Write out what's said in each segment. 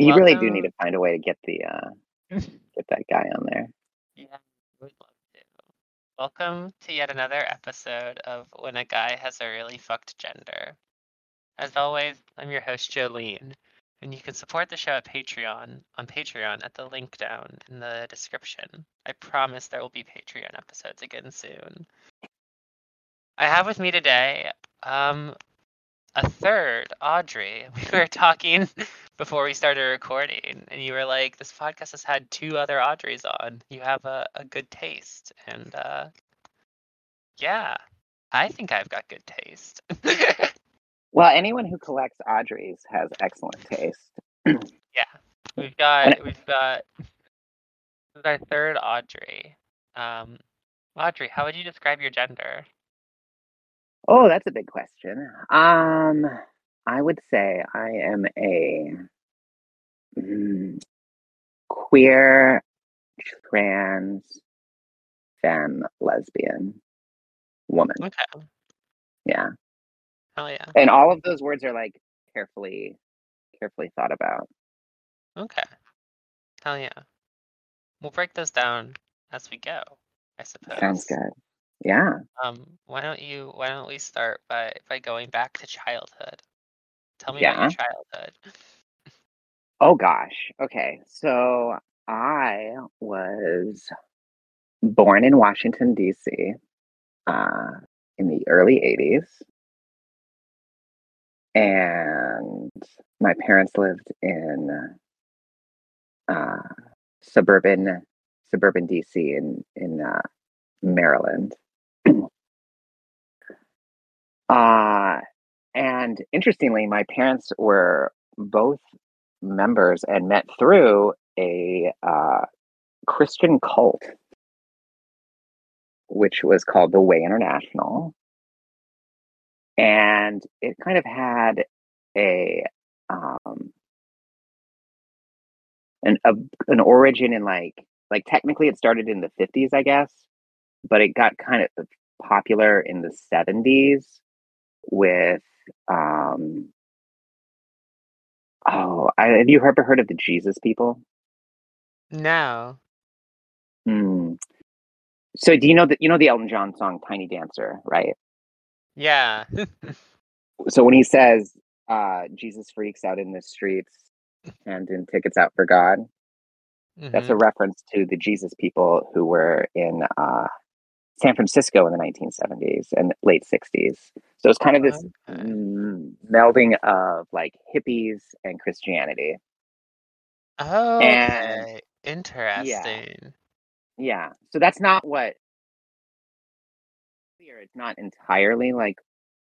You really do need to find a way to get the uh get that guy on there. Yeah, would love to. Welcome to yet another episode of When a Guy Has a Really Fucked Gender. As always, I'm your host, Jolene, and you can support the show at Patreon on Patreon at the link down in the description. I promise there will be Patreon episodes again soon. I have with me today um a third, Audrey. We were talking before we started recording, and you were like, "This podcast has had two other Audreys on. You have a, a good taste." And uh, yeah, I think I've got good taste. Well, anyone who collects Audreys has excellent taste. yeah, we've got we've got this is our third Audrey. Um, Audrey, how would you describe your gender? Oh, that's a big question. Um, I would say I am a mm, queer, trans, femme, lesbian woman. Okay. Yeah. Hell yeah. And all of those words are like carefully, carefully thought about. Okay. Hell yeah. We'll break those down as we go, I suppose. Sounds good. Yeah. Um, why don't you why don't we start by by going back to childhood? Tell me about your childhood. Oh gosh. Okay. So I was born in Washington, D.C. Uh, in the early 80s. And my parents lived in uh, suburban suburban DC in in uh, Maryland. Uh, and interestingly, my parents were both members and met through a uh, Christian cult, which was called the Way International. And it kind of had a um, an a, an origin in like like technically it started in the 50s, I guess, but it got kind of popular in the 70s with um oh I, have you ever heard of the jesus people No. Hmm. so do you know that you know the elton john song tiny dancer right Yeah. so when he says uh jesus freaks out in the streets handing tickets out for god that's Mhm. a reference to the jesus people who were in uh san francisco in the 1970s and late 60s so it's kind of this Okay. melding of like hippies and christianity Okay. Interesting. Yeah. So that's not what clear. It's not entirely like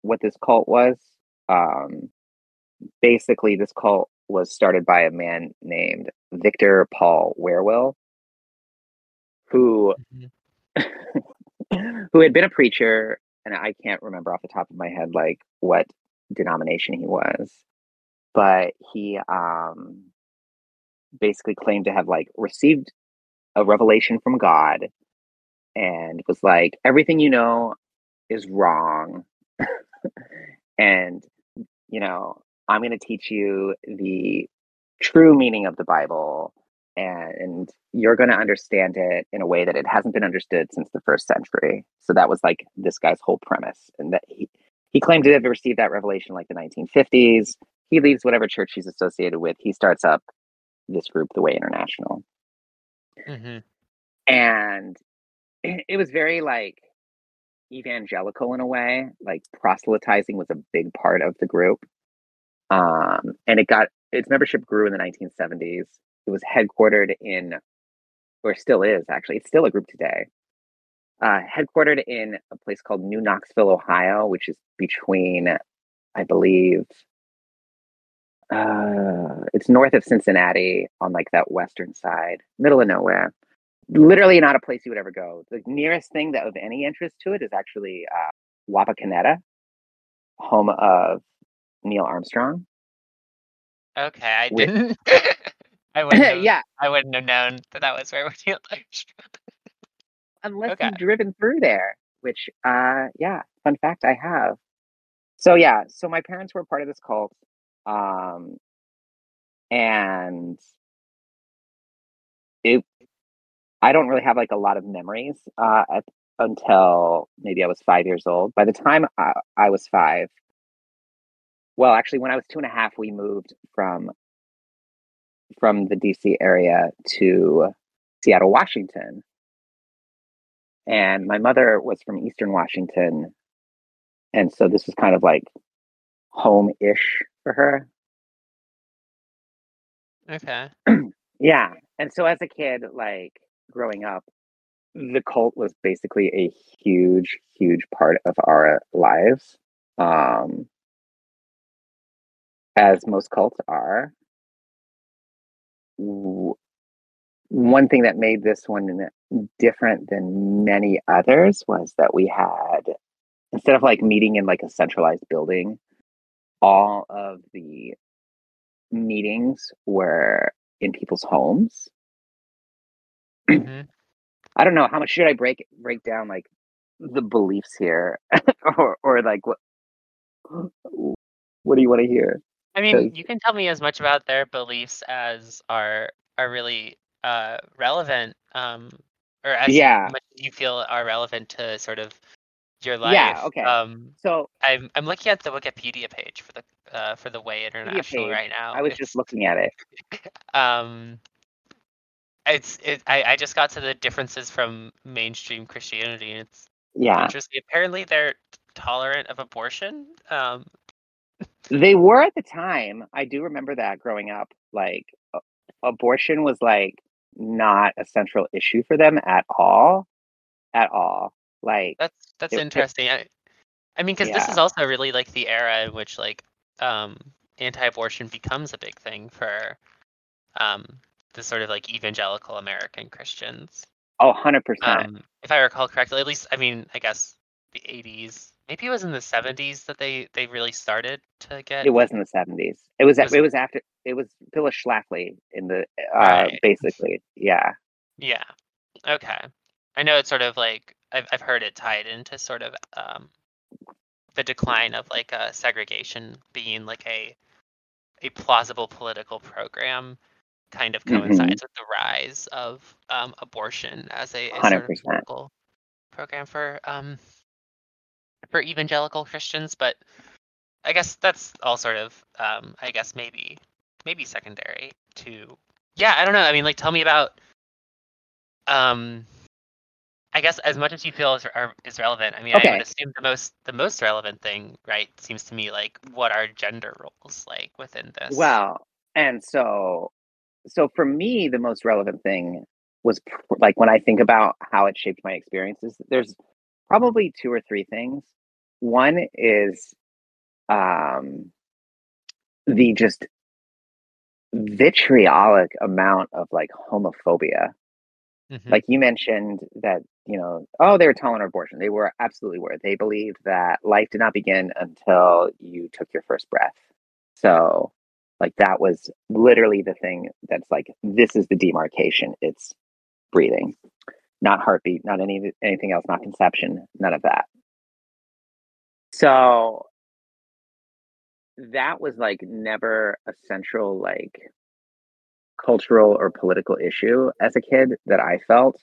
what this cult was. Um basically this cult was started by a man named Victor Paul Wierwille who Mhm. who had been a preacher and I can't remember off the top of my head like what denomination he was. But he um basically claimed to have like received a revelation from God and was like, everything you know is wrong. and, you know, I'm going to teach you the true meaning of the Bible and you're going to understand it in a way that it hasn't been understood since the first century. So that was like this guy's whole premise. And that he, he claimed to have received that revelation like the 1950s. He leaves whatever church he's associated with. He starts up this group, the Way International Mhm. and it it was very like evangelical in a way like proselytizing was a big part of the group um and it got its membership grew in the 1970s it was headquartered in or still is actually it's still a group today uh headquartered in a place called new knoxville ohio which is between i believe uh it's north of cincinnati on like that western side middle of nowhere literally not a place you would ever go. The nearest thing that of any interest to it is actually uh, Wapakoneta, home of Neil Armstrong. Okay, I didn't. I wouldn't. Have, yeah, I wouldn't have known that that was where Neil Armstrong. unless Okay. you've driven through there, which, uh, yeah, fun fact, I have. So yeah, so my parents were part of this cult. Um, and it I don't really have like a lot of memories uh, at, until maybe I was five years old. By the time I, I was five, well, actually, when I was two and a half, we moved from from the DC area to Seattle, Washington. And my mother was from Eastern Washington. And so this was kind of like home ish for her. Okay. Yeah. And so as a kid, like growing up, the cult was basically a huge, huge part of our lives. Um, as most cults are. One thing that made this one different than many others was that we had, instead of like meeting in like a centralized building, all of the meetings were in people's homes. hmm I don't know how much should I break break down like the beliefs here, or or like what what do you want to hear? I mean, you can tell me as much about their beliefs as are are really uh, relevant, um, or as you- Yeah. much as you feel are relevant to sort of your life. Yeah, okay. Um, So I'm I'm looking at the Wikipedia page for the uh, for the Way International page. right now. I was It's, just looking at it. um, it's it. I, I just got to the differences from mainstream Christianity. and It's Yeah, interesting. Apparently, they're tolerant of abortion. Um, they were at the time. I do remember that growing up. Like, abortion was like not a central issue for them at all, at all. Like, That's that's It- it- interesting. I, I mean, because this is also really like the era in which like um, anti-abortion becomes a big thing for um, the sort of like evangelical American Christians. oh, 100%. Um, if I recall correctly, at least I mean, I guess the '80s, maybe it was in the '70s that they they really started to get. it was in the 70s. It was, Was- it was after, it was Phyllis Schlafly in the, uh, Right. basically. Yeah. Yeah. Okay. I know it's sort of like I've I've heard it tied into sort of um the decline of like uh, segregation being like a a plausible political program kind of Mhm. coincides with the rise of um, abortion as a, a sort of political program for um for evangelical Christians, but I guess that's all sort of um I guess maybe maybe secondary to yeah, I don't know. I mean like tell me about um I guess as much as you feel is, are, is relevant, I mean, I would assume the most the most relevant thing, right, seems to me like what are gender roles like within this? Well, and so so for me the most relevant thing was pr- like when I think about how it shaped my experiences, there's probably two or three things. One is um the just vitriolic amount of like homophobia. Mhm. Like you mentioned that, you know, oh, they were tolerant of abortion. They were absolutely were. They believed that life did not begin until you took your first breath. So, like that was literally the thing that's like this is the demarcation. It's breathing, not heartbeat, not any anything else, not conception, none of that. So that was like never a central like cultural or political issue as a kid that I felt.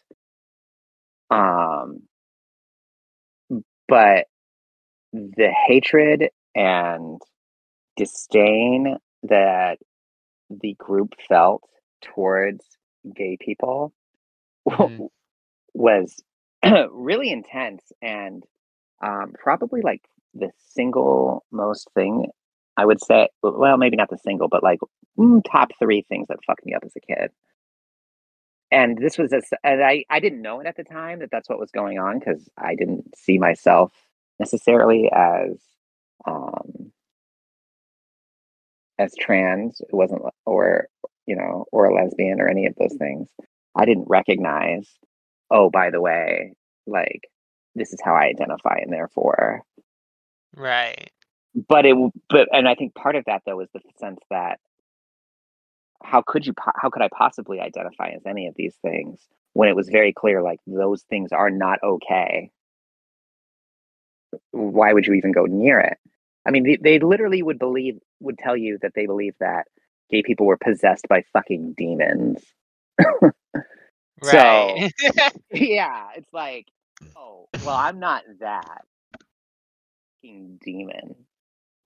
Um, but the hatred and disdain that the group felt towards gay people Mhm. Was really intense and um, probably like the single most thing I would say. Well, maybe not the single, but like mm, top three things that fucked me up as a kid. And this was a, and I, I didn't know it at the time that that's what was going on because I didn't see myself necessarily as um, as trans. It wasn't or you know or a lesbian or any of those things. I didn't recognize. Oh, by the way, like this is how I identify, and therefore right. but it but and i think part of that though is the sense that how could you how could i possibly identify as any of these things when it was very clear like those things are not okay why would you even go near it i mean they, they literally would believe would tell you that they believe that gay people were possessed by fucking demons. Right. yeah, it's like, oh, well, I'm not that fucking demon.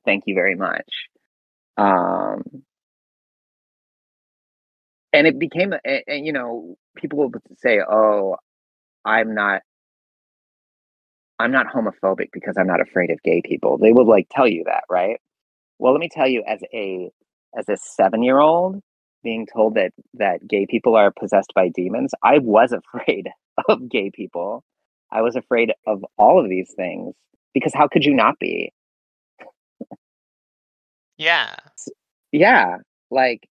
Thank you very much. Um, and it became, a- and you know, people would say, "Oh, I'm not, I'm not homophobic because I'm not afraid of gay people." They would like tell you that, right? Well, let me tell you, as a as a seven year old, being told that that gay people are possessed by demons, I was afraid of gay people. I was afraid of all of these things because how could you not be? yeah. Yeah, like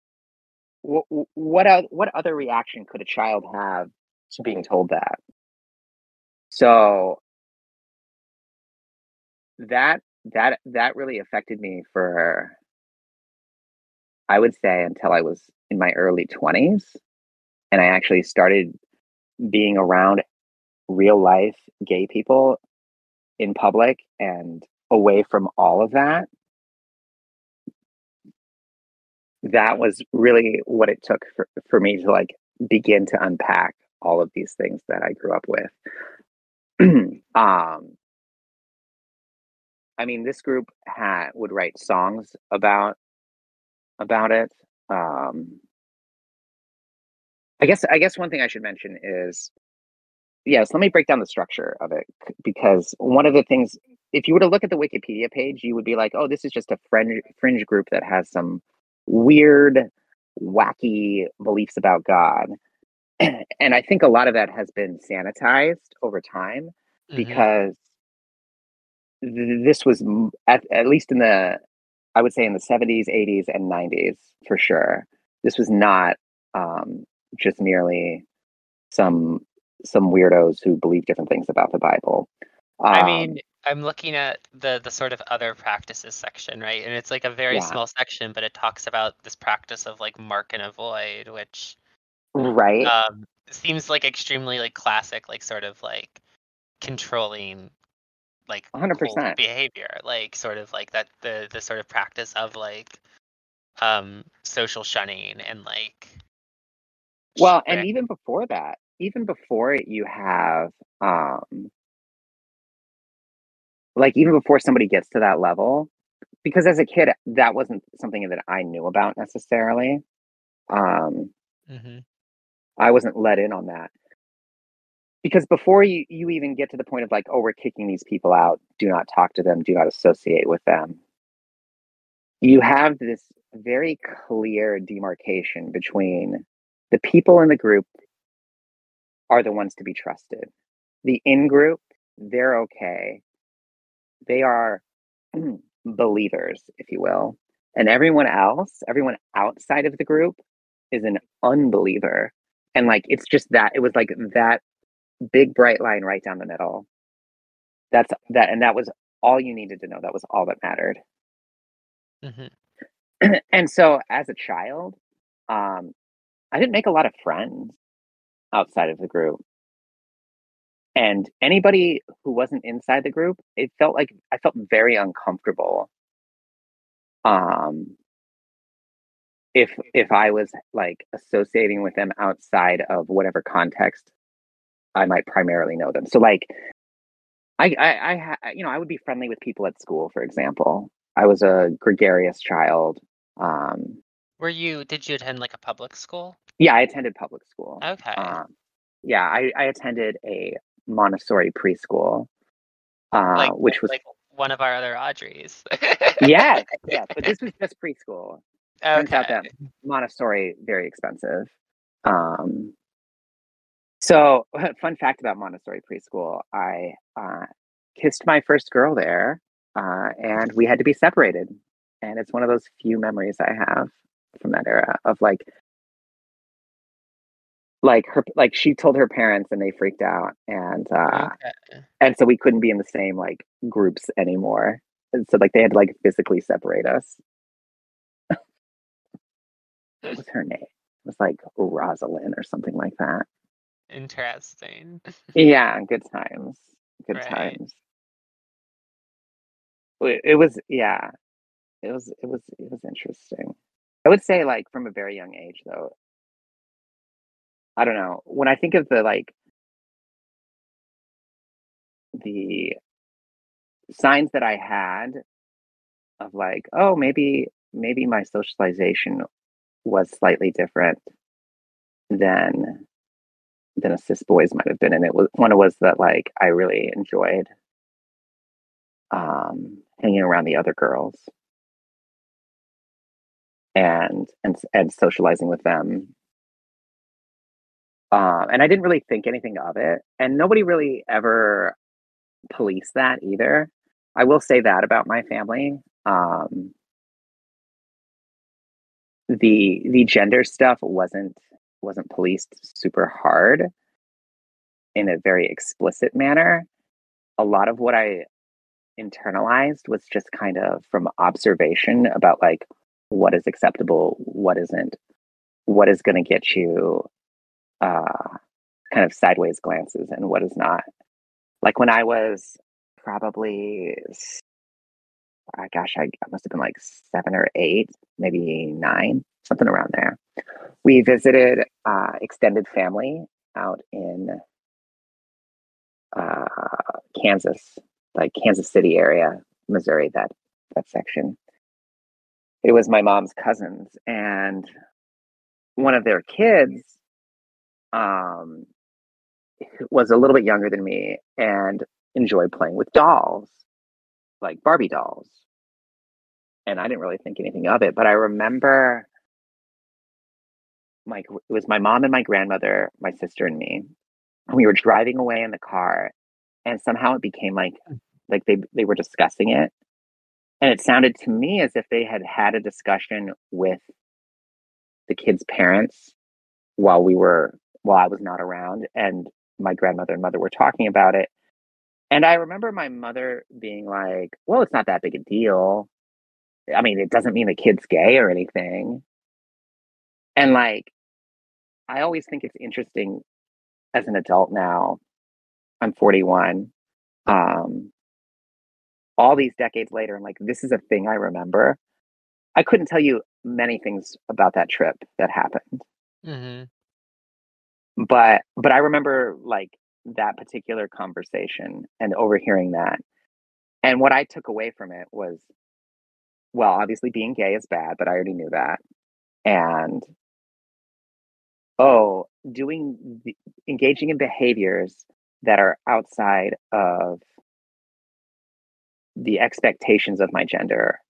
what what what other reaction could a child have to being told that? So that that that really affected me for I would say until I was in my early 20s and I actually started being around real life gay people in public and away from all of that that was really what it took for, for me to like begin to unpack all of these things that I grew up with. um, I mean, this group had would write songs about about it. Um, I guess I guess one thing I should mention is yes. Let me break down the structure of it because one of the things, if you were to look at the Wikipedia page, you would be like, "Oh, this is just a fringe fringe group that has some weird, wacky beliefs about God." and I think a lot of that has been sanitized over time Mhm. because th- this was at, at least in the i would say in the 70s 80s and 90s for sure this was not um, just merely some some weirdos who believe different things about the bible I Um, mean, I'm looking at the the sort of other practices section, right? And it's like a very Yeah. small section, but it talks about this practice of like mark and avoid, which right um seems like extremely like classic, like sort of like controlling like 100% behavior, like sort of like that the the sort of practice of like um social shunning and like well and even before that even before it you have um like even before somebody gets to that level because as a kid that wasn't something that i knew about necessarily um Mhm. I wasn't let in on that. Because before you, you even get to the point of like, oh, we're kicking these people out, do not talk to them, do not associate with them, you have this very clear demarcation between the people in the group are the ones to be trusted. The in group, they're okay. They are believers, if you will. And everyone else, everyone outside of the group is an unbeliever. And like, it's just that, it was like that big bright line right down the middle. That's that, and that was all you needed to know. That was all that mattered. Mhm. and so as a child, um, I didn't make a lot of friends outside of the group. And anybody who wasn't inside the group, it felt like I felt very uncomfortable. Um, if if I was like associating with them outside of whatever context I might primarily know them. So like I I, I ha- you know I would be friendly with people at school, for example. I was a gregarious child. Um, Were you did you attend like a public school? yeah, I attended public school. Okay. Um, yeah, I, I attended a Montessori preschool, uh, like which was like one of our other Audreys. yeah, yeah, but this was just preschool. Turns out that Montessori very expensive. Um, so, fun fact about Montessori preschool: I uh, kissed my first girl there, uh, and we had to be separated. And it's one of those few memories I have from that era of like, like her, like she told her parents, and they freaked out, and uh, Okay. and so we couldn't be in the same like groups anymore. And so like they had to like physically separate us. what was her name? It was like Rosalind or something like that. Interesting. Yeah, good times. Good Right. times. It, it was yeah. It was it was it was interesting. I would say like from a very young age though. I don't know. When I think of the like the signs that I had of like, oh, maybe maybe my socialization was slightly different than than a cis boys might have been, and it was one was that like I really enjoyed um, hanging around the other girls and and and socializing with them. Um, and I didn't really think anything of it, and nobody really ever policed that either. I will say that about my family. Um, the the gender stuff wasn't wasn't policed super hard in a very explicit manner. A lot of what I internalized was just kind of from observation about like what is acceptable, what isn't, what is going to get you uh, kind of sideways glances and what is not. Like when I was probably, uh, gosh, I, I must have been like seven or eight, maybe nine, something around there. We visited uh, extended family out in uh, Kansas, like Kansas City area, Missouri, that that section. It was my mom's cousins, and one of their kids um, was a little bit younger than me and enjoyed playing with dolls, like Barbie dolls. And I didn't really think anything of it, but I remember my it was my mom and my grandmother, my sister and me. And we were driving away in the car, and somehow it became like like they they were discussing it, and it sounded to me as if they had had a discussion with the kids' parents while we were while I was not around, and my grandmother and mother were talking about it. And I remember my mother being like, "Well, it's not that big a deal. I mean, it doesn't mean the kid's gay or anything." And like, I always think it's interesting as an adult now. I'm 41. Um, all these decades later, and like, this is a thing I remember. I couldn't tell you many things about that trip that happened. Mm-hmm. But but I remember like that particular conversation and overhearing that. And what I took away from it was well, obviously being gay is bad, but I already knew that. And oh, doing engaging in behaviors that are outside of the expectations of my gender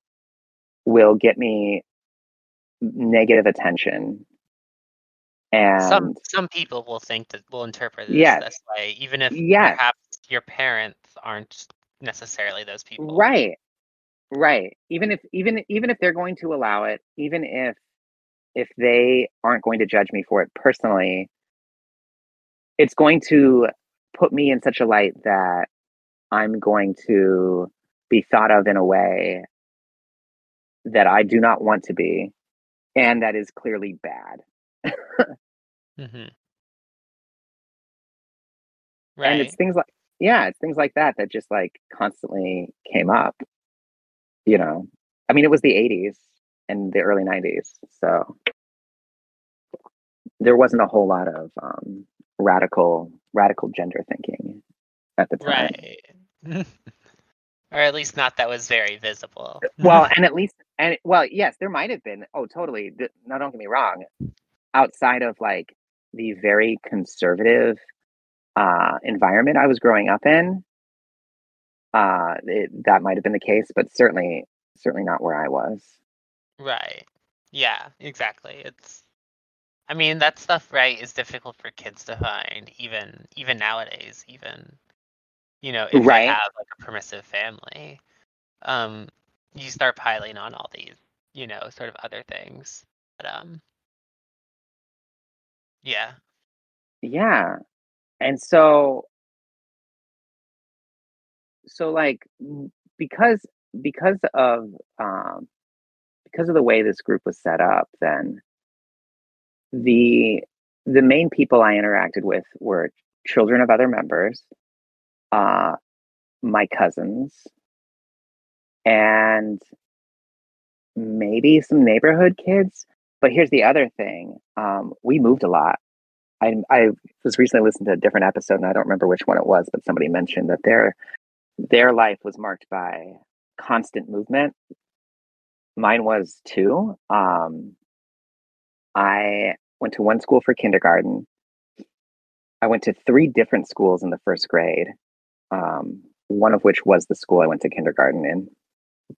will get me negative attention and Some some people will think that will interpret this Yes. this way, even if Yes. perhaps your parents aren't necessarily those people. right right even if even even if they're going to allow it even if if they aren't going to judge me for it personally it's going to put me in such a light that i'm going to be thought of in a way that i do not want to be and that is clearly bad. Mm-hmm. and it's things like yeah it's things like that that just like constantly came up you know? I mean it was the 80s and the early 90s so there wasn't a whole lot of um, radical radical gender thinking at the time Right. or at least not that was very visible. well and at least and well yes there might have been oh totally th- no don't get me wrong outside of like the very conservative uh environment i was growing up in uh it, that might have been the case but certainly certainly not where i was Right. Yeah, exactly. It's I mean, that stuff right is difficult for kids to find even even nowadays, even you know, if Right. they have like a permissive family. Um you start piling on all these, you know, sort of other things. But um yeah. yeah and so so like because because of um because of the way this group was set up then the the main people i interacted with were children of other members uh my cousins and maybe some neighborhood kids. But here's the other thing: um, we moved a lot. I I was recently listening to a different episode, and I don't remember which one it was, but somebody mentioned that their their life was marked by constant movement. Mine was too. Um, I went to one school for kindergarten. I went to three different schools in the first grade. Um, one of which was the school I went to kindergarten in,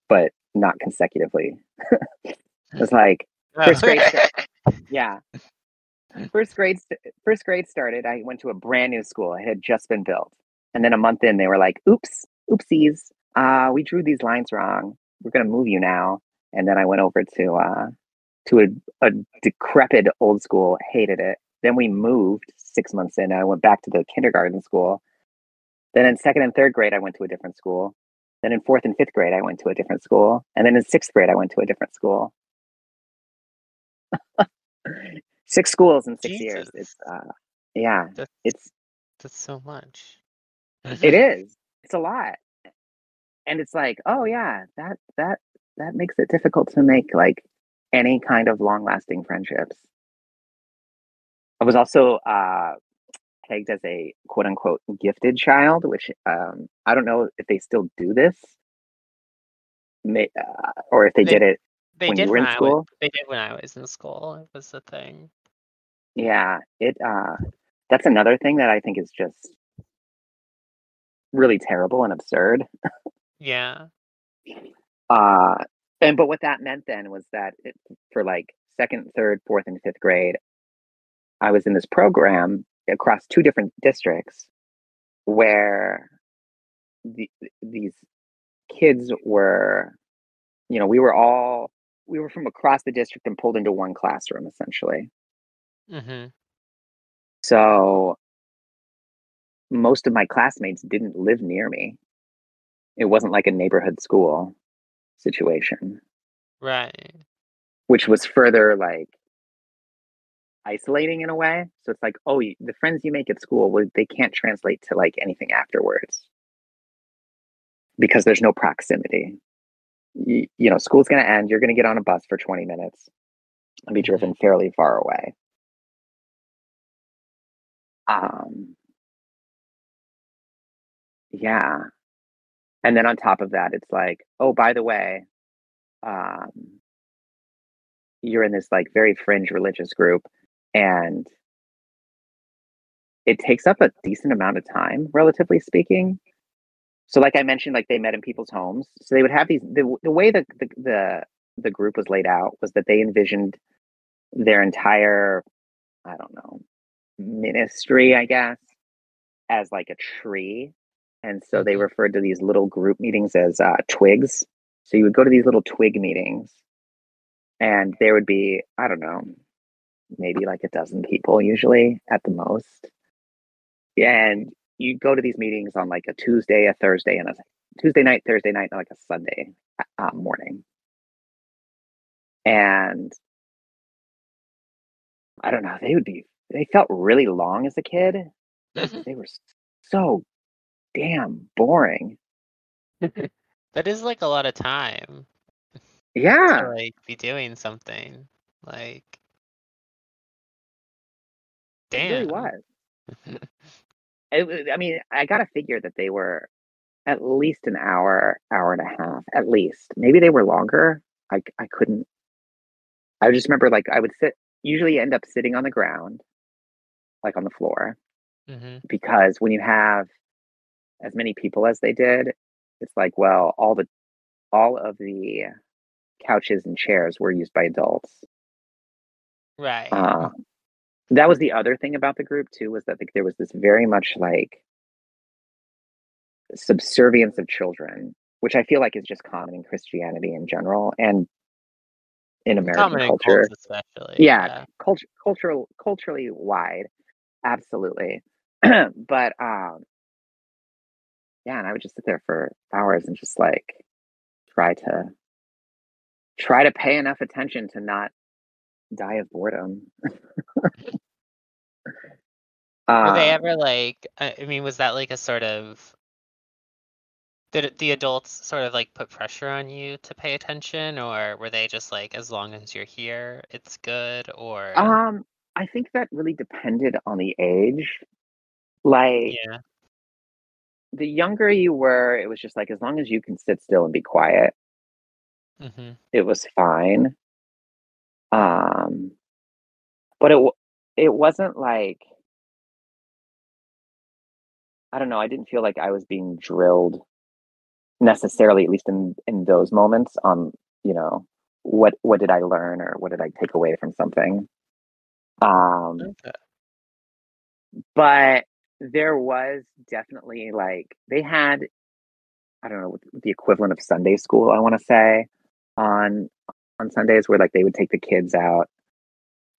but not consecutively. it was like first grade. yeah, first grade. First grade started. I went to a brand new school. It had just been built, and then a month in, they were like, "Oops, oopsies, uh, we drew these lines wrong. We're gonna move you now." And then I went over to uh, to a, a decrepit old school. Hated it. Then we moved six months in. I went back to the kindergarten school. Then in second and third grade, I went to a different school. Then in fourth and fifth grade, I went to a different school. And then in sixth grade, I went to a different school. six schools in six Jesus. years. It's uh, yeah, That's, it's that's so much. it is. It's a lot. And it's like, oh yeah, that that that makes it difficult to make like any kind of long lasting friendships. I was also uh tagged as a quote unquote gifted child, which um I don't know if they still do this. May, uh, or if they, They- did it They when you were in I school? was, they did when I was in school. It was the thing. Yeah, it uh that's another thing that I think is just really terrible and absurd. Yeah. Uh and but what that meant then was that it, for like second, third, fourth, and fifth grade, I was in this program across two different districts where the, these kids were, you know, we were all we were from across the district and pulled into one classroom essentially. hmm So most of my classmates didn't live near me. It wasn't like a neighborhood school situation, Right. which was further like isolating in a way. So it's like, oh, the friends you make at school, well, they can't translate to like anything afterwards because there's no proximity. You, you know, school's going to end. You're going to get on a bus for 20 minutes and be driven fairly far away. Um, yeah. And then on top of that, it's like, oh, by the way, um, you're in this like very fringe religious group and it takes up a decent amount of time, relatively speaking. So, like I mentioned, like they met in people's homes. So they would have these. The, the way that the, the the group was laid out was that they envisioned their entire, I don't know, ministry, I guess, as like a tree, and so they referred to these little group meetings as uh, twigs. So you would go to these little twig meetings, and there would be, I don't know, maybe like a dozen people usually at the most. And you go to these meetings on like a Tuesday, a Thursday, and a Tuesday night, Thursday night, and like a Sunday uh, morning. And I don't know, they would be, they felt really long as a kid. Mhm. They were so damn boring. that is like a lot of time Yeah, to like be doing something. Like it really damn. was. It, I mean, I got to figure that they were at least an hour, hour and a half, at least. Maybe they were longer. I, I couldn't. I just remember like I would sit, usually end up sitting on the ground, like on the floor, hmm because when you have as many people as they did, it's like, well, all the all of the couches and chairs were used by adults. Right. Uh, that was the other thing about the group too was that like, there was this very much like subservience of children, which I feel like is just common in Christianity in general and in American Common culture. cults especially. yeah, culture cultural culturally wide absolutely but um yeah and i would just sit there for hours and just like try to try to pay enough attention to not die of boredom Were they Um, ever like? I I mean, was that like a sort of Did the adults sort of like put pressure on you to pay attention, or were they just like, as long as you're here, it's good? Or Um, I think that really depended on the age. Like yeah, the younger you were, it was just like as long as you can sit still and be quiet, hmm it was fine. Um, but it it wasn't like I don't know. I didn't feel like I was being drilled necessarily, at least in in those moments. On you know what what did I learn or what did I take away from something? Um, okay, but there was definitely like they had I don't know the equivalent of Sunday school. I want to say on on Sundays where like they would take the kids out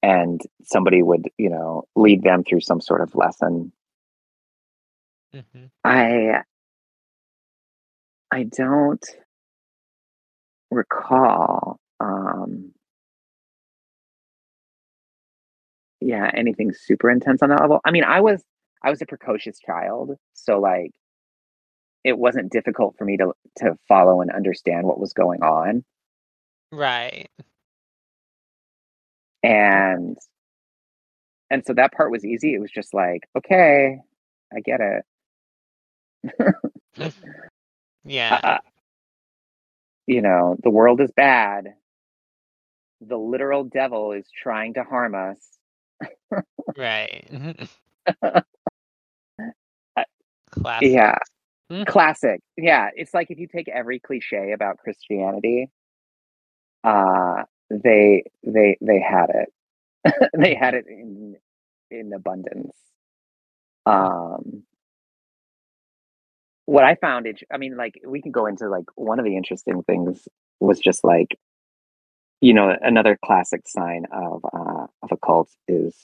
and somebody would you know lead them through some sort of lesson. hmm I I don't recall um yeah anything super intense on that level. I mean I was I was a precocious child so like it wasn't difficult for me to to follow and understand what was going on right. and and so that part was easy. It was just like okay I get it. Yeah, Uh, you know the world is bad. The literal devil is trying to harm us. right. Classic. Yeah, Mhm. classic. Yeah, it's like if you take every cliche about Christianity, uh, they they they had it. they had it in in abundance. Um, what I found, it, I mean, like we can go into like one of the interesting things was just like you know another classic sign of uh, of a cult is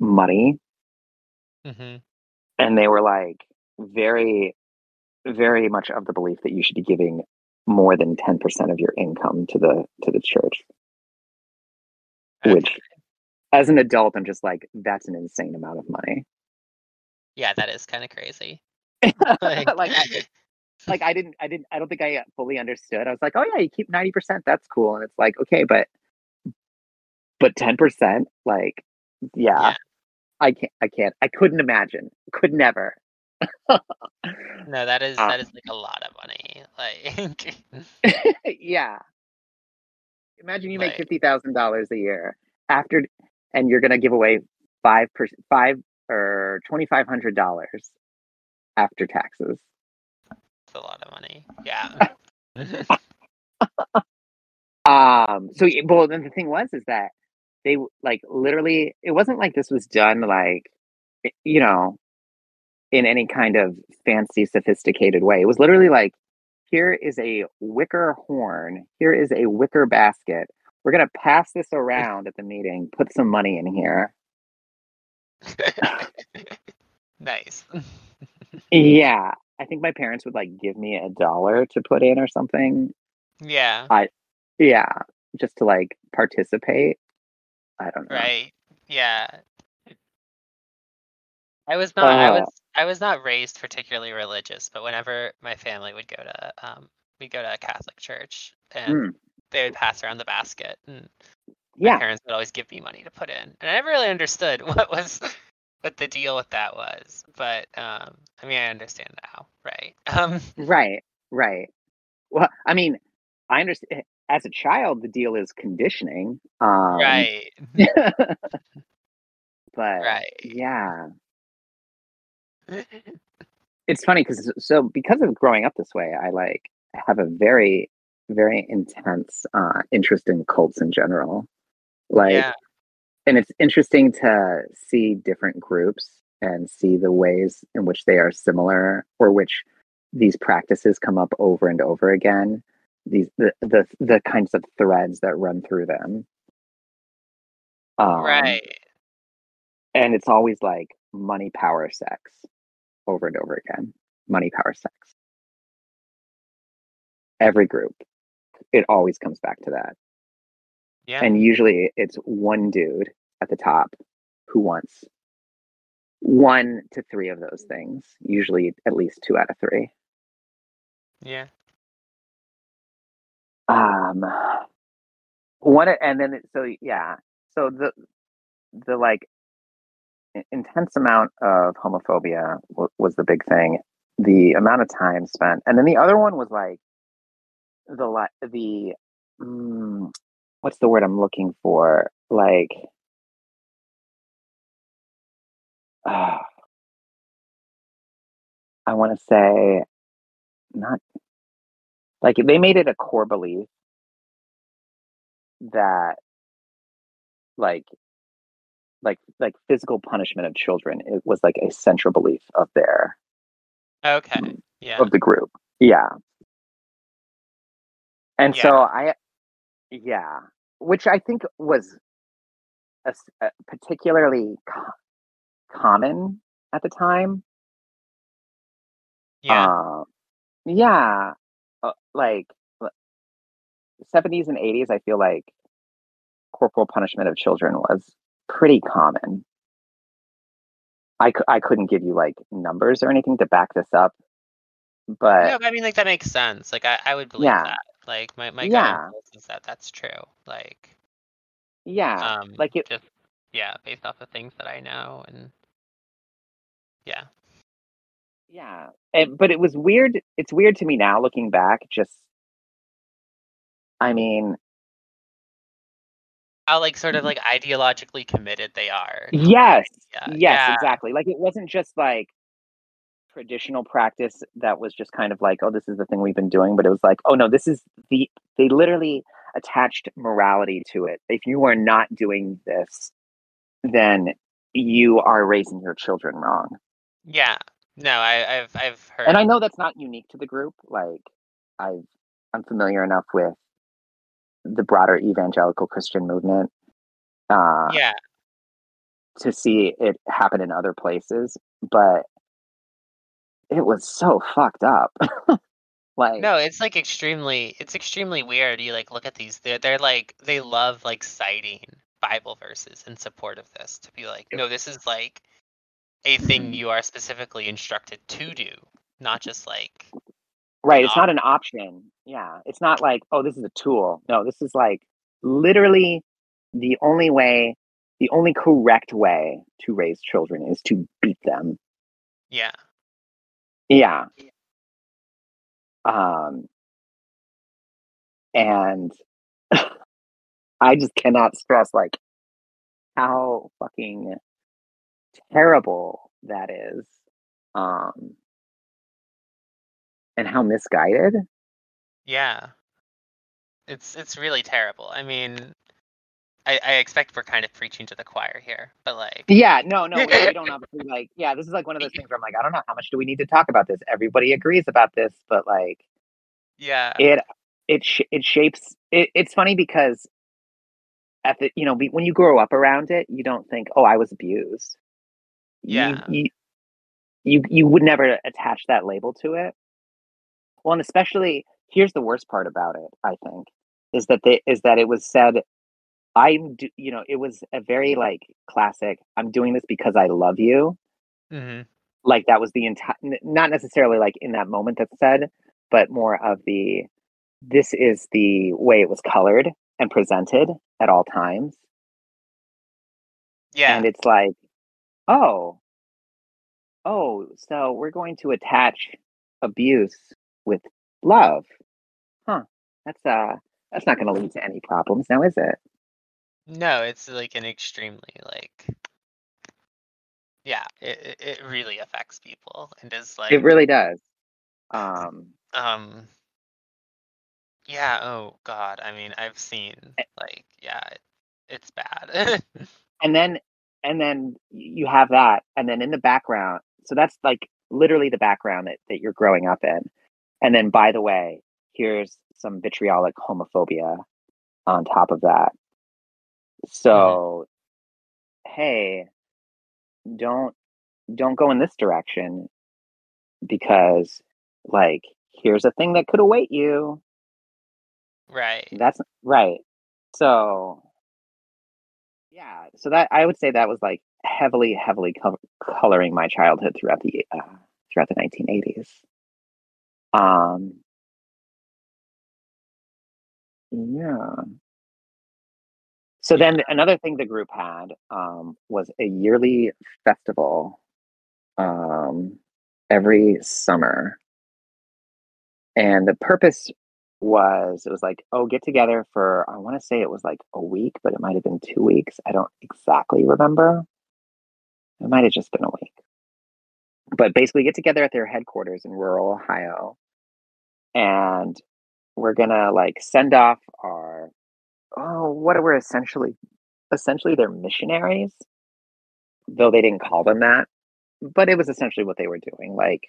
money, hmm and they were like very very much of the belief that you should be giving more than 10% of your income to the to the church. Which as an adult i'm just like that's an insane amount of money. Yeah, that is kind of crazy. like Like, I, like i didn't i didn't i don't think i fully understood. I was like oh yeah you keep 90% that's cool. And it's like okay but but 10% like yeah, Yeah. I can't i can't i couldn't imagine could never no, that is Uh, that is like a lot of money. Like, yeah. Imagine you make Like- fifty thousand dollars a year after, and you're gonna give away five per five or twenty five hundred dollars after taxes. it's a lot of money. Yeah. Um. So, well, then the thing was is that they like literally. It wasn't like this was done like, you know, in any kind of fancy, sophisticated way. It was literally like, here is a wicker horn. Here is a wicker basket. We're gonna pass this around at the meeting. Put some money in here. nice. Yeah. I think my parents would like give me a dollar to put in or something. Yeah. i Yeah. Just to like participate. I don't know. Right. Yeah. I was not I Uh. was I was not raised particularly religious, but whenever my family would go to um we go to a Catholic church and Mm. they would pass around the basket and my Yeah. parents would always give me money to put in. And I never really understood what was what the deal with that was. But um I mean I understand now, right? Um Right. Right. Well, I mean, I understand as a child the deal is conditioning. Um right. but Right. yeah. It's funny because so because of growing up this way, I like have a very, very intense uh interest in cults in general. Like yeah. and it's interesting to see different groups and see the ways in which they are similar or which these practices come up over and over again these the the, the kinds of threads that run through them um, right. and it's always like money power sex over and over again money power sex every group it always comes back to that Yeah. and usually it's one dude at the top who wants one to three of those things usually at least two out of three Yeah. Um, one and then it- so yeah, so the the like intense amount of homophobia w- was the big thing. The amount of time spent, and then the other one was like the the mm, what's the word I'm looking for? Like, uh, I want to say not like they made it a core belief that like like like physical punishment of children it was like a central belief of their Okay. Mm. Yeah. of the group yeah and so i yeah which i think was a particularly co- common at the time Yeah. um yeah uh, like 70s and 80s i feel like corporal punishment of children was pretty common I, I couldn't give you like numbers or anything to back this up but no, but I mean, like that makes sense. Like I, I would believe Yeah. that. Like my my Yeah. is that that's true. Like yeah um, like it just yeah, based off of things that I know and yeah. Yeah, and, but it was weird. It's weird to me now looking back. Just, I mean, How like sort of mm-hmm. like ideologically committed they are. yes, Yeah. yes, yeah. exactly. Like it wasn't just like traditional practice that was just kind of like, oh, this is the thing we've been doing, but it was like, oh no, this is the. They literally attached morality to it. If you are not doing this, then you are raising your children wrong. Yeah. No, I, I've I've heard. And I know that's not unique to the group. Like, I've I'm familiar enough with the broader evangelical Christian movement uh, yeah. to see it happen in other places, but it was so fucked up. like, No, it's like extremely it's extremely weird. You like look at these they're they're like they love like citing Bible verses in support of this to be like, no, this is like a thing Mhm. you are specifically instructed to do, not just like right? It's not an option. Yeah, it's not like, oh, this is a tool. No, this is like literally the only way, the only correct way to raise children is to beat them. yeah. Yeah. Um, and I just cannot stress like how fucking terrible that is. Um, and how misguided. Yeah. It's it's really terrible. I mean I, I expect we're kind of preaching to the choir here, but like Yeah, no, no, we, we don't obviously like. Yeah, this is like one of those things where I'm like, I don't know how much do we need to talk about this. Everybody agrees about this, but like, yeah. it it sh- it shapes. It, it's funny because at the you know when you grow up around it, you don't think, oh, I was abused. Yeah. you, you you would never attach that label to it. Well, and especially here's the worst part about it. I think is that they is that it was said. I'm, do, you know, it was a very like classic. I'm doing this because I love you. hmm like that was the entire not necessarily like in that moment that said but more of the this is the way it was colored and presented at all times Yeah. and it's like oh oh so we're going to attach abuse with love huh that's uh that's not going to lead to any problems now is it No, it's like an extremely like yeah, it it- it really affects people and is like it really does um um yeah, oh god. I mean, I've seen Eh like yeah, it, it's bad. and then and then you have that and then in the background so that's like literally the background that, that you're growing up in. And then by the way here's some vitriolic homophobia on top of that. So mm-hmm. hey don't don't go in this direction because like here's a thing that could await you. Right. that's right. So yeah so that i would say that was like heavily heavily co- coloring my childhood throughout the uh, throughout the 1980s um yeah. So then another thing the group had um, was a yearly festival um, every summer. And the purpose was it was like, oh, get together for, I want to say it was like a week, but it might have been two weeks. I don't exactly remember. It might have just been a week. But basically, get together at their headquarters in rural Ohio. And we're to like send off our oh, what were essentially essentially they're missionaries, though they didn't call them that. But it was essentially what they were doing, like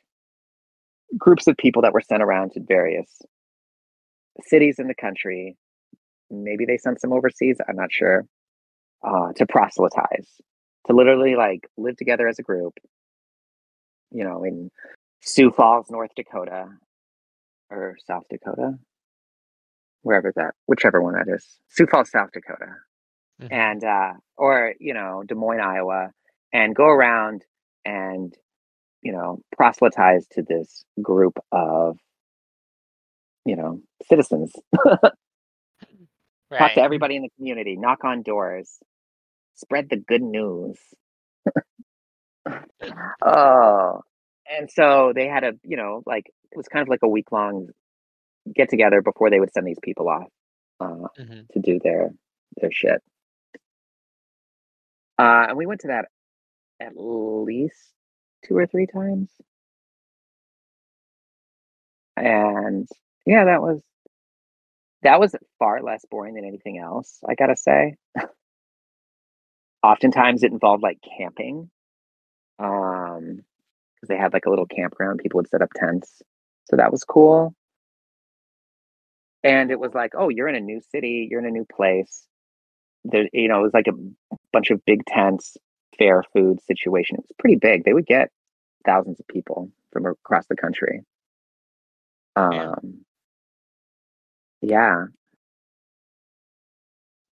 groups of people that were sent around to various cities in the country. Maybe they sent some overseas, I'm not sure, uh, to proselytize, to literally like live together as a group, you know, in Sioux Falls, North Dakota, or South Dakota wherever that, whichever one that is, Sioux Falls, South Dakota, mm-hmm. and uh, or you know Des Moines, Iowa, and go around and you know proselytize to this group of you know citizens. right. Talk to everybody in the community, knock on doors, spread the good news. oh, and so they had a you know like it was kind of like a week long get together before they would send these people off uh, mm-hmm. to do their their shit. Uh, and we went to that at least two or three times. And yeah, that was that was far less boring than anything else, I gotta say. Oftentimes it involved like camping. Um because they had like a little campground, people would set up tents. So that was cool and it was like oh you're in a new city you're in a new place there you know it was like a bunch of big tents fair food situation it was pretty big they would get thousands of people from across the country um yeah,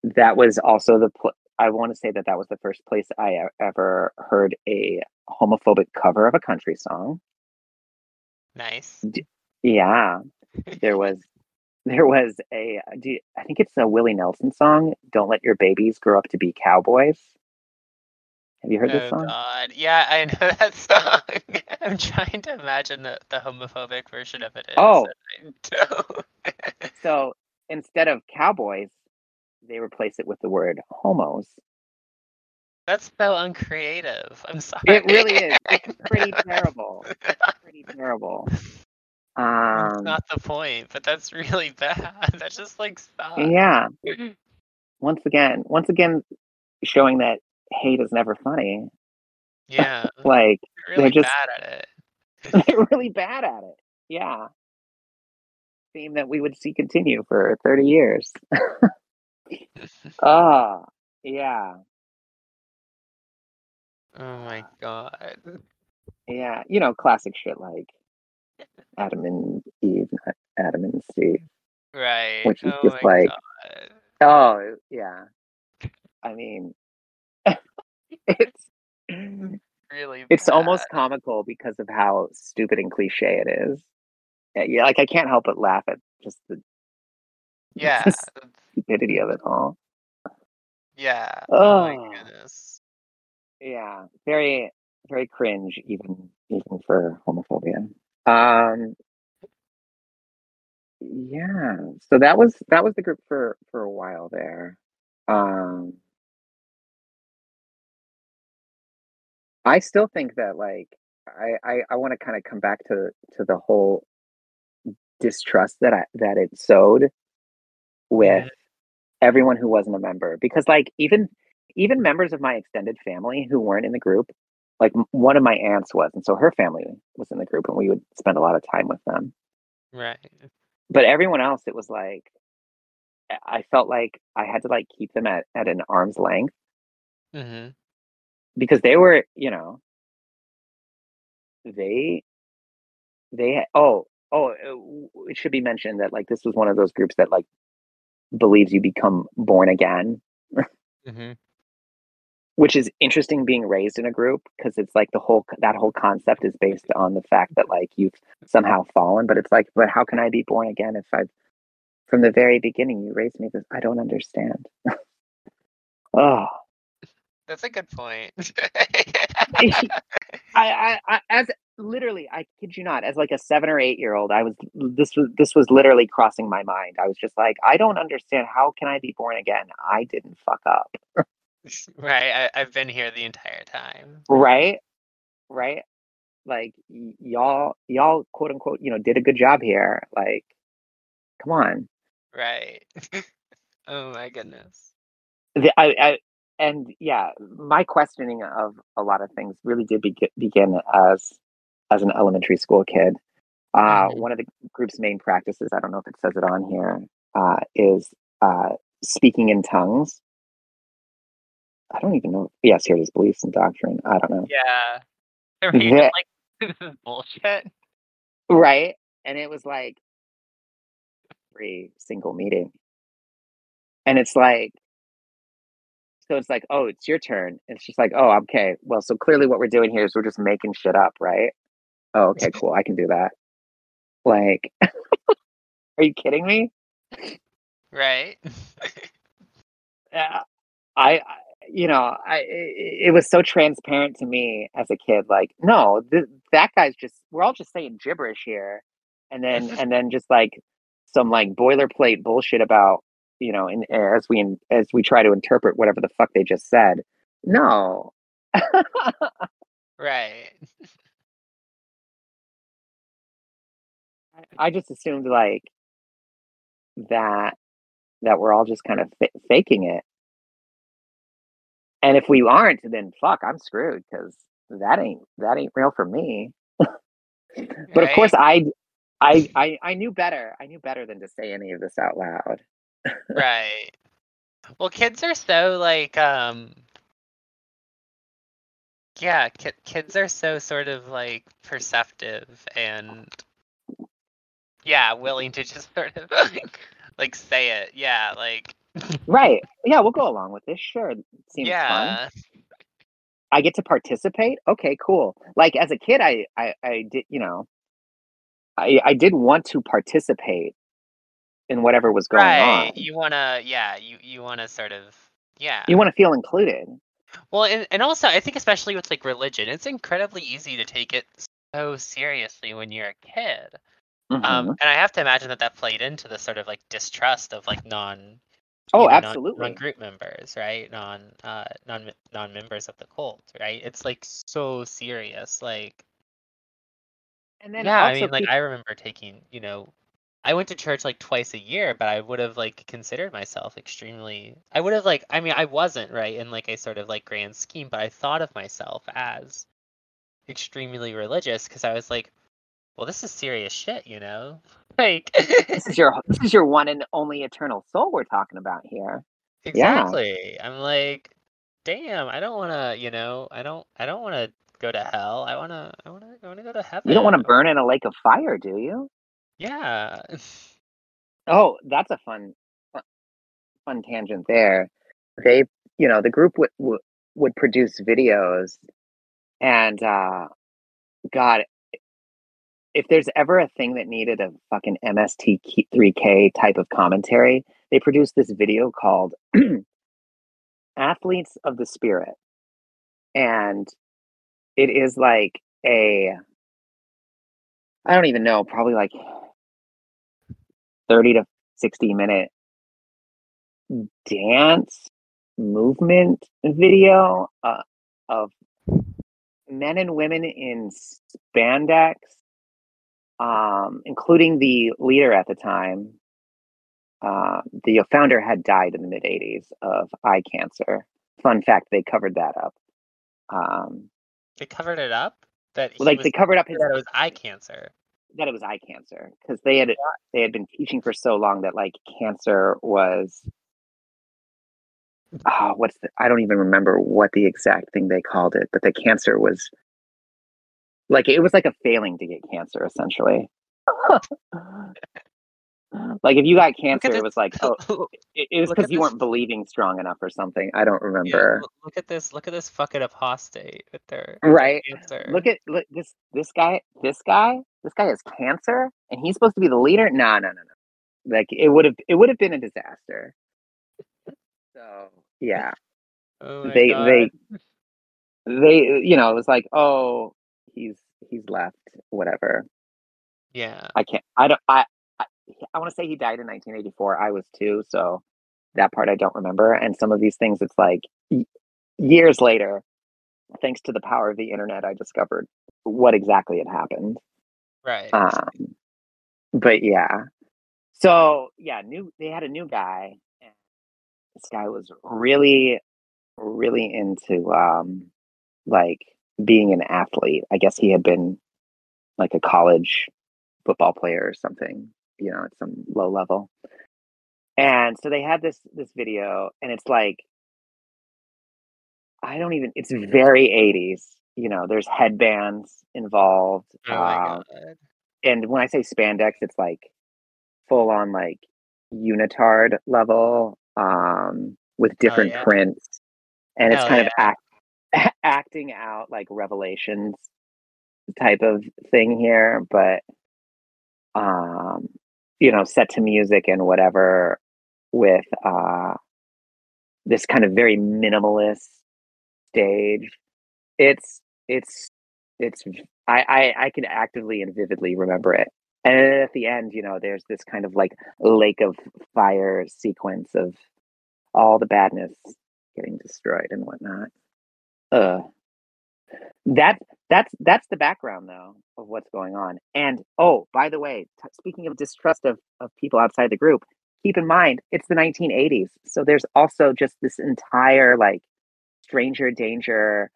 that was also the pl- i want to say that that was the first place i ever heard a homophobic cover of a country song. Nice. Yeah. There was there was a you, I think it's a Willie Nelson song, "Don't Let Your Babies Grow Up to Be Cowboys." Have you heard oh, this song? Oh, God. Yeah, I know that song. I'm trying to imagine the, the homophobic version of it. Is, oh, so instead of cowboys, they replace it with the word homos. That's so uncreative. I'm sorry. It really is. It's pretty terrible. It's pretty terrible. That's um not the point, but that's really bad. That's just like stop. Yeah. once again, once again, showing that hate is never funny. Yeah. like they're, really they're just bad at it. they're really bad at it. Yeah. Theme that we would see continue for 30 years. Ah, oh, yeah. Oh my god. Yeah, you know, classic shit like Adam and Eve, not Adam and Steve. Right. Which is oh just like, God. oh yeah. I mean, it's really. It's bad. almost comical because of how stupid and cliche it is. Yeah, like I can't help but laugh at just the yeah the stupidity of it all. Yeah. Oh, oh my goodness. Yeah, very very cringe even even for homophobia. Um, yeah, so that was that was the group for for a while there. Um, I still think that like I I, I want to kind of come back to to the whole distrust that I that it sowed with everyone who wasn't a member because like even even members of my extended family who weren't in the group like one of my aunts was and so her family was in the group and we would spend a lot of time with them. Right. But everyone else it was like i felt like i had to like keep them at, at an arm's length mm-hmm. Because they were you know they they oh oh it should be mentioned that like this was one of those groups that like believes you become born again mm-hmm which is interesting being raised in a group because it's like the whole that whole concept is based on the fact that like you've somehow fallen but it's like but how can i be born again if i've from the very beginning. You raised me this. I don't understand. oh, That's a good point. I, I, I, as literally, I kid you not, as like a seven or eight year old, I was this was this was literally crossing my mind. I was just like, I don't understand. How can I be born again? I didn't fuck up, right. I, I've been here the entire time. right? Right? Like y- y'all, y'all, quote unquote, you know, did a good job here. Like, come on. Right. oh my goodness. The, I, I, and yeah, my questioning of a lot of things really did begin, begin as as an elementary school kid. Uh, Mhm. One of the group's main practices, I don't know if it says it on here, uh, is uh, speaking in tongues. I don't even know. Yes, here it is, beliefs and doctrine. I don't know. Yeah. That- like this is bullshit? Right. And it was like every single meeting. And it's like, so it's like, oh, it's your turn. It's just like, oh, okay. Well, so clearly what we're doing here is we're just making shit up, right? Oh, okay, cool. I can do that. Like, are you kidding me? Right. Uh, I, I- you know, I it, it was so transparent to me as a kid. Like, no, th- that guy's just we're all just saying gibberish here, and then and then just like some like boilerplate bullshit about you know, and as we as we try to interpret whatever the fuck they just said. No, right. I just assumed like that that we're all just kind of fa- faking it. And if we aren't, then fuck, I'm screwed because that ain't that ain't real for me. But of course, I, I, I, I knew better. I knew better than to say any of this out loud. Right. Well, kids are so like um yeah, ki- kids are so sort of like perceptive and yeah, willing to just sort of like, like say it. Yeah, like Right? Yeah, we'll go along with this. Sure, it seems fun. yeah. I get to participate. Okay, cool. Like as a kid, I, I, I did, you know, I, I did want to participate in whatever was going right. on. You want to yeah, you you want to sort of yeah. You want to feel included. Well, and, and also I think especially with like religion, it's incredibly easy to take it so seriously when you're a kid. Um, Mhm. and I have to imagine that that played into the sort of like distrust of like non. Oh, you know, absolutely. Non-group members, right? Non, uh, non, non-members of the cult, right? It's like so serious. Like, And then yeah, I also mean, like I remember taking, you know, I went to church like twice a year, but I would have like considered myself extremely. I would have like, I mean, I wasn't right in like a sort of like grand scheme, but I thought of myself as extremely religious because I was like, well, this is serious shit, you know? Like, this is your this is your one and only eternal soul we're talking about here. exactly. I'm like, damn, I don't want to, you know, I don't, I don't want to go to hell. I want to, I want to, I want to go to heaven. You don't want to burn in a lake of fire, do you? Yeah. Oh, that's a fun fun, tangent there. They, you know, the group would would, would produce videos and uh god if there's ever a thing that needed a fucking MST3K type of commentary, they produced this video called Athletes of the Spirit. And it is like a I don't even know, probably like 30 to 60 minute dance movement video uh, of men and women in spandex um, including the leader at the time uh, the founder had died in the mid 80s of eye cancer fun fact they covered that up um, They covered it up. That he like was, they covered up his that it was eye cancer. That it was eye cancer because they had they had been teaching for so long that like cancer was oh what's the I don't even remember what the exact thing they called it but the cancer was like it was like a failing to get cancer essentially like if you got cancer it was like oh it, it was because you this- weren't believing strong enough or something I don't remember look- look at this. Look at this fucking apostate with their Right. Cancer. look at look this this guy this guy this guy has cancer and he's supposed to be the leader no no no no Like it would have it would have been a disaster. So yeah, Oh they god. they they you know it was like oh he's he's left whatever. Yeah. I can't I don't I I, want to say he died in 1984. I was two, so that part I don't remember. And some of these things, it's like years later, thanks to the power of the internet, I discovered what exactly had happened. Right. Um, but yeah, so yeah, new they had a new guy, and this guy was really, really into um, like being an athlete. I guess he had been like a college football player or something, you know, at some low level. And so they had this this video, and it's like I don't even. It's very 80s. You know, there's headbands involved. oh Um, and when I say spandex, it's like full on like unitard level um, with different yeah. prints, and it's Hell kind of act, acting out like revelations type of thing here, but um, you know, set to music and whatever with uh, this kind of very minimalist stage. It's it's it's I, I I can actively and vividly remember it. And at the end, you know, there's this kind of like lake of fire sequence of all the badness getting destroyed and whatnot. Uh that that's that's the background though of what's going on. And oh, by the way, t- speaking of distrust of of people outside the group, keep in mind it's the 1980s. So there's also just this entire like stranger danger,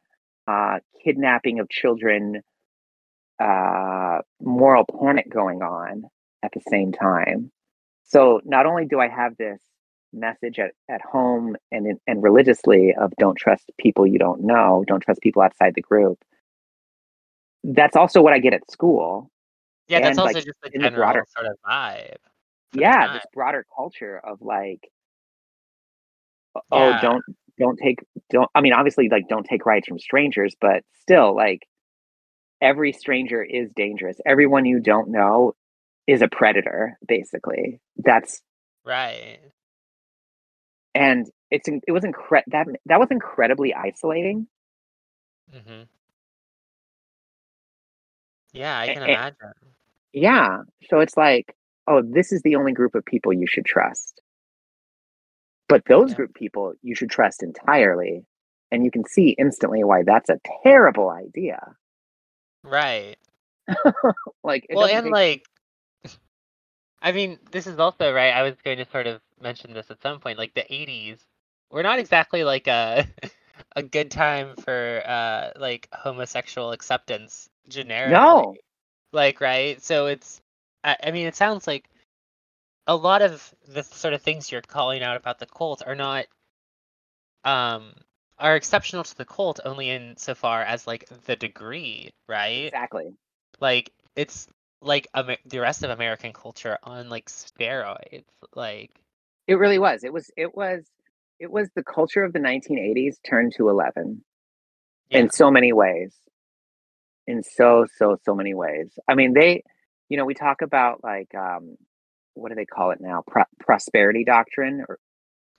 uh, kidnapping of children, uh, moral panic going on at the same time. So not only do I have this message at, at home and and religiously of don't trust people you don't know, don't trust people outside the group. That's also what I get at school. Yeah, that's and, also like, just the the broader- sort of vibe. yeah, this broader culture of like, oh, Yeah. don't don't take don't. I mean, obviously, like don't take rides from strangers, but still, like every stranger is dangerous. Everyone you don't know is a predator. Basically, that's Right. and it's it was incre- that that was incredibly isolating. hmm Yeah, I can a- imagine. Yeah, so it's like, oh, this is the only group of people you should trust. But those Yeah. group people you should trust entirely, and you can see instantly why that's a terrible idea. Right. Like, well, and take- like, I mean, this is also right. I was going to sort of mention this at some point. Like the '80s, were not exactly like a a good time for uh like homosexual acceptance generically. no, Like, right? So it's, I, I mean, it sounds like a lot of the sort of things you're calling out about the cult are not, um, are exceptional to the cult only in so far as like the degree, right? exactly. Like it's like Amer- the rest of American culture on like steroids. Like, It really was. It was. It was. It was the culture of the 1980s turned to 11 yeah, in so many ways. In so so so many ways. I mean, they. You know, we talk about like um, what do they call it now? Pro- prosperity doctrine or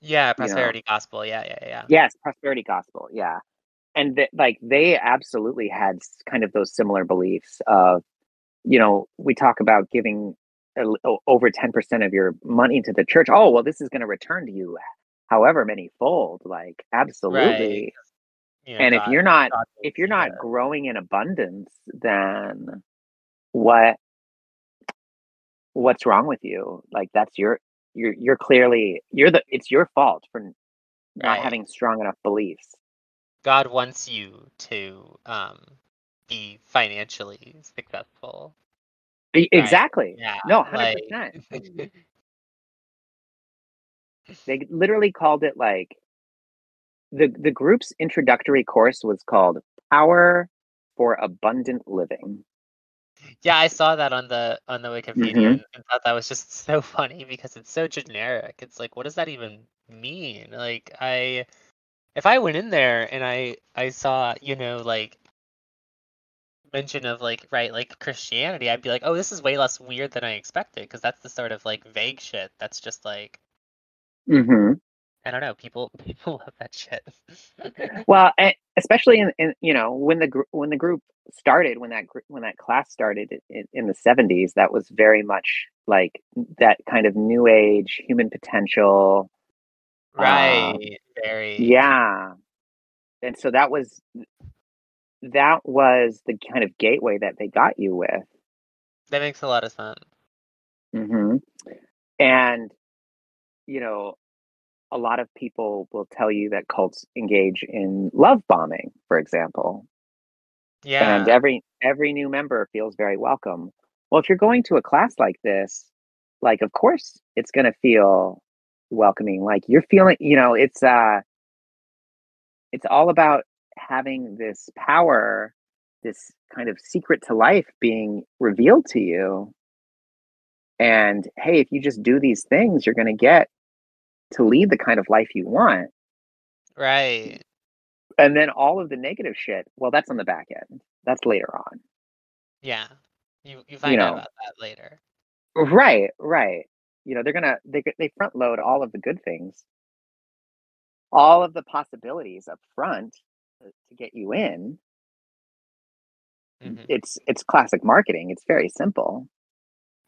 yeah, know. prosperity gospel. Yeah, yeah, yeah. Yes, prosperity gospel. Yeah, and th- like they absolutely had kind of those similar beliefs of, you know, we talk about giving a l- o- over ten percent of your money to the church. Oh well, this is going to return to you, however many fold. Like absolutely. And if God- you're not God if you're not growing in abundance, then what what's wrong with you? Like that's your you're you're clearly you're the it's your fault for not Right. having strong enough beliefs. God wants you to um be financially successful. E- Exactly. Yeah. No, hundred like- percent. They literally called it like the the group's introductory course was called Power for Abundant Living. yeah, I saw that on the on the Wikipedia Mhm. and, thought that was just so funny because it's so generic. It's like, what does that even mean? Like, I if I went in there and I I saw you know like mention of like right like Christianity, I'd be like, oh, this is way less weird than I expected because that's the sort of like vague shit that's just like hmm I don't know, people people love that shit. Well, especially in, in you know when the when the group started, when that when that class started in, in the seventies, that was very much like that kind of new age human potential. Um, right. Very. yeah, and so that was that was the kind of gateway that they got you with. That makes a lot of sense. hmm And you know, a lot of people will tell you that cults engage in love bombing, for example, Yeah. and every every new member feels very welcome. Well, if you're going to a class like this, like of course it's going to feel welcoming. Like you're feeling, you know, it's uh it's all about having this power, this kind of secret to life being revealed to you. And hey, if you just do these things, you're going to get to lead the kind of life you want. Right. And then all of the negative shit, well, that's on the back end. That's later on. Yeah. You you find out know. about that later. Right, right. You know, they're gonna they g- they front load all of the good things, all of the possibilities up front to, to get you in. Mhm. It's it's classic marketing. It's very simple.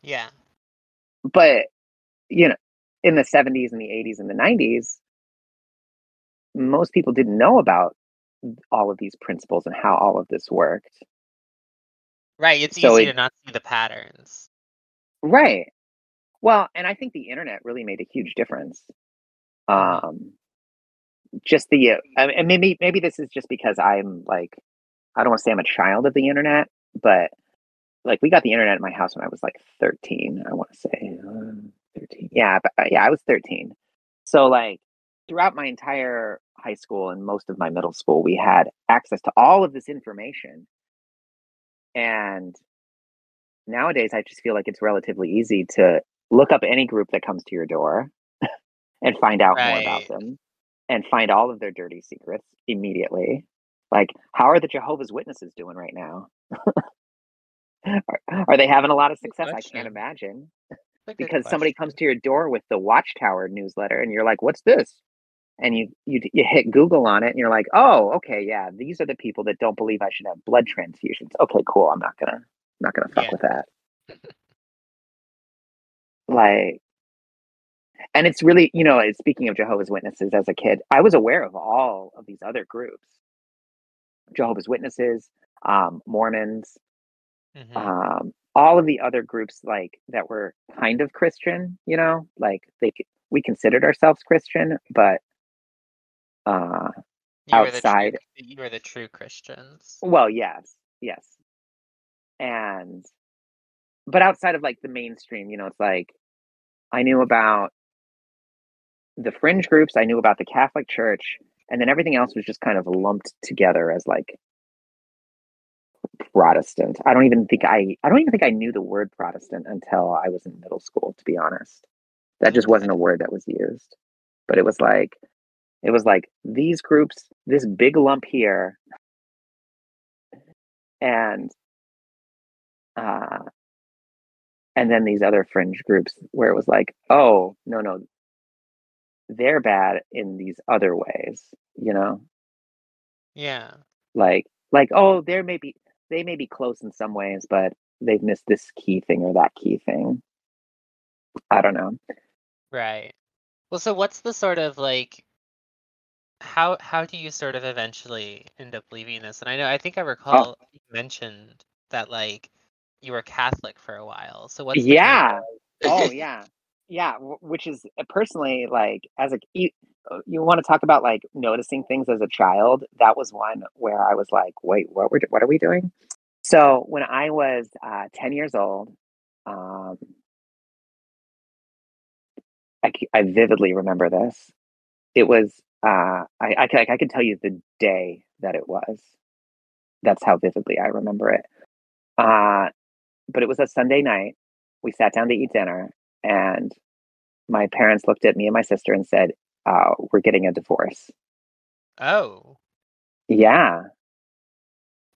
Yeah. But you know, in the 70s and the 80s and the 90s, most people didn't know about all of these principles and how all of this worked. Right. It's So easy it- to not see the patterns. Right. Well, and I think the internet really made a huge difference. Mhm. Um, just the uh, and maybe maybe this is just because I'm like I don't want to say I'm a child of the internet, but like we got the internet at my house when I was like 13. I want to say 13. Yeah, but, uh, yeah, I was 13. So like throughout my entire high school and most of my middle school, we had access to all of this information. And nowadays, I just feel like it's relatively easy to look up any group that comes to your door and find out more about them and find all of their dirty secrets immediately. Like, how are the Jehovah's Witnesses doing right now? are, are they having a lot of success? I can't imagine That's a good because somebody comes to your door with the Watchtower newsletter and you're like, "What's this?" And you you you hit Google on it and you're like, "Oh, okay, yeah, these are the people that don't believe I should have blood transfusions." Okay, cool. I'm not gonna I'm not gonna fuck Yeah. with that. Like, and it's really you know, speaking of Jehovah's Witnesses, as a kid, I was aware of all of these other groups: Jehovah's Witnesses, um, Mormons, Mhm. um, all of the other groups like that were kind of Christian, you know, like they we considered ourselves Christian, but uh, You were the true. outside, You were the true Christians. well, yes, yes, and but outside of like the mainstream, you know, it's like I knew about the fringe groups, I knew about the Catholic Church, and then everything else was just kind of lumped together as like Protestant. I don't even think I I don't even think I knew the word Protestant until I was in middle school, to be honest. That just wasn't a word that was used. But it was like it was like these groups, this big lump here, and uh and then these other fringe groups where it was like, oh, no, no, they're bad in these other ways, you know? Yeah. Like like, oh, there may be they may be close in some ways, but they've missed this key thing or that key thing. I don't know. Right. Well, so what's the sort of like how how do you sort of eventually end up leaving this? And I know I think I Oh, recall you mentioned that like you were Catholic for a while. So what's the kind yeah. Oh, yeah. Yeah, which is uh, personally like as a you, uh, you want to talk about like noticing things as a child. That was one where I was like, wait, what were what are we doing? So when I was uh, 10 years old, um, I, I vividly remember this. It was uh, I I, I could tell you the day that it was. That's how vividly I remember it. Uh, but it was a Sunday night. We sat down to eat dinner, and my parents looked at me and my sister and said, uh, "We're getting a divorce." Oh, Yeah,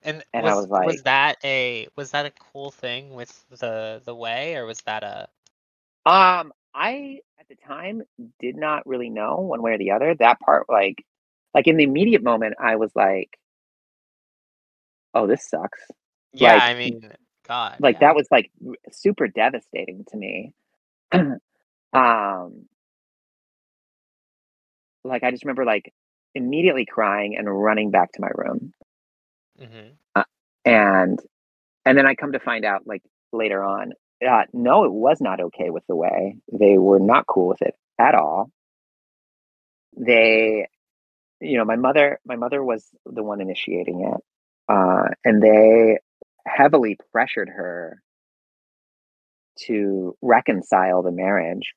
And, And I was was like- was that a was that a cool thing with the the way, or was that a Um, I at the time did not really know one way or the other. That part, like, like in the immediate moment, I was like, "Oh, this sucks." yeah? Like, I mean, God, Like yeah. that was like super devastating to me. um, like I just remember like immediately crying and running back to my room, Mhm. and and then I come to find out like later on, uh, no, it was not okay with the way they were not cool with it at all. They, you know, my mother, my mother was the one initiating it, uh, and they heavily pressured her to reconcile the marriage.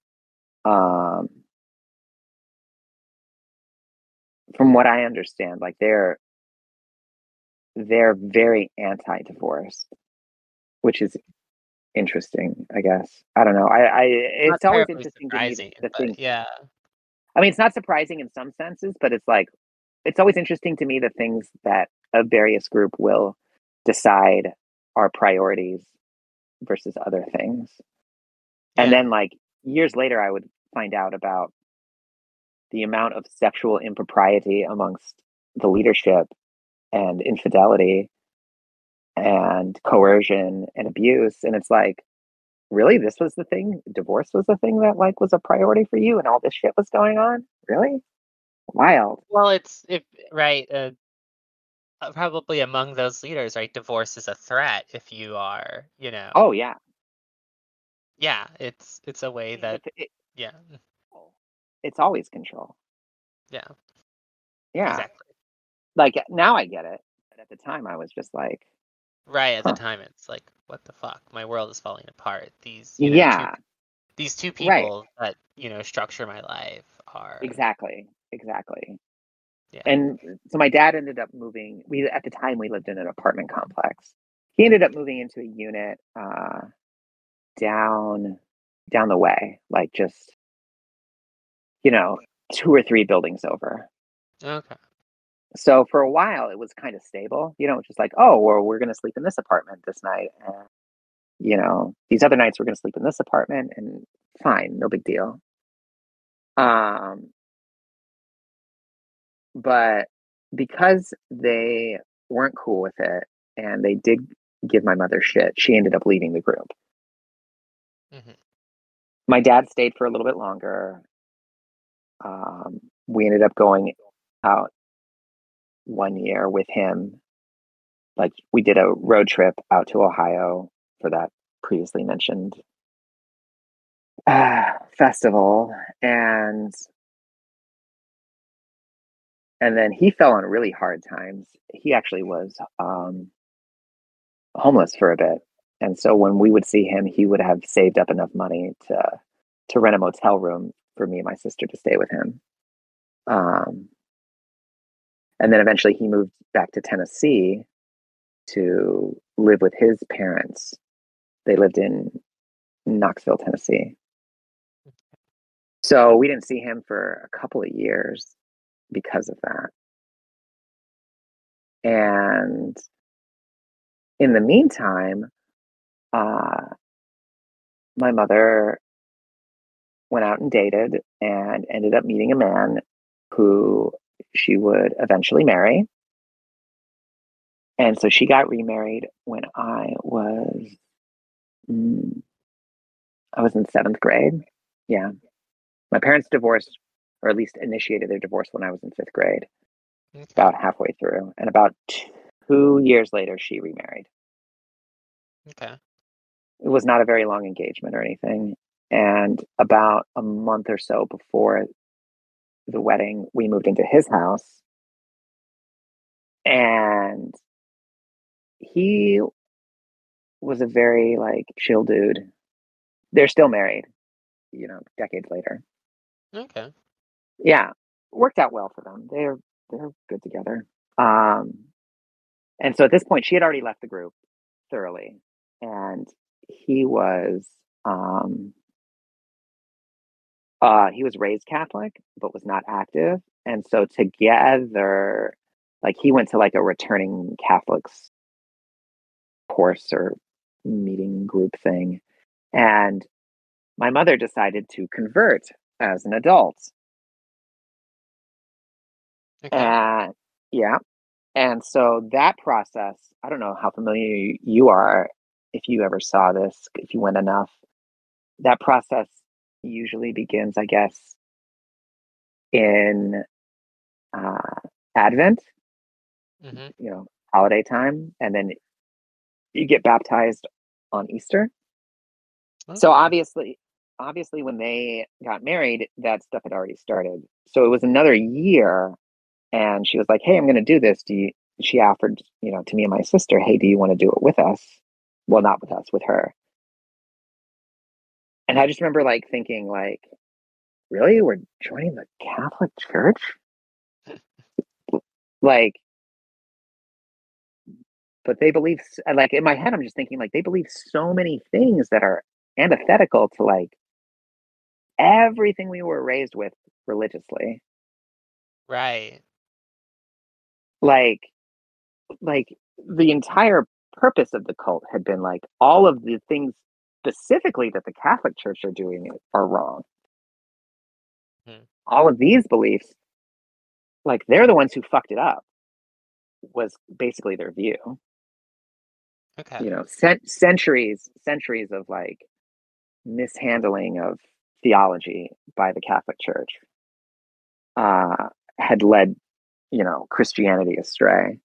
Um, from what I understand, like they're they're very anti-divorce, which is interesting. I guess I don't know. I, I it's always interesting to me the but things. yeah, I mean, it's not surprising in some senses, but it's like it's always interesting to me the things that a various group will decide are priorities versus other things. And then like years later I would find out about the amount of sexual impropriety amongst the leadership and infidelity and coercion and abuse. And it's like really? This was the thing? Divorce was the thing that like was a priority for you and all this shit was going on? Really? Wild. Well, it's if right, uh, Uh, probably among those leaders, right? Divorce is a threat if you are, you know. oh yeah yeah, it's it's a way that it's, it- yeah, oh, it's always control yeah, yeah exactly. like eh, now i get it but at the time i was just like Right at Huh. the time, it's like, what the fuck? My world is falling apart. These, you know, two- yeah these two Right. people that you know structure my life are Exactly. Exactly. Yeah. And so my dad ended up moving. We at the time we lived in an apartment complex. He ended up moving into a unit uh, down down the way, like just you know two or three buildings over. okay. So for a while it was kind of stable. You know, just like oh, well, we're going to sleep in this apartment this night, and you know these other nights we're going to sleep in this apartment, and fine, no big deal. Um, but because they weren't cool with it and they did give my mother shit, she ended up leaving the group. Mm-hmm. My dad stayed for a little bit longer. Um, we ended up going out one year with him. Like we did a road trip out to Ohio for that previously mentioned uh, festival, and and then he fell on really hard times. He actually was um, homeless for a bit, and so when we would see him, he would have saved up enough money to to rent a motel room for me and my sister to stay with him. Um, and then eventually he moved back to Tennessee to live with his parents. They lived in Knoxville, Tennessee. So we didn't see him for a couple of years because of that. And in the meantime, uh, my mother went out and dated and ended up meeting a man who she would eventually marry. And so she got remarried when I was, mm, I was in seventh grade. Yeah. My parents divorced, or at least initiated their divorce when I was in fifth grade, Okay. about halfway through. And about two years later, she remarried. Okay. It was not a very long engagement or anything. And about a month or so before the wedding, we moved into his house. And he was a very like chill dude. They're still married, you know, decades later. Okay. Yeah, worked out well for them. They're they're good together. Um, and so at this point, she had already left the group thoroughly, and he was um, uh, he was raised Catholic, but was not active, and so together, like he went to like a returning Catholics course or meeting group thing. And my mother decided to convert as an adult. Okay. And yeah. And so that process, I don't know how familiar you are if you ever saw this, if you went enough. That process usually begins, I guess, in uh, Advent, hmm you know, holiday time, and then you get baptized on Easter. So obviously, obviously, when they got married, that stuff had already started. So it was another year, and she was like, "Hey, I'm going to do this. Do you?" She offered, you know, to me and my sister, "Hey, do you want to do it with us?" Well, not with us, with her. And I just remember like thinking, like, really, we're joining the Catholic Church? Like, but they believe, like, in my head, I'm just thinking, like, they believe so many things that are antithetical to like everything we were raised with religiously. Right. Like, like the entire purpose of the cult had been like all of the things specifically that the Catholic Church are doing are wrong. Hmm. All of these beliefs, like they're the ones who fucked it up, was basically their view. Okay. You know, cent- centuries, centuries of like mishandling of theology by the Catholic Church uh, had led, you know, Christianity astray.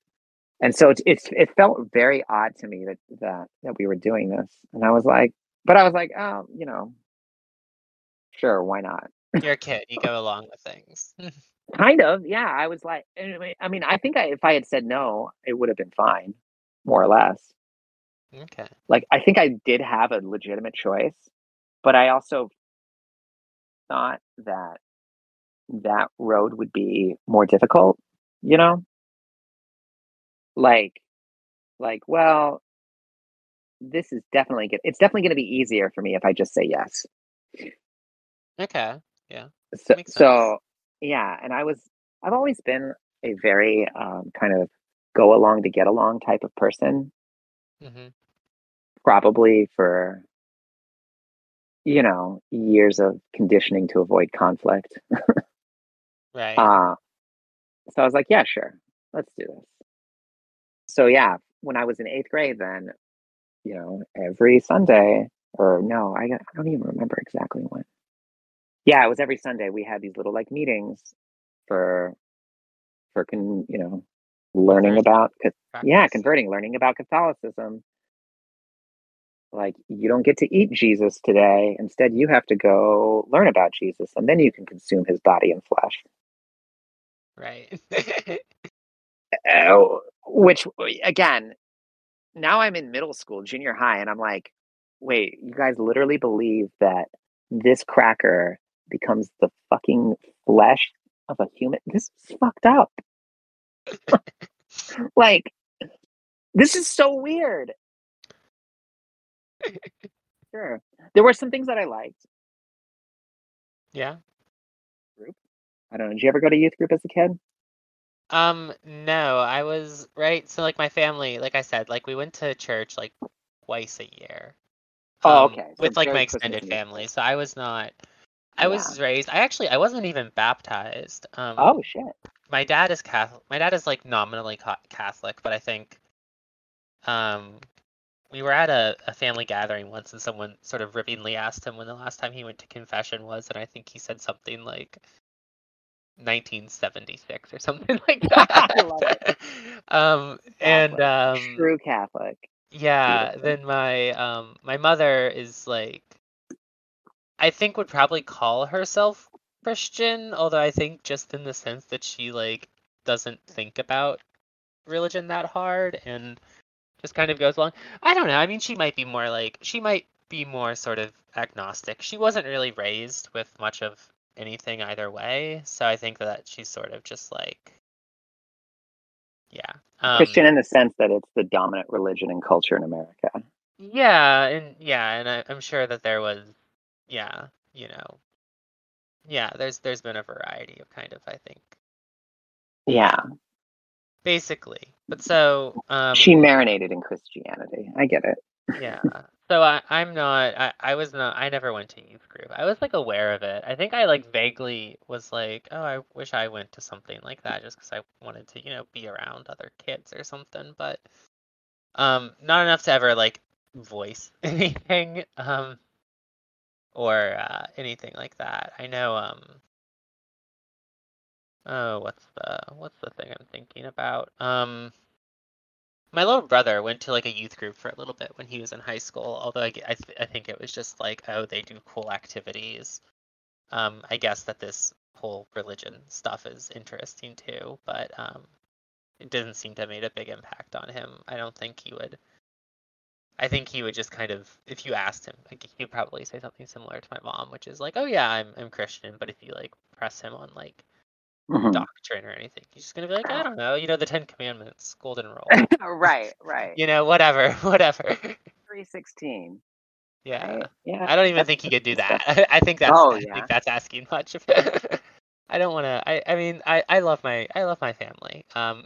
And so it's, it's it felt very odd to me that that that we were doing this, and I was like, but I was like, oh, you know, sure, why not? You're a kid. You go along with things. Kind of, yeah. I was like, I mean, I think I, if I had said no, it would have been fine, more or less. okay. Like, I think I did have a legitimate choice, but I also thought that that road would be more difficult, you know? Like, like, well, this is definitely good. It's definitely going to be easier for me if I just say yes. Okay. Yeah. So, so yeah, and I was, I've always been a very um, kind of go along to get along type of person, hmm probably for, you know, years of conditioning to avoid conflict. Right. Uh, so I was like, yeah, sure, let's do this. So yeah, when I was in eighth grade, then, you know, every Sunday, or no, I, I don't even remember exactly when. Yeah, it was every Sunday. We had these little like meetings for, for con, you know, learning about, yeah, converting, learning about Catholicism. Like you don't get to eat Jesus today. Instead, you have to go learn about Jesus, and then you can consume his body and flesh. Right. Oh, which again, now I'm in middle school, junior high, and I'm like, wait, you guys literally believe that this cracker becomes the fucking flesh of a human? This is fucked up. like, this is so weird. Sure. There were some things that I liked. yeah. I don't know. Did you ever go to youth group as a kid? Um, no, I was right. So like my family, like I said, like we went to church like twice a year. Oh, Um, okay. So with like my extended family. So I was not I Yeah. was raised I actually I wasn't even baptized. Um Oh shit. my dad is Catholic. My dad is like nominally Catholic, but I think um we were at a, a family gathering once and someone sort of ribingly asked him when the last time he went to confession was and I think he said something like 1976 or something like that. I love it. um and um True Catholic. yeah, Beautiful. then my um my mother is like I think would probably call herself Christian, although I think just in the sense that she like doesn't think about religion that hard and just kind of goes along. I don't know. I mean, she might be more like she might be more sort of agnostic. She wasn't really raised with much of anything either way, so I think that she's sort of just like yeah. Um, Christian in the sense that it's the dominant religion and culture in America. Yeah, and yeah, and I, I'm sure that there was, yeah, you know, yeah. There's there's been a variety of kind of I think. Yeah. basically. But so um, she marinated in Christianity. I get it. yeah. So I, I'm not. I, I was not. I never went to youth group. I was like aware of it. I think I like vaguely was like, oh, I wish I went to something like that just because I wanted to, you know, be around other kids or something. But um, not enough to ever like voice anything um, or uh, anything like that. I know. Um, oh, what's the what's the thing I'm thinking about? Um, my little brother went to like a youth group for a little bit when he was in high school. Although I, I, th- I think it was just like, oh, they do cool activities. Um, I guess that this whole religion stuff is interesting too, but um, it doesn't seem to have made a big impact on him. I don't think he would. I think he would just kind of, if you asked him, like he would probably say something similar to my mom, which is like, "Oh yeah, I'm I'm Christian," but if you like press him on like Mhm. doctrine or anything, he's just gonna be like, "I don't know, you know, the Ten Commandments, Golden Rule, right, right. you know, whatever, whatever." Three sixteen. yeah, Right? Yeah. I don't even think he could do that. I think that's Oh, I yeah. think that's asking much. I don't want to. I I mean, I I love my I love my family. Um,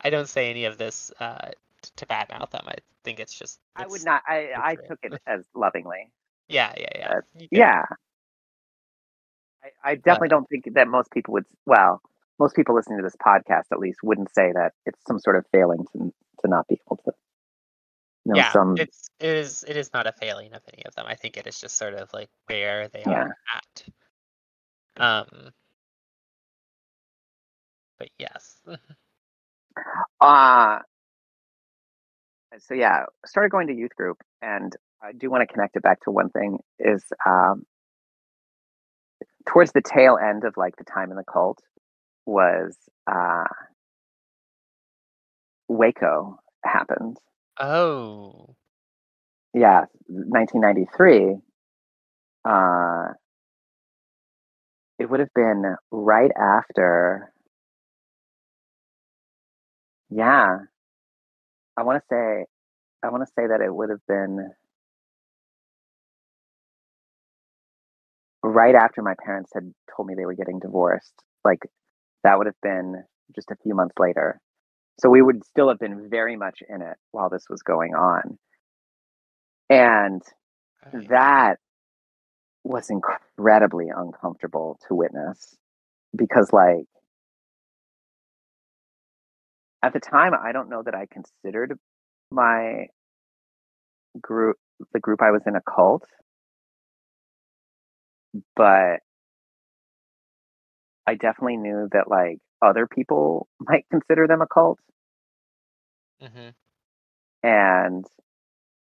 I don't say any of this uh t- to badmouth them. I think it's just. I would not. I I took it as lovingly. Yeah, yeah, yeah. Uh, Yeah. I, I definitely don't think that most people would. Well, most people listening to this podcast, at least, wouldn't say that it's some sort of failing to to not be able to. You know, yeah, some it's it is it is not a failing of any of them. I think it is just sort of like where they Yeah. are at. Um, but yes, Uh so yeah, started going to youth group and I do want to connect it back to one thing is um towards the tail end of like the time in the cult was uh Waco happened. oh, Yeah, 1993. Uh it would have been right after Yeah. I want to say I want to say that it would have been right after my parents had told me they were getting divorced. Like that would have been just a few months later. So we would still have been very much in it while this was going on. And that was incredibly uncomfortable to witness because like at the time i don't know that i considered my group the group i was in a cult but i definitely knew that like other people might consider them a cult Mhm. and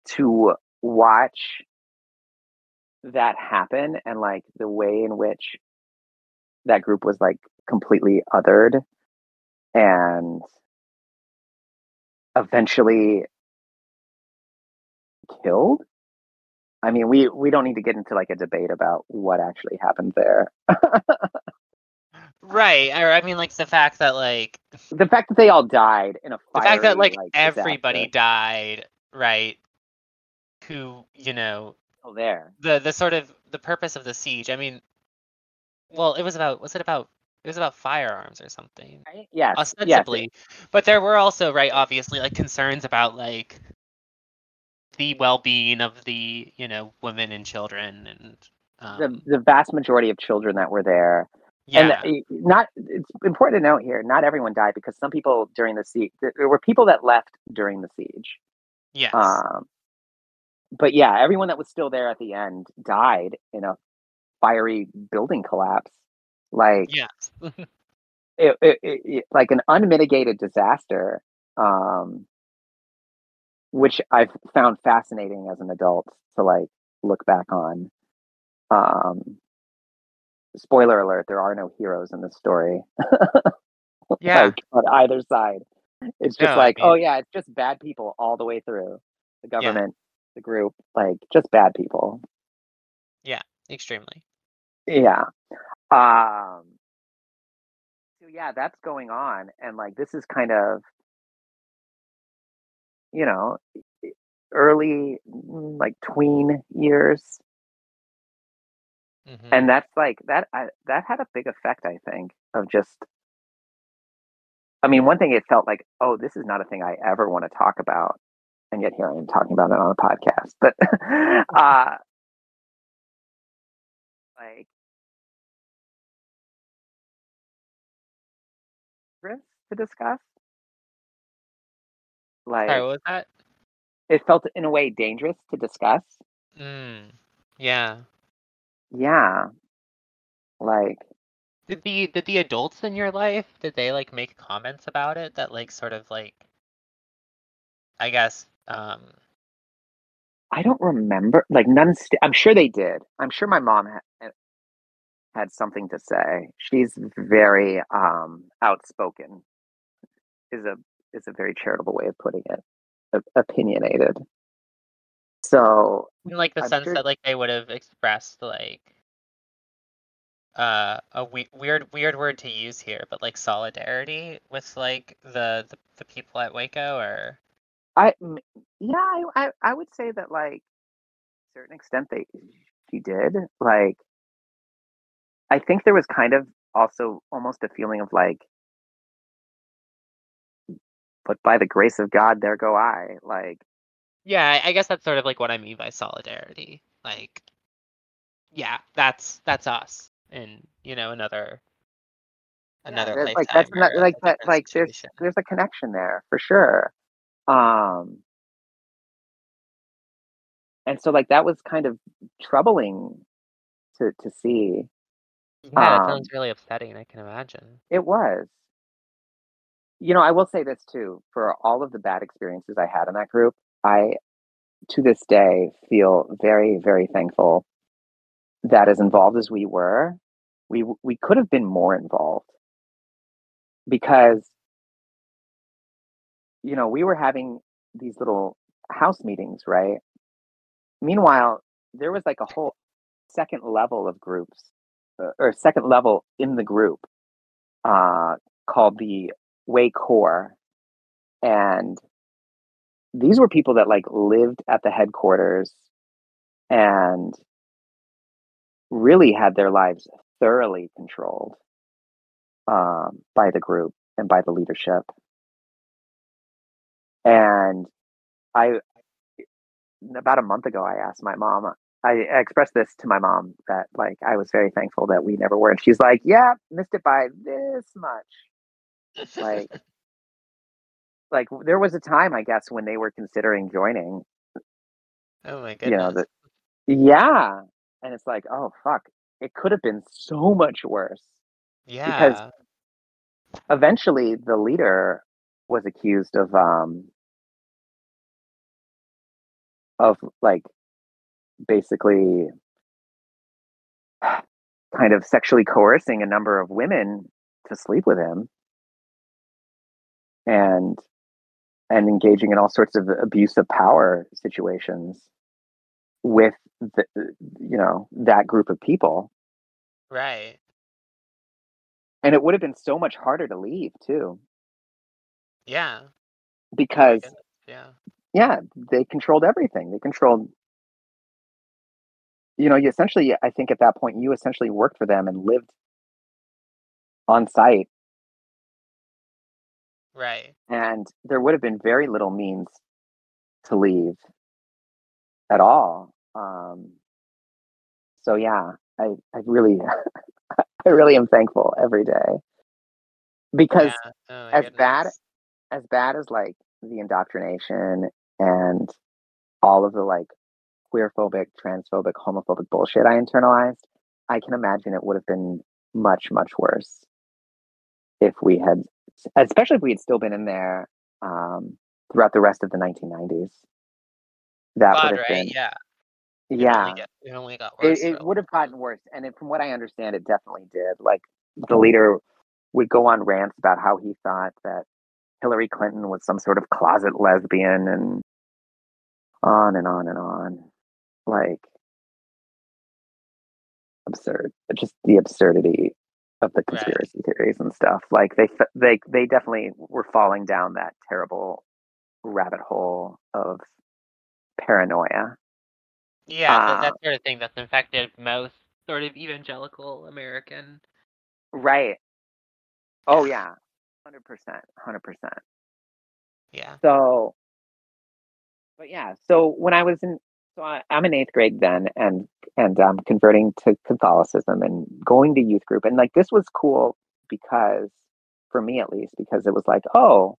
to watch that happen and like the way in which that group was like completely othered and eventually killed i mean we we don't need to get into like a debate about what actually happened there Right. Or I mean, like the fact that like the fact that they all died in a the fact that like, everybody disaster. died, right? Who you know still there the the sort of the purpose of the siege. I mean, well, it was about was it about it was about firearms or something right yes yes ostensibly, but there were also right obviously like concerns about like the well-being of the you know women and children and um, the, the vast majority of children that were there. Yeah. And not it's important to note here, not everyone died because some people during the siege there were people that left during the siege. yes. Um, but yeah, everyone that was still there at the end died in a fiery building collapse. Like yes. it, it, it, it- like an unmitigated disaster, um, which I've found fascinating as an adult to like look back on. Um, spoiler alert: there are no heroes in this story. yeah like on either side. It's just No, I like, oh yeah, it's just bad people all the way through. The government, the group, like just bad people. Yeah, extremely Yeah. Um so yeah, that's going on and like this is kind of you know, early mm, like tween years Mhm. and that's like that I, that had a big effect I think of just I mean, one thing it felt like, oh, this is not a thing I ever want to talk about, and yet here I am talking about it on a podcast. But uh, like, to discuss. Like, Sorry, what was that? it felt in a way dangerous to discuss. Mm, yeah. Yeah, like Did the did the adults in your life did they like make comments about it that like sort of like I guess um I don't remember. Like none. St- I'm sure they did. I'm sure my mom had had something to say. She's very um outspoken. Is a is a very charitable way of putting it. Opinionated. So in like the I'm sense sure- that like they would have expressed like uh a we- weird weird word to use here, but like solidarity with like the the, the people at Waco or I yeah, I, I I would say that like a certain extent they she did. Like I think there was kind of also almost a feeling of like but by the grace of God there go I. Like Yeah, I I guess that's sort of like what I mean by solidarity. Like yeah, that's that's us and you know, another another there's, lifetime. like that's not like that like there's situation. there's a connection there for sure. Um and so like that was kind of troubling to to see. Yeah, that Um, sounds really upsetting, I can imagine. It was. You know, I will say this too. For all of the bad experiences I had in that group, I, to this day, feel very, very thankful that as involved as we were, we we could have been more involved because, you know, we were having these little house meetings, right? Meanwhile, there was like a whole second level of groups, uh, or second level in the group, uh, called the Way Corps, and these were people that like lived at the headquarters and really had their lives thoroughly controlled um, by the group and by the leadership. And I, about a month ago, I asked my mom. I expressed this to my mom that like I was very thankful that we never were, and she's like, "Yeah, missed it by this much." Like, like there was a time, I guess, when they were considering joining. oh my You know goodness. that, yeah, and it's like, oh fuck, it could have been so much worse. yeah. Because eventually, the leader was accused of um of like basically kind of sexually coercing a number of women to sleep with him and and engaging in all sorts of abuse of power situations with the, you know that group of people Right. and it would have been so much harder to leave too Yeah. Oh because. Yeah. yeah they controlled everything they controlled you know you essentially i think at that point you essentially worked for them and lived on site Right. and there would have been very little means to leave at all um so yeah i i really i really am thankful every day because Yeah. Oh as bad as bad as like the indoctrination and all of the like queerphobic, transphobic, homophobic bullshit I internalized, I can imagine it would have been much, much worse if we had, especially if we had still been in there um, throughout the rest of the 1990s. That God, would have right? been, Yeah. It yeah, only, get, it only got worse. it, it would have gotten worse. And it, from what I understand, it definitely did. Like the leader would go on rants about how he thought that Hillary Clinton was some sort of closet lesbian and on and on and on. Like absurd. Just the absurdity of the Right. conspiracy theories and stuff. Like they they they definitely were falling down that terrible rabbit hole of paranoia. Yeah, that, Uh, that sort of thing that's infected most sort of evangelical American. Right. Oh yeah. Hundred percent, hundred percent. Yeah. So, but yeah. So when I was in, so I, I'm in eighth grade then, and and um, converting to Catholicism and going to youth group, and like this was cool because, for me at least, because it was like, oh,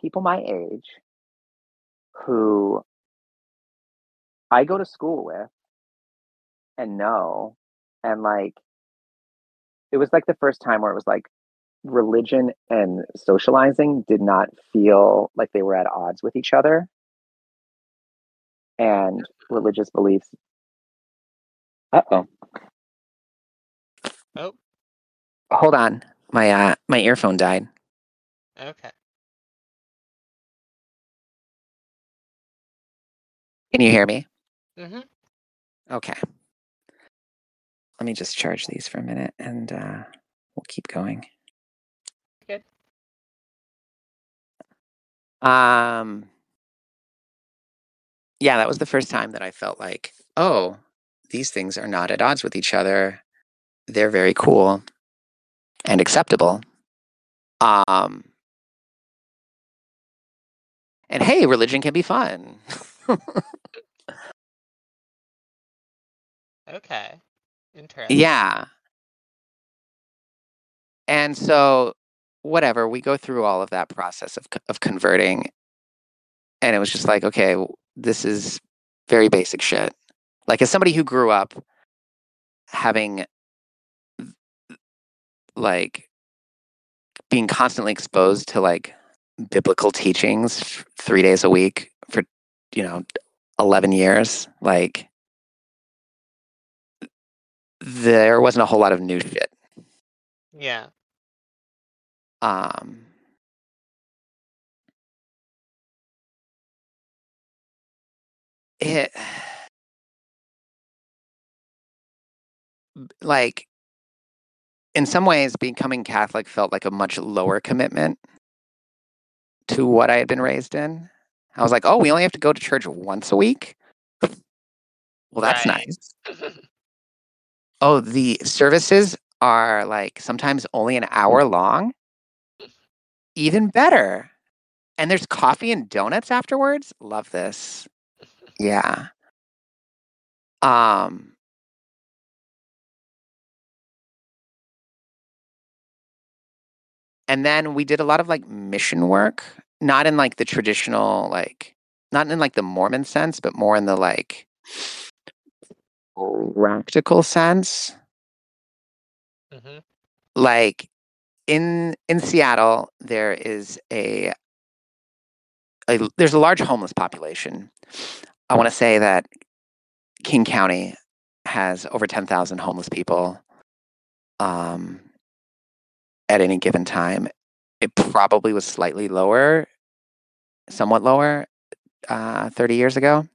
people my age who I go to school with and know, and like, it was like the first time where it was like religion and socializing did not feel like they were at odds with each other and religious beliefs. Uh-oh. Oh, hold on. My uh my earphone died. Okay. can you hear me? Mm-hmm. okay. Let me just charge these for a minute and uh we'll keep going. Good. um yeah that was the first time that i felt like oh these things are not at odds with each other they're very cool and acceptable um and hey religion can be fun Okay. Interesting. yeah and so whatever we go through all of that process of of converting and it was just like okay this is very basic shit like as somebody who grew up having like being constantly exposed to like biblical teachings 3 days a week for you know 11 years like there wasn't a whole lot of new shit Yeah. um it like in some ways becoming catholic felt like a much lower commitment to what i had been raised in. I was like oh we only have to go to church once a week? Well that's Right. nice. Oh the services are like sometimes only an hour long. Even better. And there's coffee and donuts afterwards? Love this yeah. Um and then we did a lot of like mission work not in like the traditional like not in like the mormon sense but more in the like practical sense. Hmm like in in Seattle there is a, a there's a large homeless population. I want to say that King County has over 10,000 homeless people um at any given time. It probably was slightly lower, somewhat lower uh 30 years ago.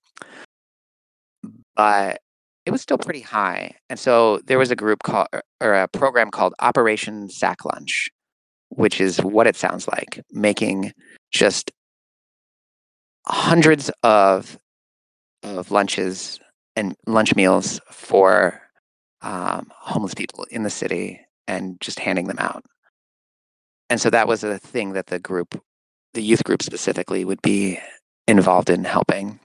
But it was still pretty high. And so there was a group called or a program called Operation Sack Lunch, which is what it sounds like, making just hundreds of of lunches and lunch meals for um, homeless people in the city and just handing them out. And so that was a thing that the group, the youth group specifically, would be involved in helping.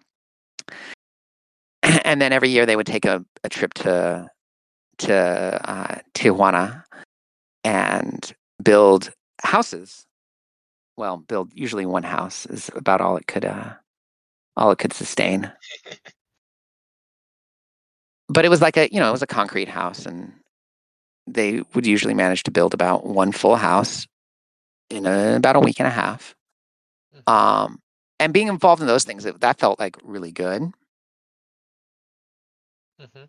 And then every year they would take a, a trip to to uh, Tijuana and build houses. Well, build usually one house is about all it could uh, all it could sustain. But it was like a you know it was a concrete house, and they would usually manage to build about one full house in a, about a week and a half. Mhm. Um, and being involved in those things, it, that felt like really good. hmm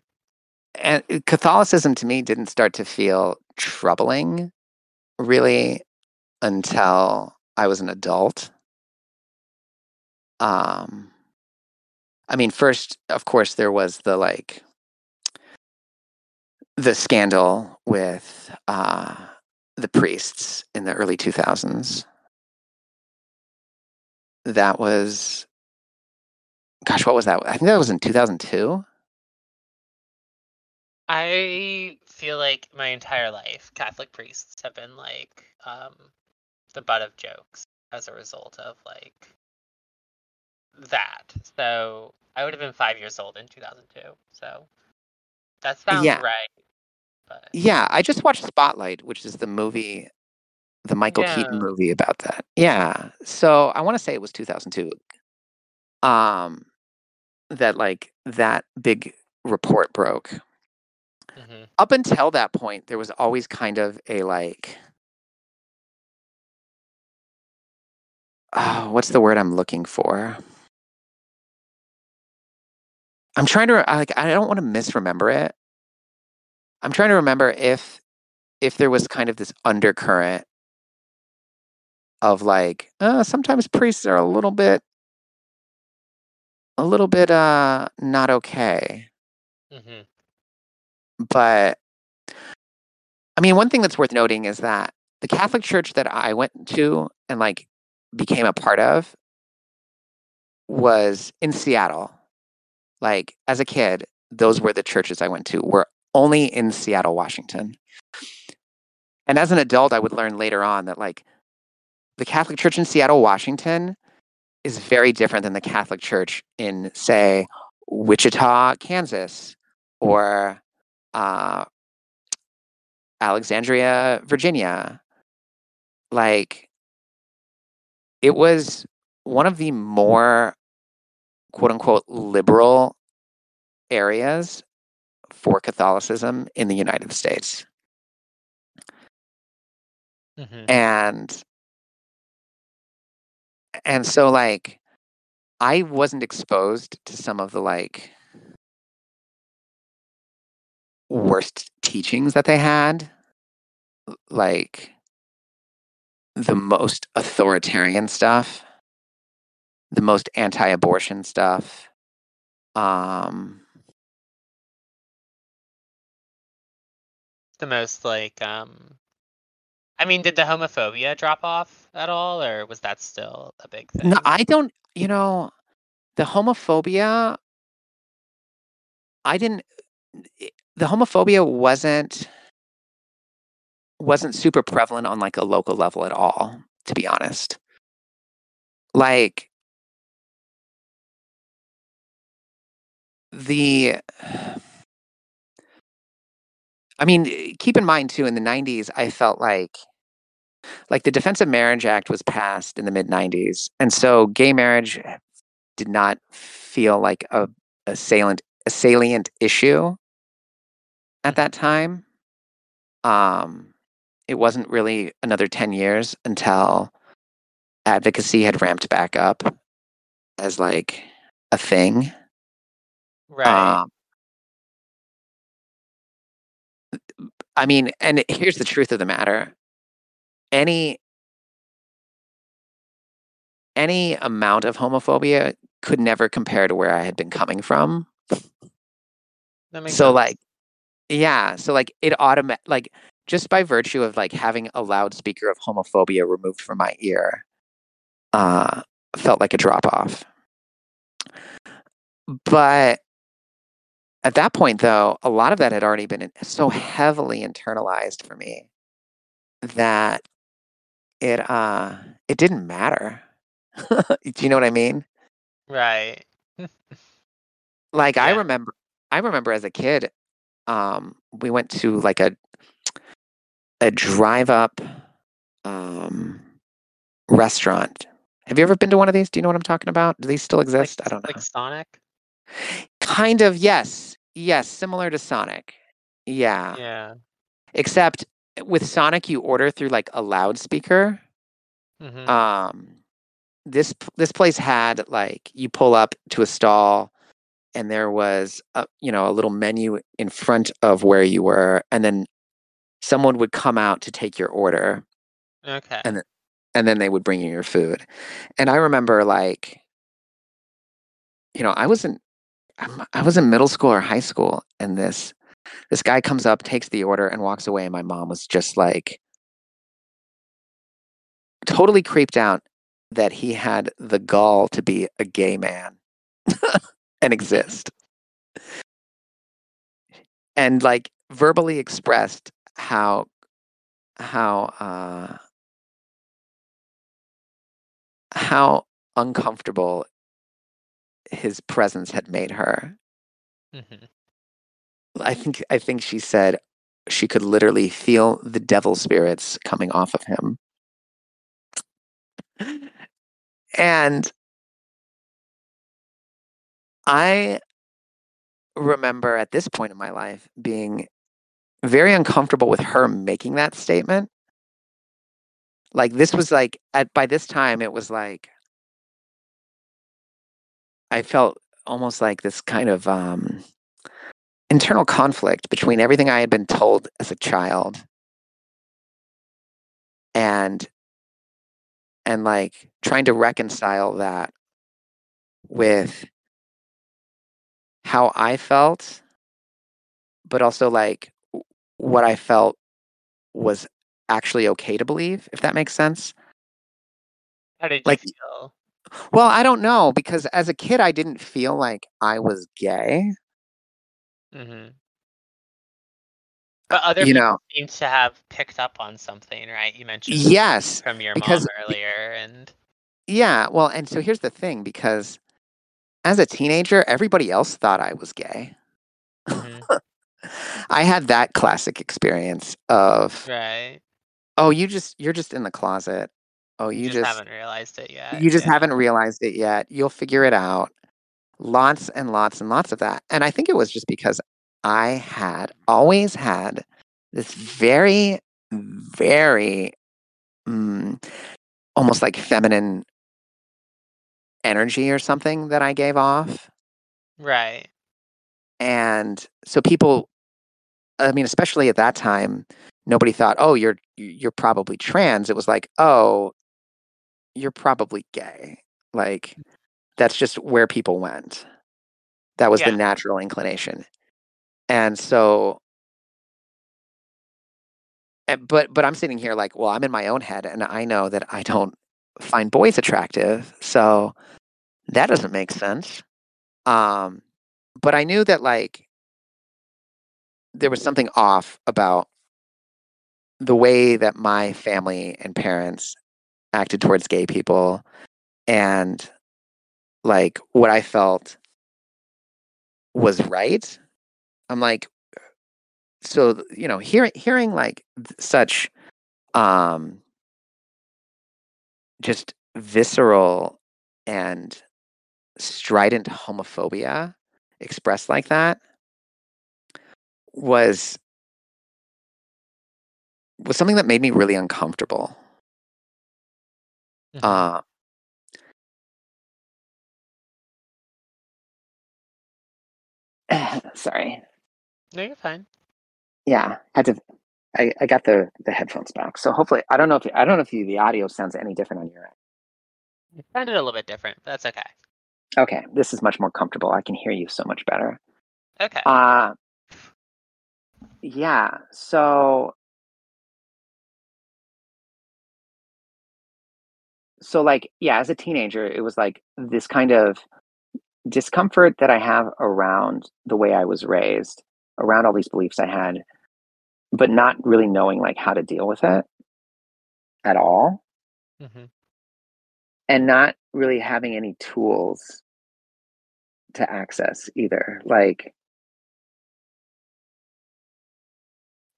and Catholicism to me didn't start to feel troubling really until I was an adult. Um, I mean, first, of course, there was the like the scandal with uh, the priests in the early 2000s. That was, gosh, what was that? I think that was in 2002. I feel like my entire life, Catholic priests have been like um, the butt of jokes as a result of like that. So I would have been five years old in 2002. So that sounds Yeah. right. But Yeah, I just watched Spotlight, which is the movie, the Michael Keaton movie about that. Yeah. So I want to say it was 2002. Um, that like that big report broke. mhm. Up until that point, there was always kind of a like, oh, what's the word I'm looking for? I'm trying to I, like I don't want to misremember it. I'm trying to remember if if there was kind of this undercurrent of like uh, sometimes priests are a little bit a little bit uh not okay. Mhm. But I mean one thing that's worth noting is that the Catholic church that I went to and like became a part of was in Seattle. Like as a kid, those were the churches I went to were only in Seattle, Washington. And as an adult, I would learn later on that like the Catholic Church in Seattle, Washington is very different than the Catholic Church in say Wichita, Kansas or uh, Alexandria, Virginia. Like it was one of the more quote unquote liberal areas for Catholicism in the United States. Mhm. And and so like I wasn't exposed to some of the like worst teachings that they had like the most authoritarian stuff the most anti-abortion stuff um The most like um. I mean, did the homophobia drop off at all, or was that still a big thing? no i don't you know the homophobia i didn't the homophobia wasn't wasn't super prevalent on like a local level at all to be honest like the i mean keep in mind too in the 90s i felt like like the defense of marriage act was passed in the mid 90s and so gay marriage did not feel like a, a salient a salient issue at that time. Um it wasn't really another 10 years until advocacy had ramped back up as like a thing right. um i mean and here's the truth of the matter any any amount of homophobia could never compare to where i had been coming from that makes so sense. like yeah so like it automatic like just by virtue of like having a loudspeaker of homophobia removed from my ear uh felt like a drop off but at that point though a lot of that had already been so heavily internalized for me that it uh it didn't matter. Do you know what i mean? Right. like i remember i remember as a kid um we went to like a a drive up um restaurant. Have you ever been to one of these? Do you know what i'm talking about? Do these still Like, exist? I don't know. Like Sonic. Kind of yes yes similar to sonic. Yeah. Yeah. except with sonic you order through like a loudspeaker. Hmm um this this place had like you pull up to a stall and there was a you know a little menu in front of where you were and then someone would come out to take your order. Okay. and and then they would bring you your food. And i remember like you know i was in I'm- i was in middle school or high school and this this guy comes up takes the order and walks away and my mom was just like totally creeped out that he had the gall to be a gay man and exist. And like verbally expressed how how uh how uncomfortable his presence had made her. Mhm. I think I think she said she could literally feel the devil spirits coming off of him. And I remember at this point in my life being very uncomfortable with her making that statement. Like this was like at by this time it was like I felt almost like this kind of um internal conflict between everything I had been told as a child and and like trying to reconcile that with how I felt but also like what I felt was actually okay to believe if that makes sense. How did you feel? Well, I don't know because as a kid I didn't feel like I was gay. Mm-hmm. But other You people know. seem to have picked up on something, right? You mentioned Yes, from your because mom earlier, and yeah, well, and so here's the thing because as a teenager everybody else thought I was gay. Mhm. I had that classic experience of right, oh, you just you're just in the closet. Oh, you you just just haven't realized it yet. you just yeah. haven't realized it yet. You'll figure it out. Lots and lots and lots of that. And I think it was just because I had always had this very, very mm, almost like feminine energy or something that I gave off. Right. And so people, I mean, especially at that time, nobody thought, oh, you're you're probably trans. It was like, oh, you're probably gay. Like that's just where people went. That was the natural inclination. And so and- but but I'm sitting here like, well, I'm in my own head and I know that I don't find boys attractive. So that doesn't make sense. Um but I knew that like there was something off about the way that my family and parents acted towards gay people and like what I felt was right. I'm like, so you know, hearing hearing like such um just visceral and strident homophobia expressed like that was was something that made me really uncomfortable. Mhm. Uh, sorry. no, you're fine. Yeah, had to. I, I got the the headphones back, so hopefully I don't know if I don't know if the, the audio sounds any different on your end. It sounded a little bit different. But that's okay. Okay, this is much more comfortable. I can hear you so much better. Okay. Uh yeah. So so like yeah, as a teenager, it was like this kind of discomfort that I have around the way I was raised, around all these beliefs I had, but not really knowing like how to deal with it at all. hmm and not really having any tools to access either. Like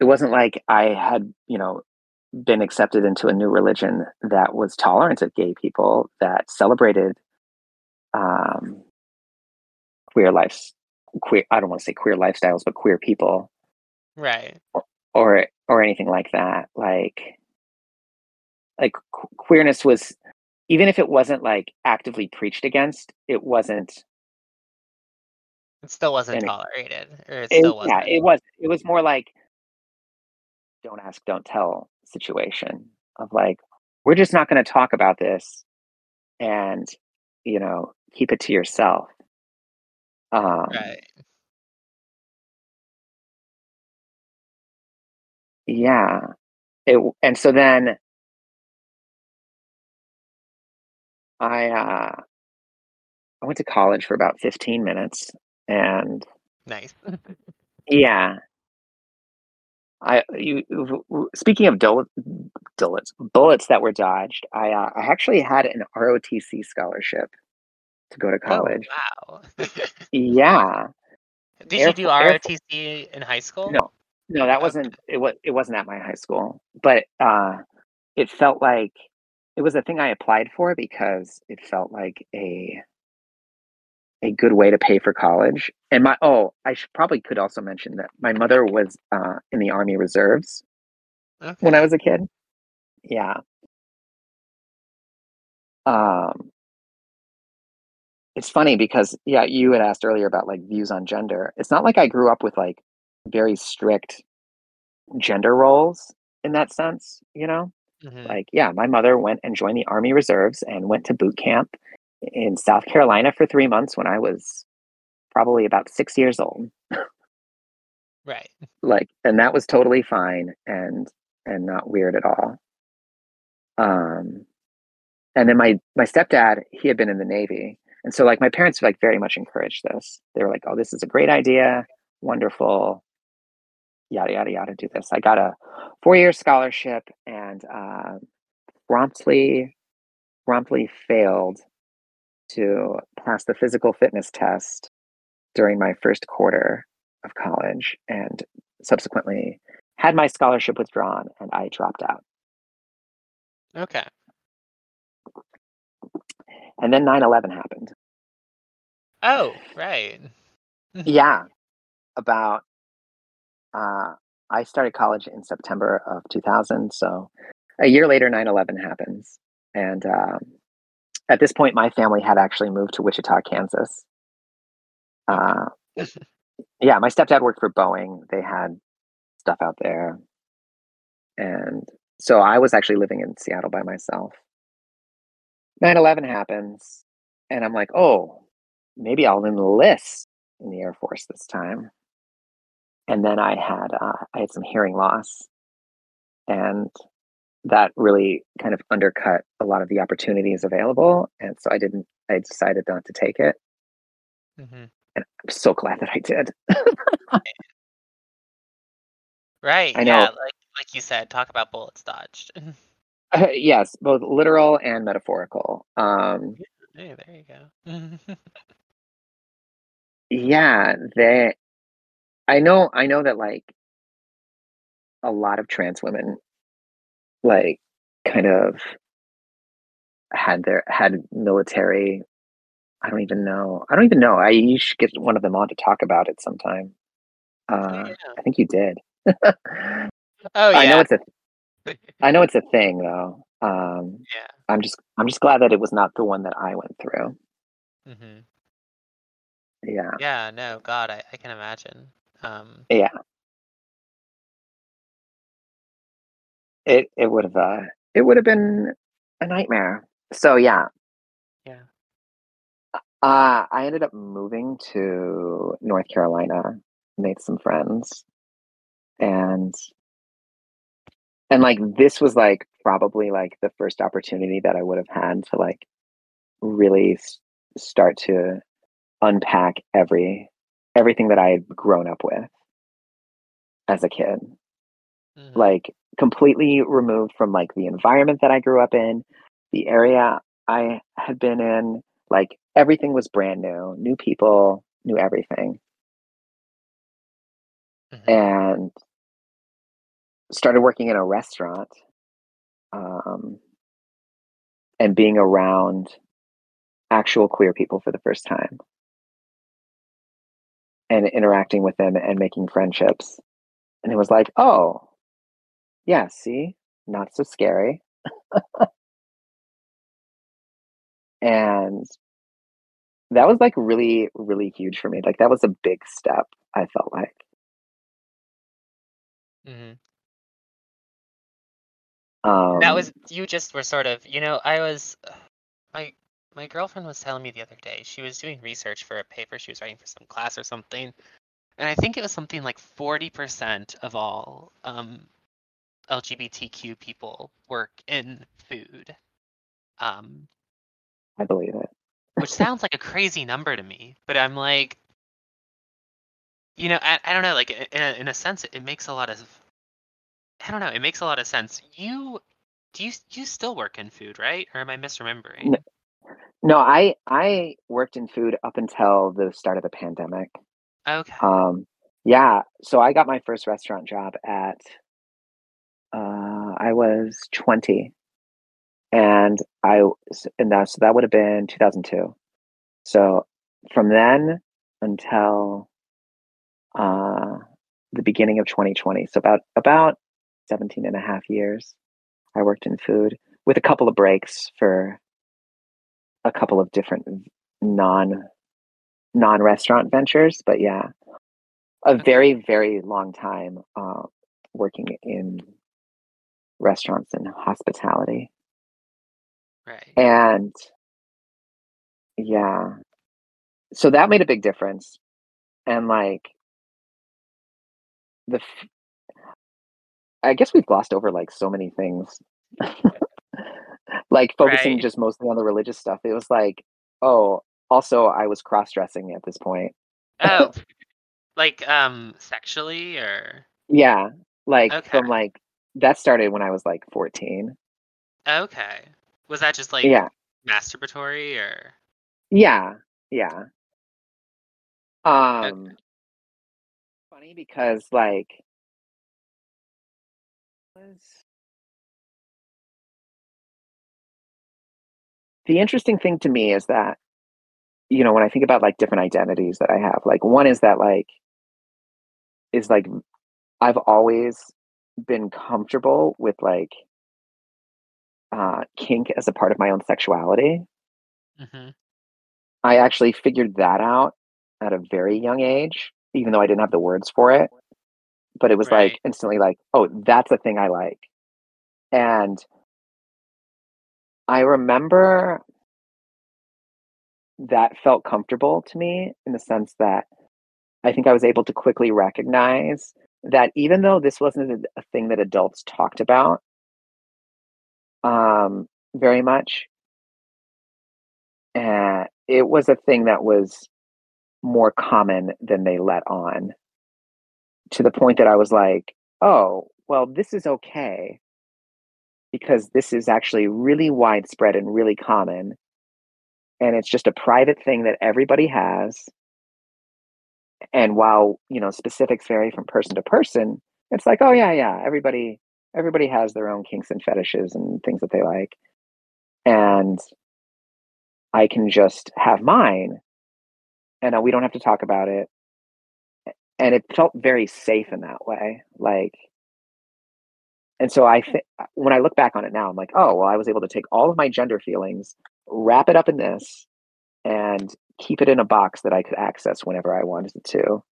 it wasn't like I had, you know, been accepted into a new religion that was tolerant of gay people, that celebrated um, queer lives, queer. I don't want to say queer lifestyles, but queer people, Right. or or anything like that. Like, like queerness was, even if it wasn't like actively preached against, it wasn't It still wasn't And tolerated, or it It- wasn't. yeah, it was. It was more like don't ask, don't tell situation of like we're just not going to talk about this, and you know keep it to yourself. Um, right. Yeah. It, and so then I uh, I went to college for about 15 minutes, and Nice. yeah, I you speaking of bullets bullets that were dodged. I uh, I actually had an ROTC scholarship to go to Oh college. wow. Yeah. Did Air you do Fo- Air ROTC in high school? No, no, that Okay. wasn't it. Was it wasn't at my high school, but uh, it felt like it was a thing I applied for because it felt like a a good way to pay for college. And my oh, I should probably could also mention that my mother was uh, in the Army Reserves Okay. when I was a kid. Yeah. Um, it's funny because yeah, you had asked earlier about like views on gender. It's not like I grew up with like very strict gender roles in that sense, you know? Mhm. Like, yeah, my mother went and joined the Army Reserves and went to boot camp in South Carolina for three months when I was probably about six years old. Right. Like, and that was totally fine and and not weird at all. Um, and then my my stepdad, he had been in the Navy, and so like my parents like very much encouraged this. They were like, "Oh, this is a great idea, wonderful." Yada yada yada. Do this. I got a four year scholarship and uh, promptly promptly failed to pass the physical fitness test during my first quarter of college, and subsequently had my scholarship withdrawn, and I dropped out. Okay. And then 9/11 happened. Oh, right. Yeah, about uh, I started college in September of 2000, so a year later 9/11 happens, and um, at this point, my family had actually moved to Wichita, Kansas. Uh, yeah, my stepdad worked for Boeing. They had stuff out there, and so I was actually living in Seattle by myself. 9/11 happens, and I'm like, oh, maybe I'll enlist in the Air Force this time. And then I had uh, I had some hearing loss, and that really kind of undercut a lot of the opportunities available. And so I didn't. I decided not to take it. hmm And I'm so glad that I did. Right. I Yeah. know. Like like you said, talk about bullets dodged. yes, both literal and metaphorical. Um, hey, there you go. yeah, they. I know. I know that like a lot of trans women, like, kind of had their had military. I don't even know. I don't even know. I you should get one of them on to talk about it sometime. Uh, yeah. I think you did. Oh yeah. I know it's a I know it's a thing though. Um, yeah. I'm just I'm just glad that it was not the one that I went through. hmm Yeah, Yeah. No. God, I, I can imagine. Um. yeah. It it would have uh, it would have been a nightmare. So yeah, Yeah. uh, I ended up moving to North Carolina, made some friends, and and like this was like probably like the first opportunity that I would have had to like really s- start to unpack every everything that I had grown up with as a kid. Mhm, Like completely removed from like the environment that I grew up in, the area I had been in, like everything was brand new, new people, new everything. mhm. And started working in a restaurant um, and being around actual queer people for the first time and interacting with them and making friendships. And it was like, oh, yeah, see, not so scary. and that was like really, really huge for me. Like, that was a big step, I felt like. Um, That was you. Just were sort of. You know, I was. My my girlfriend was telling me the other day. She was doing research for a paper she was writing for some class or something, and I think it was something like forty percent of all um, LGBTQ people work in food. Um, I believe it. which sounds like a crazy number to me, but I'm like, you know, I, I don't know, like in a, in a sense, it, it makes a lot of I don't know. It makes a lot of sense. You do you you still work in food, right? Or am I misremembering? No, no, I I worked in food up until the start of the pandemic. Okay. Um, yeah, so I got my first restaurant job at uh, I was 20, and I and that so that would have been 2002. So from then until uh, the beginning of 2020, so about about 17 and a half years, I worked in food with a couple of breaks for a couple of different non non restaurant ventures, but yeah, a very very long time uh, working in restaurants and hospitality, Right. and yeah, so that made a big difference, and like the, f- I guess we've glossed over like so many things. like focusing Right. just mostly on the religious stuff. It was like, oh, also I was cross dressing at this point. Oh, like um sexually or Yeah, like okay. from like that started when I was like 14. Okay. Was that just like Yeah, masturbatory or yeah, yeah. okay. Um, funny because like the interesting thing to me is that you know when I think about like different identities that I have, like one is that like is like I've always been comfortable with like uh kink as a part of my own sexuality. hmm I actually figured that out at a very young age, even though I didn't have the words for it. But it was Right. like instantly like, oh, that's a thing I like. And I remember that felt comfortable to me in the sense that I think I was able to quickly recognize that even though this wasn't a, thing that adults talked about um, very much, uh, it was a thing that was more common than they let on to the point that I was like, oh, well, this is okay because this is actually really widespread and really common. And it's just a private thing that everybody has. And while, you know, specifics vary from person to person, it's like, oh yeah, yeah, everybody everybody has their own kinks and fetishes and things that they like. And I can just have mine and we don't have to talk about it. And it felt very safe in that way. Like And so I think when I look back on it now, I'm like, oh, well, I was able to take all of my gender feelings, wrap it up in this, and keep it in a box that I could access whenever I wanted to.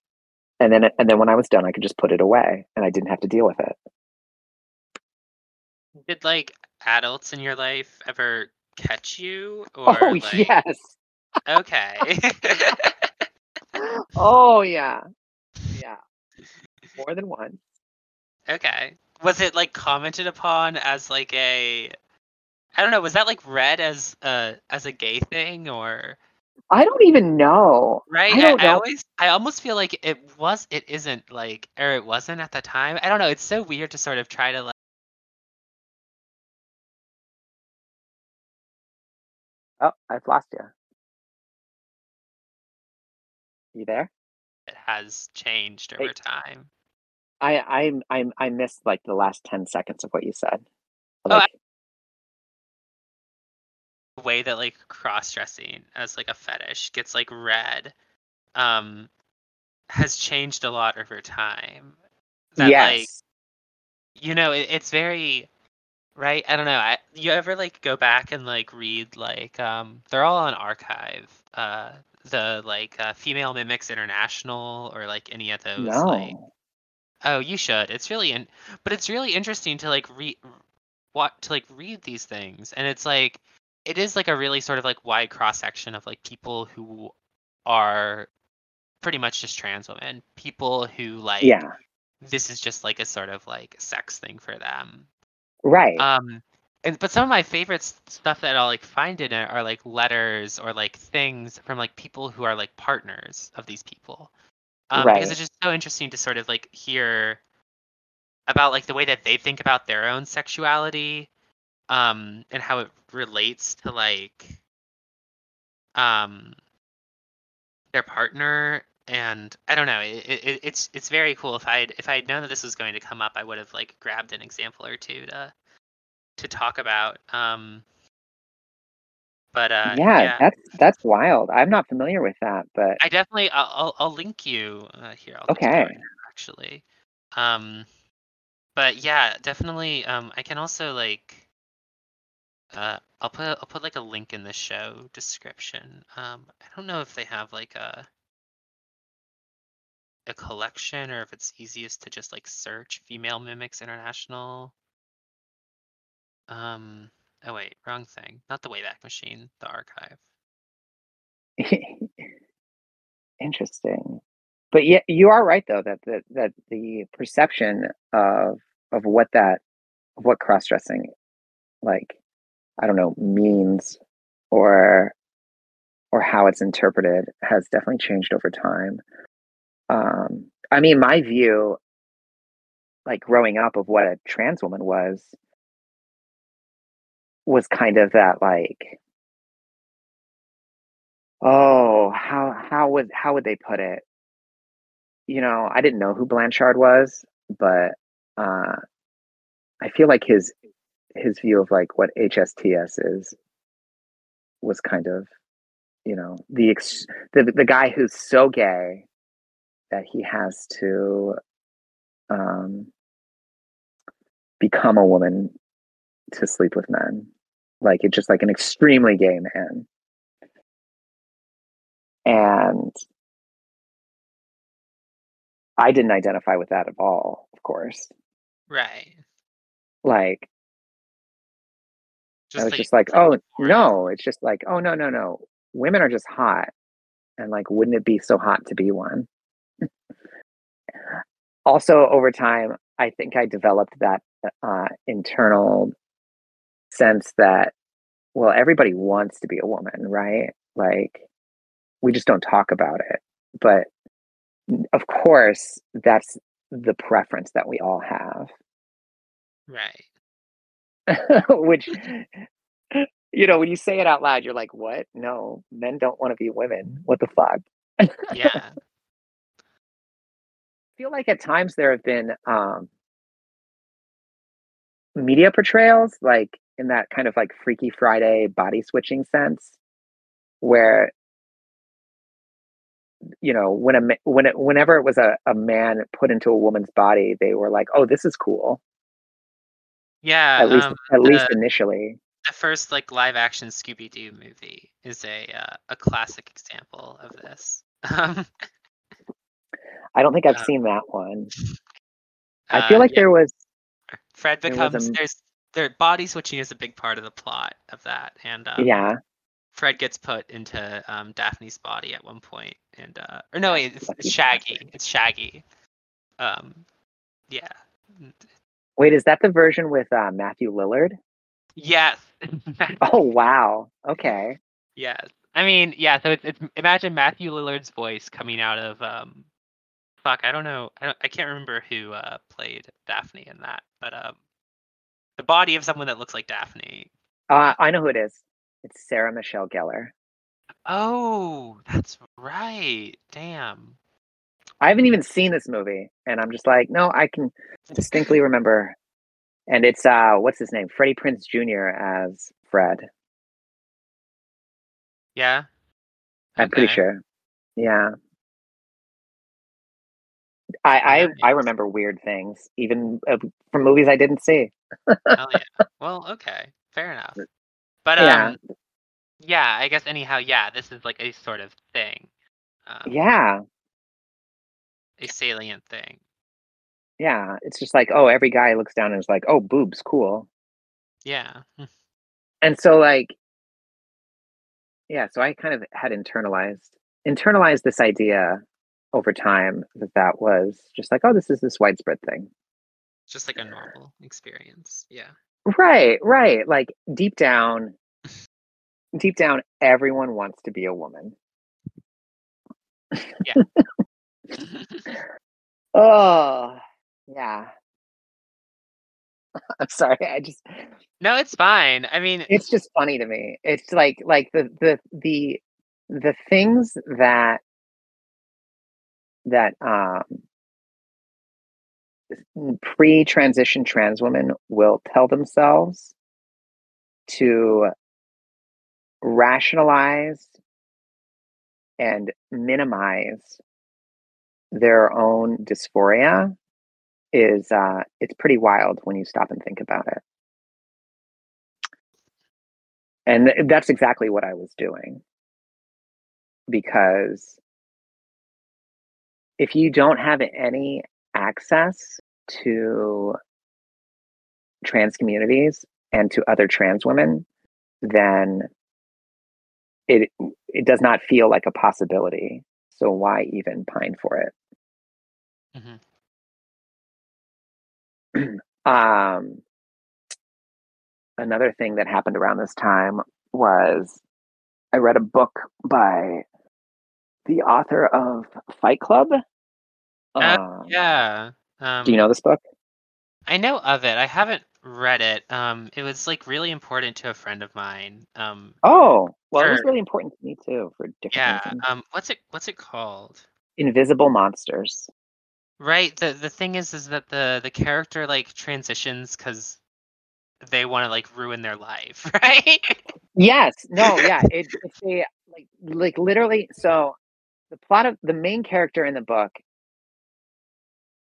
And then, and then when I was done, I could just put it away, and I didn't have to deal with it. Did like adults in your life ever catch you or Oh like yes. okay. Oh yeah. Yeah. More than one. okay. Was it like commented upon as like a I don't know, was that like read as a as a gay thing or I don't even know. right? I I, don't I know. always I almost feel like it was it isn't like or it wasn't at the time. I don't know, it's so weird to sort of try to like Oh, I've lost you. You there? it has changed over time. I I I I missed like the last ten seconds of what you said. Oh, I- Like, way that like cross dressing as like a fetish gets like read um has changed a lot over time. That like yes. you know it, it's very right i don't know I, you ever like go back and like read like um they're all on archive uh the like uh, female mimics international or like any of those like No. oh you should it's really in but it's really interesting to like read what to like read these things and it's like it is like a really sort of like wide cross section of like people who are pretty much just trans women people who like Yeah. this is just like a sort of like sex thing for them Right. um, and but some of my favorite stuff that I'll like find in it are like letters or like things from like people who are like partners of these people. Um, because it's just so interesting to sort of like hear about like the way that they think about their own sexuality um and how it relates to like um their partner and I don't know it, it, it's it's very cool if I'd if I'd known that this was going to come up I would have like grabbed an example or two to to talk about um but uh yeah, yeah that's that's wild. I'm not familiar with that, but I definitely I'll I'll, I'll link you uh, here I'll you okay. actually um but yeah definitely um I can also like uh, I'll put I'll put like a link in the show description. Um, I don't know if they have like a a collection or if it's easiest to just like search Female Mimics International. Um, oh wait, wrong thing. Not the Wayback Machine, the archive. Interesting. But yeah, you are right though that that that the perception of of what that of what cross dressing like I don't know means or or how it's interpreted has definitely changed over time. Um, I mean, my view, like growing up, of what a trans woman was, was kind of that like, oh, how how would how would they put it? You know, I didn't know who Blanchard was, but uh, I feel like his his view of like what HSTS is was kind of, you know, the ex- the the guy who's so gay that he has to um, become a woman to sleep with men. Like it's just like an extremely gay man. And I didn't identify with that at all, of course. Right. Like Just I was just like, oh no, it's just like, oh no, no, no. Women are just hot. And like, wouldn't it be so hot to be one? also, over time, I think I developed that uh, internal sense that, well, everybody wants to be a woman, right? Like, we just don't talk about it. But of course, that's the preference that we all have. Right. which you know when you say it out loud you're like what? No men don't want to be women. What the fuck? Yeah. I feel like at times there have been um media portrayals like in that kind of like freaky friday body switching sense where you know when a when it, whenever it was a, a man put into a woman's body they were like oh this is cool Yeah. at least Um, at least initially the first like live action Scooby Doo movie is a uh, a classic example of this. Um, i don't think i've uh, seen that one i feel uh, like yeah. there was Fred there was a becomes there's their body switching is a big part of the plot of that, and um, yeah Fred gets put into um, Daphne's body at one point, and uh, or no, wait, it's, it's Shaggy. It's Shaggy. Um, yeah, Wait, is that the version with uh, Matthew Lillard? yes, Oh wow. Okay. yes. I mean, yeah. So it's, it's imagine Matthew Lillard's voice coming out of um, fuck, I don't know, I, don't, I can't remember who uh played Daphne in that, but um, the body of someone that looks like Daphne. Uh, I know who it is. It's Sarah Michelle Gellar. Oh, that's right. Damn. I haven't even seen this movie, and I'm just like, no, I can distinctly remember. And it's uh, what's his name? Freddie Prinze Jr. as Fred. Yeah. I'm pretty sure. Yeah. I I, I remember weird things, even uh, from movies I didn't see. Hell yeah. Well, okay. Fair enough. But Yeah. um yeah, I guess anyhow, yeah, this is like a sort of thing. Um, Yeah. A salient thing. Yeah. It's just like, oh, every guy looks down and is like, oh, boobs, cool. Yeah. Hmm. and so like yeah so i kind of had internalized internalized this idea over time that that was just like oh this is this widespread thing Just like a normal experience. Yeah. right right like deep down deep down everyone wants to be a woman oh yeah I'm sorry. I just No, it's fine. I mean, it's just funny to me. It's like like the the the the things that that um pre-transition trans women will tell themselves to rationalize and minimize their own dysphoria is uh it's pretty wild when you stop and think about it. And th- that's exactly what i was doing. Because if you don't have any access to trans communities and to other trans women then it it does not feel like a possibility. So why even pine for it mhm. um another thing that happened around this time was I read a book by the author of Fight Club. Uh, Um, yeah. Um, Do you know this book? I know of it. I haven't read it. Um, it was like really important to a friend of mine. Um, Oh, well, it was really important to me too for different yeah. reasons. Um, what's it? What's it called? Invisible Monsters. Right. The the thing is, is that the the character like transitions because they want to like ruin their life, right? Yes. No. Yeah. It, it's a like like literally. So the plot of the main character in the book,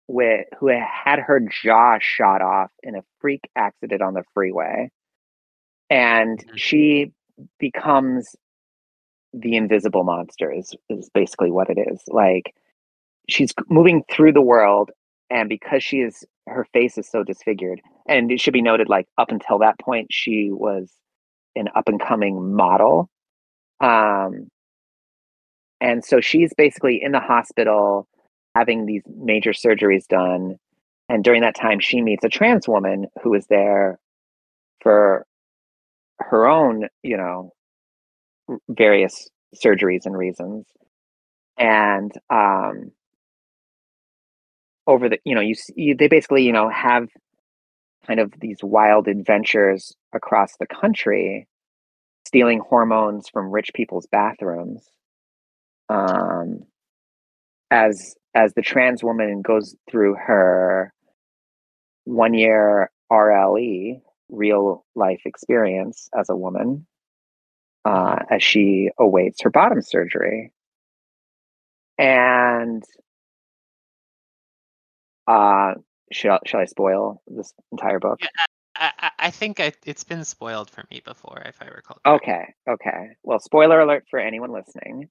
with who had her jaw shot off in a freak accident on the freeway, and Mhm. she becomes the invisible monster. Is is basically what it is. Like she's moving through the world, and because she is her face is so disfigured, and it should be noted, like up until that point, she was an up and coming model. Um, and so she's basically in the hospital having these major surgeries done. And during that time, she meets a trans woman who is there for her own, you know, various surgeries and reasons. And um, over the, you know, you see, they basically, you know, have kind of these wild adventures across the country, stealing hormones from rich people's bathrooms. Um, as as the trans woman goes through her one year RLE, real life experience as a woman, uh, as she awaits her bottom surgery. And uh, shall, shall I spoil this entire book? Yeah, I, I think I, it's been spoiled for me before, if I recall. correctly. Okay, okay. Well, spoiler alert for anyone listening.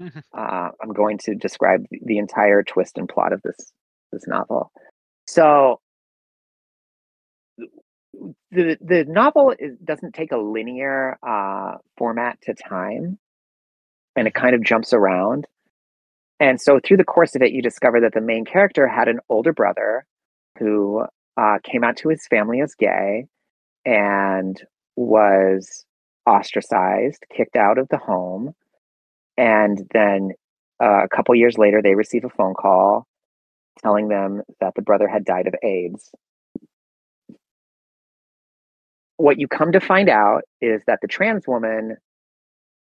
Uh, I'm going to describe the- the entire twist and plot of this this novel. So, the the novel is, doesn't take a linear uh, format to time, and it kind of jumps around. And so, through the course of it, you discover that the main character had an older brother who uh, came out to his family as gay and was ostracized, kicked out of the home, and then uh, a couple years later, they receive a phone call telling them that the brother had died of AIDS. What you come to find out is that the trans woman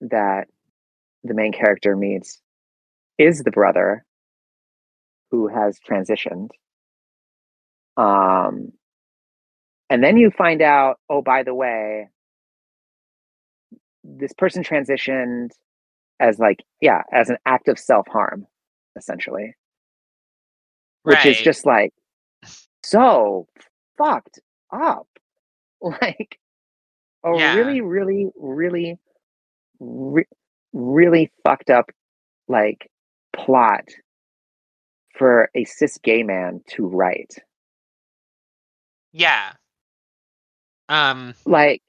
that the main character meets is the brother who has transitioned. Um, and then you find out, oh, by the way, this person transitioned as like, yeah, as an act of self harm, essentially, which is just like so fucked up. Like a Yeah. really, really, really, re- really fucked up like plot for a cis gay man to write. Yeah. Um. Like,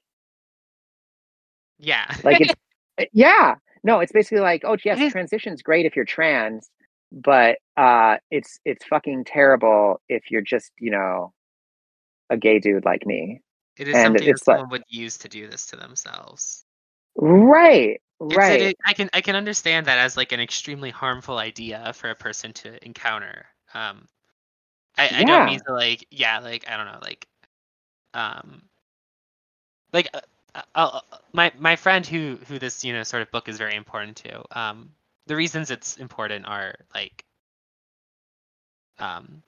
Yeah. like it's Uh, yeah no it's basically like oh yes transition's great if you're trans but uh it's it's fucking terrible if you're just you know a gay dude like me it is and something that it's like- someone would use to do this to themselves. right right it- I can I can understand that as like an extremely harmful idea for a person to encounter. Um, I, I don't mean to like yeah like I don't know like um like uh, uh, uh, my my friend who who this you know sort of book is very important to um the reasons it's important are like um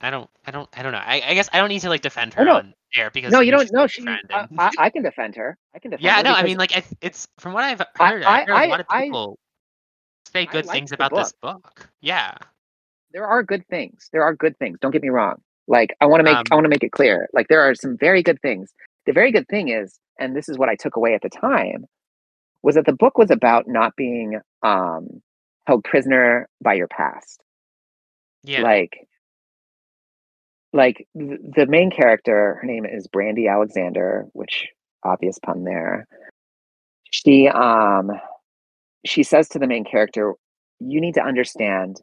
I don't I don't I don't know I, I guess I don't need to like defend her on air because No, you don't. No, she. I, I, can defend her. I can defend. yeah her no I mean like it's from what I've heard I, I- heard a lot of people say good things about this book yeah there are good things. There are good things. Don't get me wrong. Like I want to make Um, I want to make it clear. Like there are some very good things. The very good thing is, and this is what I took away at the time, was that the book was about not being um, held prisoner by your past. yeah Like, like th- the main character, her name is Brandy Alexander, which obvious pun there. She um, she says to the main character, "You need to understand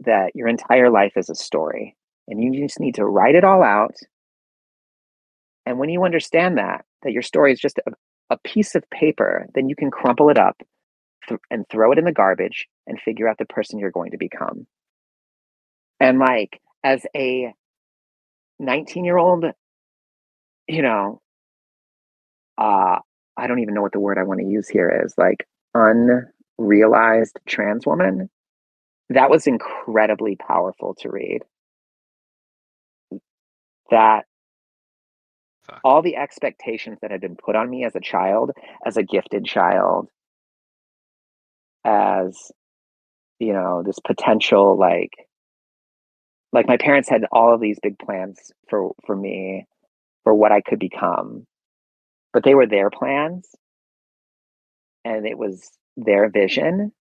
that your entire life is a story and you just need to write it all out and when you understand that that your story is just a, a piece of paper then you can crumple it up th- and throw it in the garbage and figure out the person you're going to become and like as a 19 year old you know uh i don't even know what the word i want to use here is like unrealized trans woman that was incredibly powerful to read that Fuck. all the expectations that had been put on me as a child as a gifted child as you know this potential like like my parents had all of these big plans for for me for what i could become but they were their plans and it was their vision.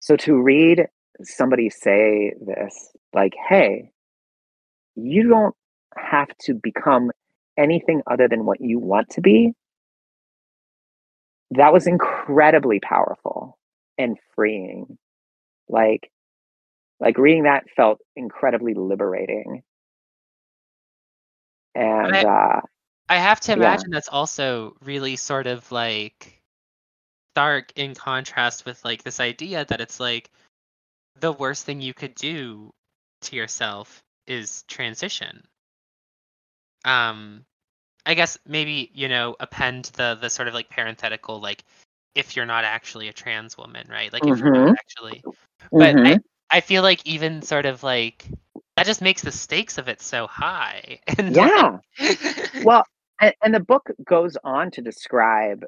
So to read somebody say this like hey you don't have to become anything other than what you want to be that was incredibly powerful and freeing. Like like reading that felt incredibly liberating and I- uh I have to Yeah. imagine that's also really sort of like stark in contrast with like this idea that it's like the worst thing you could do to yourself is transition. Um I guess maybe, you know, append the the sort of like parenthetical like if you're not actually a trans woman, right? Like if you're not actually but mhm. I, I feel like even sort of like that just makes the stakes of it so high. And yeah well and, and the book goes on to describe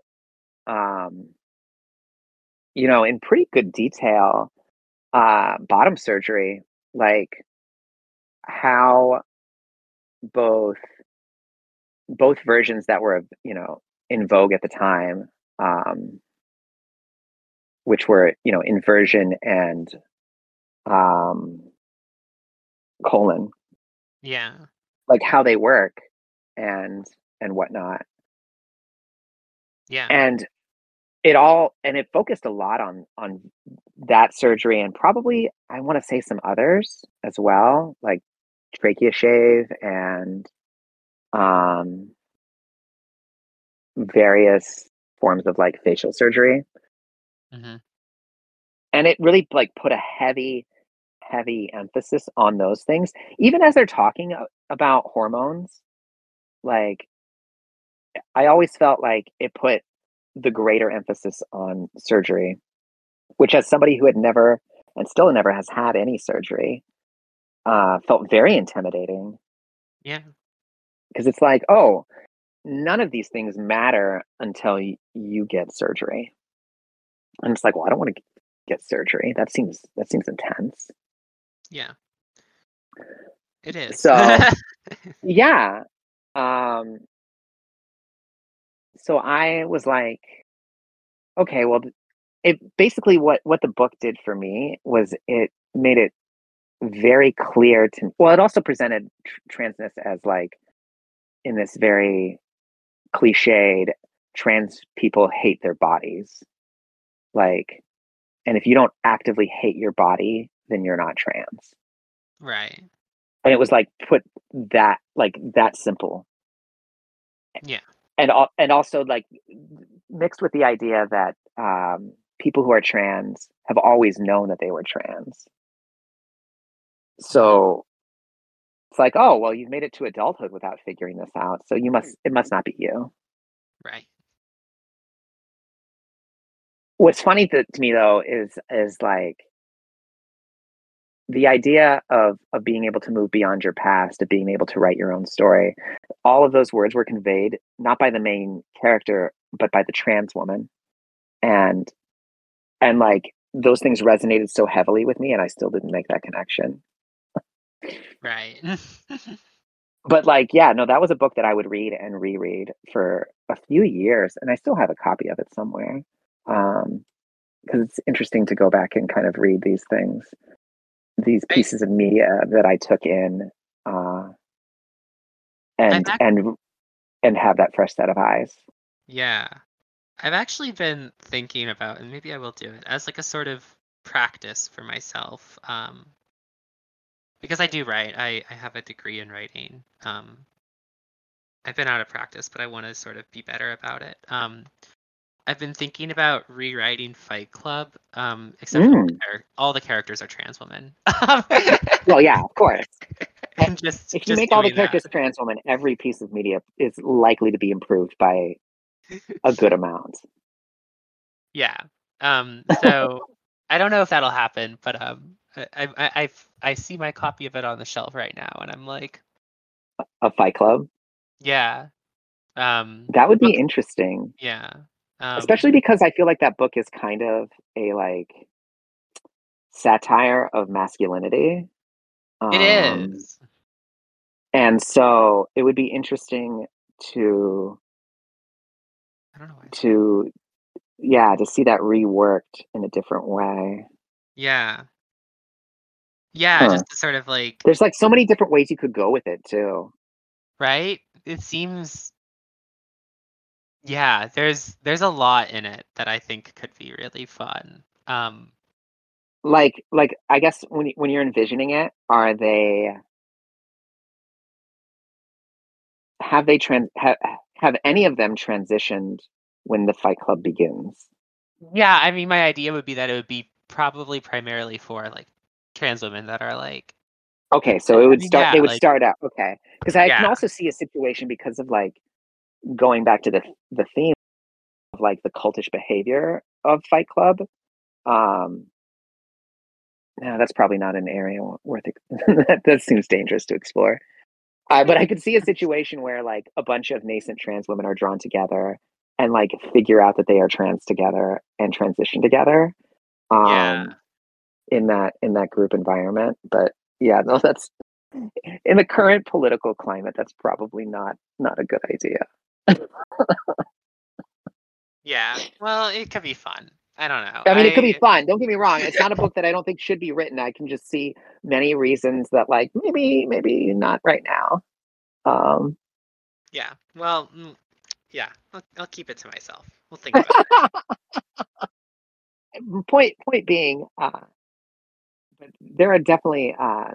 um you know in pretty good detail uh bottom surgery like how both both versions that were you know in vogue at the time um which were you know inversion and um colon yeah. like how they work and and whatnot Yeah. and it all and it focused a lot on on that surgery and probably i want to say some others as well like trachea shave and um various forms of like facial surgery hmm and it really like put a heavy heavy emphasis on those things even as they're talking about hormones like i always felt like it put the greater emphasis on surgery which as somebody who had never and still never has had any surgery uh felt very intimidating. Yeah. because it's like oh none of these things matter until y- you get surgery. And it's like well i don't want to get surgery. That seems that seems intense Yeah. It is. So- yeah um so i was like okay well it basically what what the book did for me was it made it very clear to well it also presented tr- transness as like in this very cliched trans people hate their bodies like and if you don't actively hate your body then you're not trans right. and it was like put that like that simple Yeah. and al- and also like mixed with the idea that um, people who are trans have always known that they were trans so it's like, oh well, you've made it to adulthood without figuring this out, so you must it must not be you. Right. What's funny to, to me though is is like the idea of of being able to move beyond your past, of being able to write your own story. All of those words were conveyed not by the main character, but by the trans woman, and and like those things resonated so heavily with me, and I still didn't make that connection. Right. but like yeah no that was a book that i would read and reread for a few years and i still have a copy of it somewhere um because it's interesting to go back and kind of read these things these pieces of media that i took in uh and and and have that fresh set of eyes Yeah. I've actually been thinking about, and maybe I will do it as like a sort of practice for myself. Um, because I do write. I, I have a degree in writing. Um, I've been out of practice, but I want to sort of be better about it. Um, I've been thinking about rewriting Fight Club, um, except all, the Mm. char- all the characters are trans women. well yeah of course and just if you just make all the doing that. characters trans women every piece of media is likely to be improved by a good amount Yeah. Um. So I don't know if that'll happen, but um, I I I I've- see my copy of it on the shelf right now, and I'm like, a fight club yeah. Um. that would be interesting Yeah. Um, especially because I feel like that book is kind of a like satire of masculinity. It Um, is. and so it would be interesting to I don't know why. to yeah to see that reworked in a different way. Yeah. Yeah. Huh. Just to sort of like There's like so many different ways you could go with it too. right. It seems. Yeah. There's there's a lot in it that I think could be really fun. Um. Like like I guess when when you're envisioning it, are they have they trans have, have any of them transitioned when the Fight Club begins? Yeah. I mean, my idea would be that it would be probably primarily for like trans women that are like Okay, so it would start. yeah, they would like- start out. Okay, because I can also see a situation because of like going back to the the theme of like the cultish behavior of Fight Club. Um, no, that's probably not an area worth. It. that, that seems dangerous to explore. Uh, but I could see a situation where like a bunch of nascent trans women are drawn together and like figure out that they are trans together and transition together. Um, Yeah. In that in that group environment, but yeah, no, that's in the current political climate. That's probably not not a good idea. Yeah. Well, it could be fun. I don't know. I mean, it could be fun. Don't get me wrong. It's not a book that I don't think should be written. I can just see many reasons that, like, maybe, maybe not right now. Um, Yeah. Well, mm, yeah. I'll, I'll keep it to myself. We'll think about it. point point being, uh, but there are definitely uh,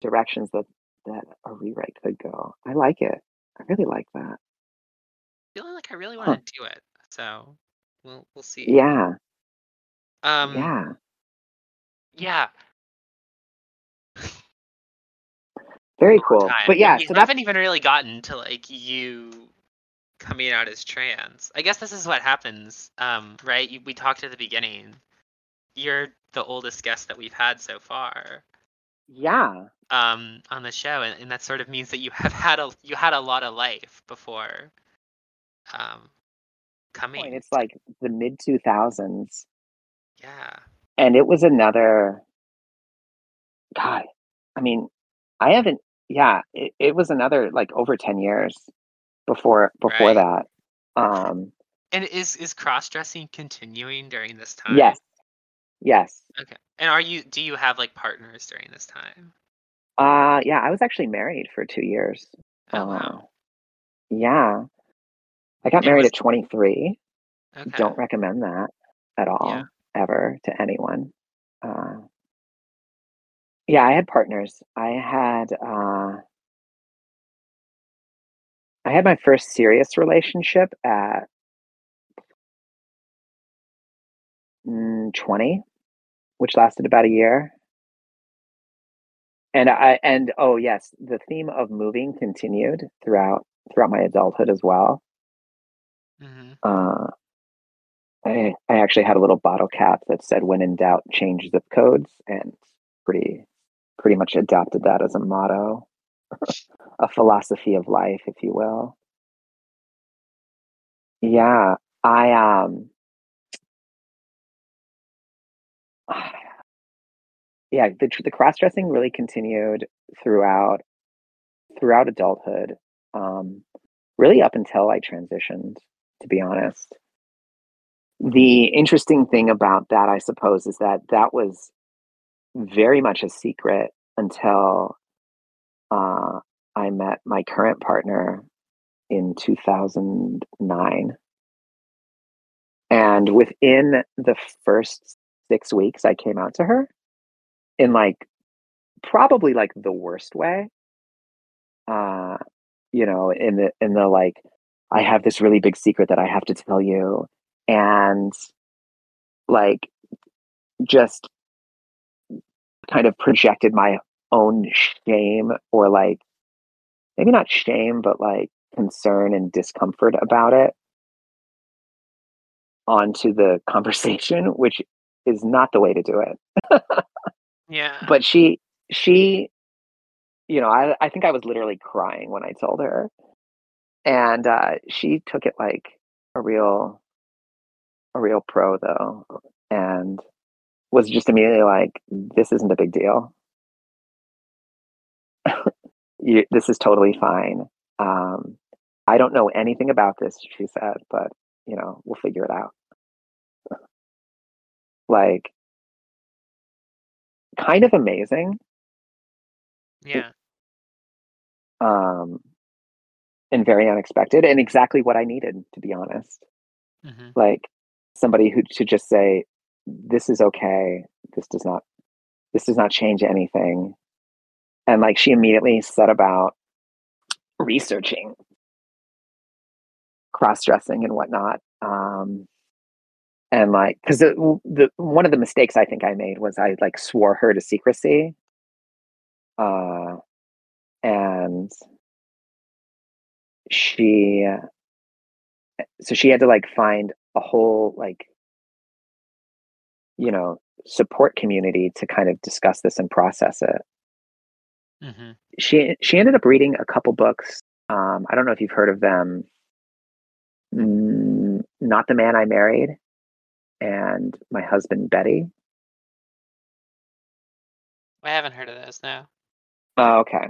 directions that that a rewrite could go. I like it. I really like that. Feeling like I really Huh. want to do it. So we'll we'll see. Yeah, Um. yeah. Yeah. Very cool. time. But yeah, we so that's haven't even really gotten to like you coming out as trans. I guess this is what happens, um, right? You, we talked at the beginning. You're the oldest guest that we've had so far yeah. um, on the show, and, and that sort of means that you have had a you had a lot of life before um, coming. It's like the mid two thousands. yeah, and it was another god i mean i haven't yeah it, it was another like over 10 years before before Right. that um and is is cross dressing continuing during this time? yes yes Okay. And are you do you have like partners during this time? uh yeah i was actually married for two years Oh wow. Uh, yeah i got And married was- at 23 Okay. don't recommend that at all Yeah. ever to anyone uh yeah i had partners i had uh i had my first serious relationship at mm, 20 which lasted about a year and I and oh yes, the theme of moving continued throughout throughout my adulthood as well. Hmm Uh, I I actually had a little bottle cap that said "When in doubt, change zip codes," and pretty pretty much adopted that as a motto, a philosophy of life, if you will. Yeah, I um, yeah, the the cross dressing really continued throughout throughout adulthood, um, really up until I transitioned. To be honest, the interesting thing about that, I suppose, is that that was very much a secret until uh, I met my current partner in 2009. And within the first six weeks, I came out to her in like probably like the worst way. Uh, you know, in the in the like, I have this really big secret that I have to tell you, and like just kind of projected my own shame or like maybe not shame, but like concern and discomfort about it onto the conversation, which is not the way to do it. Yeah. But she, she, you know, I, I think I was literally crying when I told her, and uh, she took it like a real, a real pro though, and was just immediately like, "This isn't a big deal. you, this is totally fine. Um, I don't know anything about this," she said, "but you know, we'll figure it out." Like, kind of amazing. Yeah. Um, and very unexpected and exactly what I needed, to be honest. hmm Like somebody who to just say, "This is okay. This does not. This does not change anything." And like she immediately set about researching cross dressing and whatnot. Um, and like, because the, the one of the mistakes I think I made was I like swore her to secrecy. Uh, and she, so she had to like find a whole like you know support community to kind of discuss this and process it. Hmm she she ended up reading a couple books. Um i don't know if you've heard of them. Mm, not the man i married and my husband betty. I haven't heard of those now. oh, okay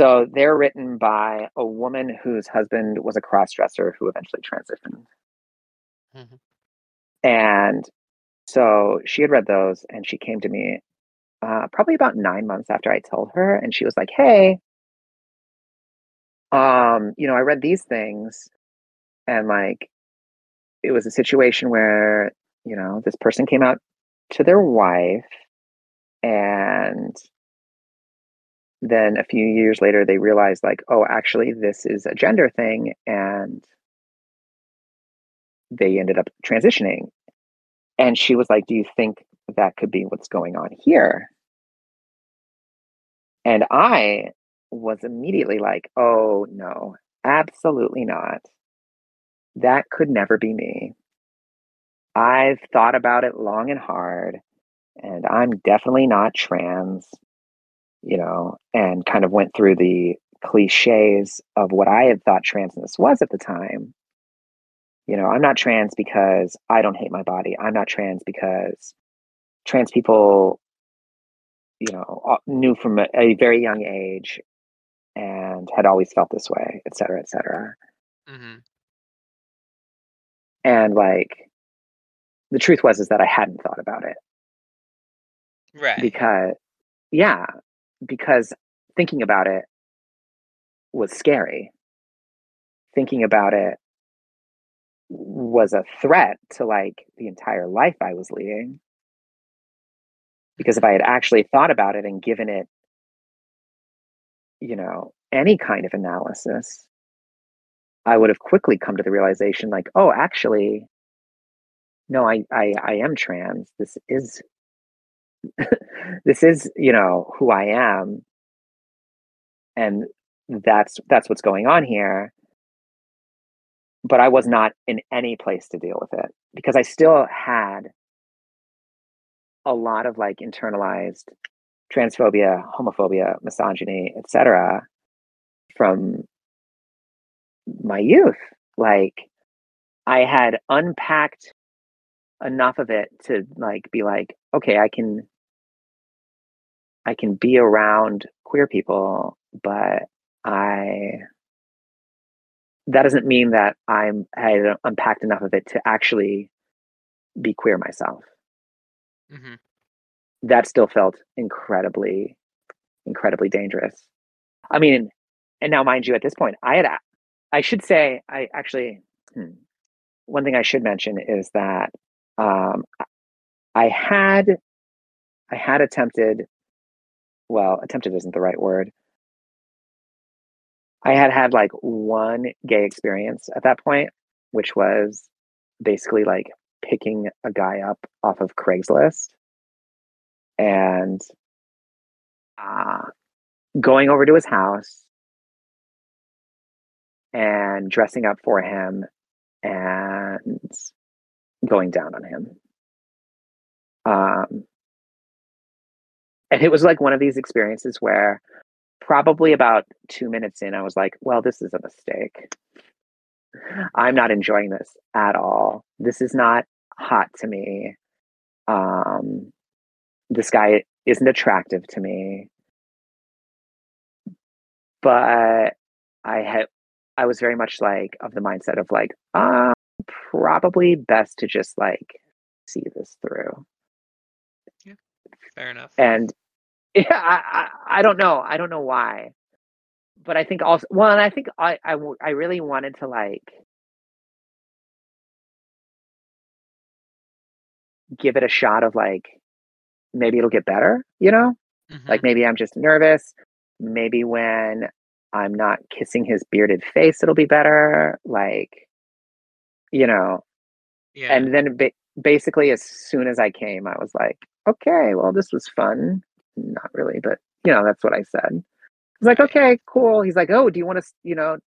so they're written by a woman whose husband was a cross-dresser who eventually transitioned. Hmm and so she had read those and she came to me uh, probably about nine months after I told her, and she was like, "Hey, um, you know, I read these things, and like, it was a situation where you know this person came out to their wife, and then a few years later they realized like, oh, actually, this is a gender thing, and they ended up transitioning." And she was like, "Do you think that could be what's going on here?" And I was immediately like, oh no, absolutely not. That could never be me. I've thought about it long and hard, and I'm definitely not trans, you know, and kind of went through the cliches of what I had thought transness was at the time. You know, I'm not trans because I don't hate my body. I'm not trans because trans people, you know, knew from a, a very young age and had always felt this way, et cetera, et cetera. hmm And like the truth was is that I hadn't thought about it Right. because yeah, because thinking about it was scary. Thinking about it was a threat to like the entire life I was leading. Because if I had actually thought about it and given it, you know, any kind of analysis, I would have quickly come to the realization like, oh, actually, no, I, I, I am trans. This is this is you know who i am. And that's that's what's going on here. But i was not in any place to deal with it because i still had a lot of like internalized transphobia homophobia misogyny etc from my youth. Like i had unpacked enough of it to like be like okay i can i can be around queer people but i that doesn't mean that i'm i unpacked enough of it to actually be queer myself Mm-hmm. that still felt incredibly incredibly dangerous i mean and now mind you at this point i had i should say i actually hmm, one thing i should mention is that um, I had I had attempted well, attempted isn't the right word. I had had like one gay experience at that point, which was basically like picking a guy up off of Craigslist and uh, going over to his house and dressing up for him and going down on him. Um, and it was like one of these experiences where probably about two minutes in, I was like, well, this is a mistake. I'm not enjoying this at all. This is not hot to me. Um, this guy isn't attractive to me. But I had, I was very much like of the mindset of like, uh, probably best to just like see this through. Yeah, fair enough. And yeah, I, I, I don't know. I don't know why. But I think also, well, and I think I, I, I really wanted to like give it a shot of like, maybe it'll get better, you know? Mhm. Like maybe I'm just nervous. Maybe when I'm not kissing his bearded face, it'll be better. Like, you know, yeah. and then ba- basically as soon as I came, I was like, okay, well, this was fun. Not really, but you know, that's what I said. He's like, okay, cool. He's like, oh, do you want to, you know,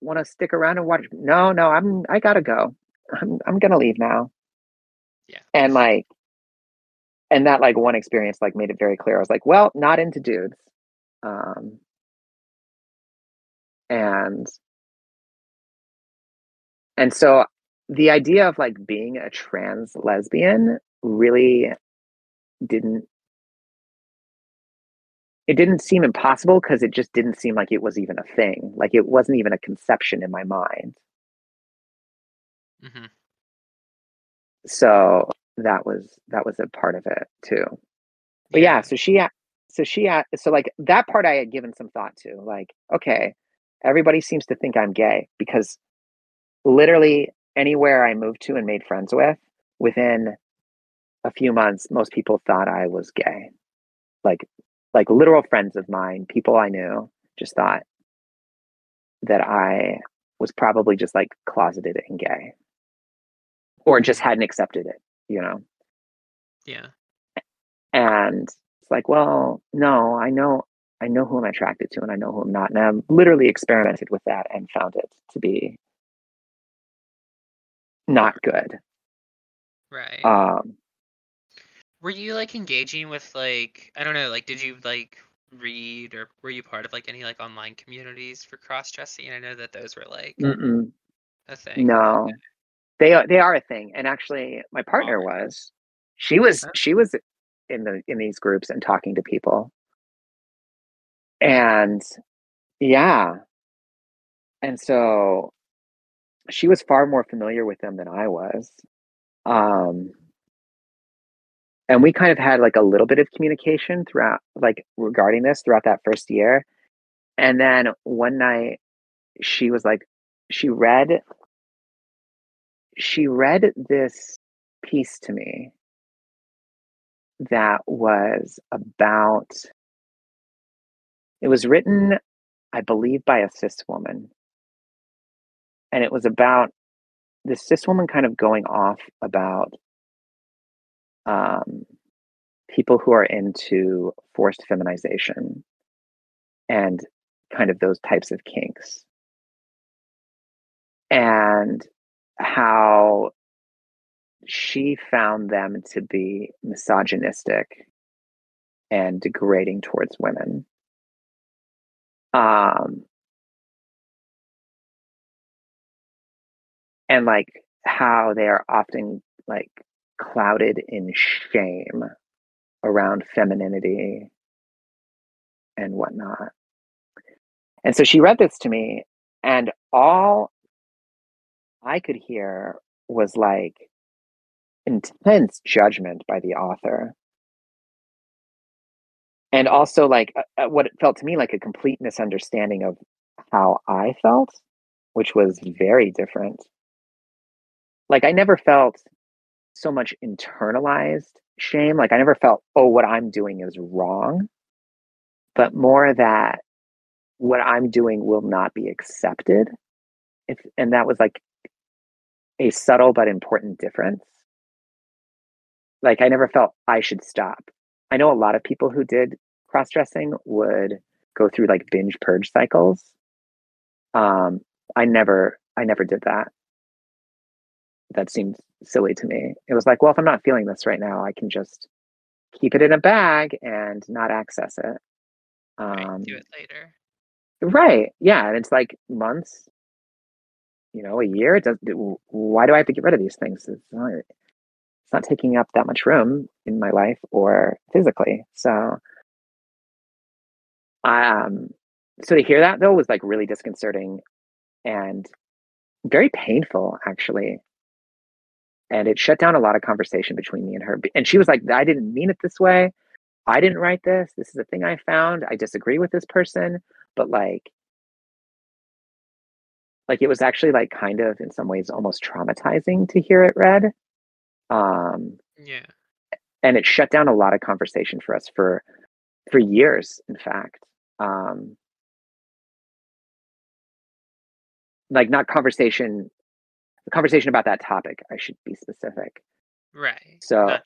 want to stick around and watch? No, no, I'm, I gotta go. I'm, I'm gonna leave now. Yeah. And like, and that like one experience like made it very clear. I was like, well, not into dudes. Um, and and so the idea of like being a trans lesbian really didn't it didn't seem impossible because it just didn't seem like it was even a thing. Like it wasn't even a conception in my mind. Hmm so that was that was a part of it too. But yeah, so she so she so like that part i had given some thought to like okay everybody seems to think i'm gay because literally anywhere i moved to and made friends with within a few months most people thought i was gay. Like like literal friends of mine people i knew just thought that i was probably just like closeted and gay. Or just hadn't accepted it you know? Yeah. and it's like well no i know i know who i'm attracted to and i know who i'm not. And i've literally experimented with that and found it to be not good Right. um were you like engaging with like I don't know, like did you like read or were you part of like any like online communities for cross dressing? I know that those were like mm-mm, a thing. no they are they are a thing and actually my partner Are. was she was she was in the in these groups and talking to people and yeah and so she was far more familiar with them than i was. Um and we kind of had like a little bit of communication throughout like regarding this throughout that first year. And then one night she was like she read she read this piece to me that was about it was written i believe by a cis woman and it was about this cis woman kind of going off about um people who are into forced feminization and kind of those types of kinks and how she found them to be misogynistic and degrading towards women. Um, and like how they are often like clouded in shame around femininity and whatnot. And so she read this to me, and all I could hear was like intense judgment by the author. And also, like, uh, uh, what it felt to me like a complete misunderstanding of how I felt, which was very different. Like, I never felt so much internalized shame. Like, I never felt, oh, what I'm doing is wrong, but more that what I'm doing will not be accepted. If, and that was like a subtle but important difference. Like I never felt I should stop. I know a lot of people who did cross dressing would go through like binge purge cycles. Um, I never, I never did that. That seemed silly to me. It was like, well, if I'm not feeling this right now, I can just keep it in a bag and not access it. Um, right, do it later. Right. Yeah. And it's like months, you know, a year. It does. Why do I have to get rid of these things? It's not, it's not taking up that much room in my life or physically. So, um, so to hear that though was like really disconcerting and very painful actually. And it shut down a lot of conversation between me and her. And she was like, I didn't mean it this way. I didn't write this. This is a thing I found. I disagree with this person but like like it was actually like kind of in some ways almost traumatizing to hear it read um yeah and it shut down a lot of conversation for us for for years in fact um like not conversation the conversation about that topic i should be specific right so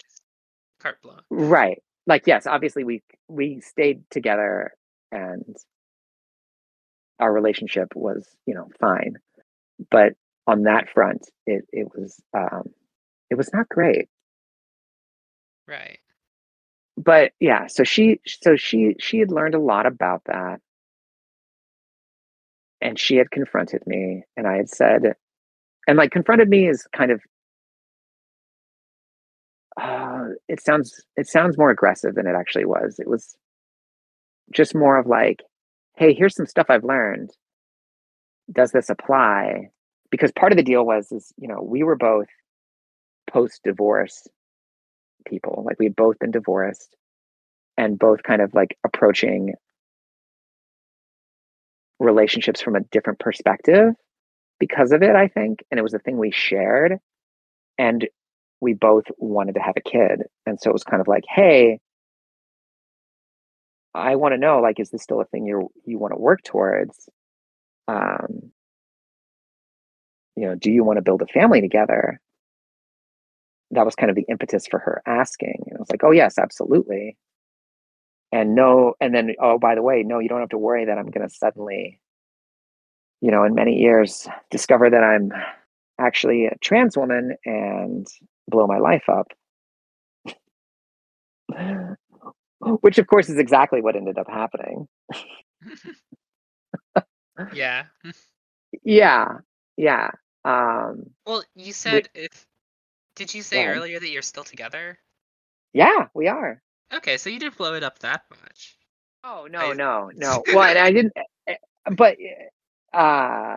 carte blanche right like yes obviously we we stayed together and our relationship was, you know, fine. But on that front, it it was um, it was not great. Right. But yeah, so she so she she had learned a lot about that. And she had confronted me and I had said and like confronted me is kind of uh, it sounds it sounds more aggressive than it actually was. It was just more of like, hey, here's some stuff I've learned. Does this apply? Because part of the deal was, is, you know, we were both post divorce people. Like we had both been divorced and both kind of like approaching relationships from a different perspective because of it, I think. And it was a thing we shared. And we both wanted to have a kid. And so it was kind of like, hey, I want to know like is this still a thing you you want to work towards? Um, you know, do you want to build a family together? That was kind of the impetus for her asking. And I was like, oh yes, absolutely. And no, and then oh by the way, no, you don't have to worry that I'm going to suddenly, you know, in many years discover that I'm actually a trans woman and blow my life up. which of course is exactly what ended up happening. yeah. yeah. Yeah. Um Well, you said if did you say earlier that you're still together? Yeah, we are. Okay, so you didn't blow it up that much. Oh no, I... no, no. well, and I didn't eh, eh, but uh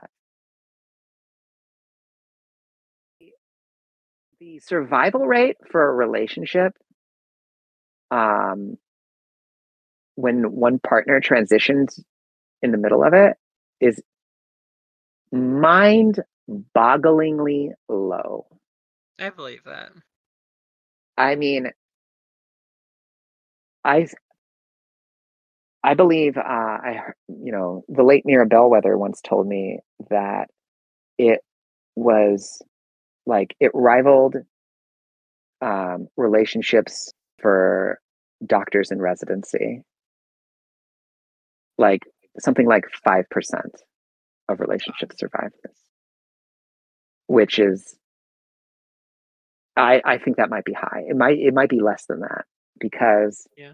the survival rate for a relationship um when one partner transitions in the middle of it is mind bogglingly low. I believe that. I mean, I I believe uh, I you know the late Mira Bellwether once told me that it was like it rivaled um, relationships for doctors in residency. Like something like 5% of relationships survive this, which is, I, I think that might be high. It might, it might be less than that because Yeah.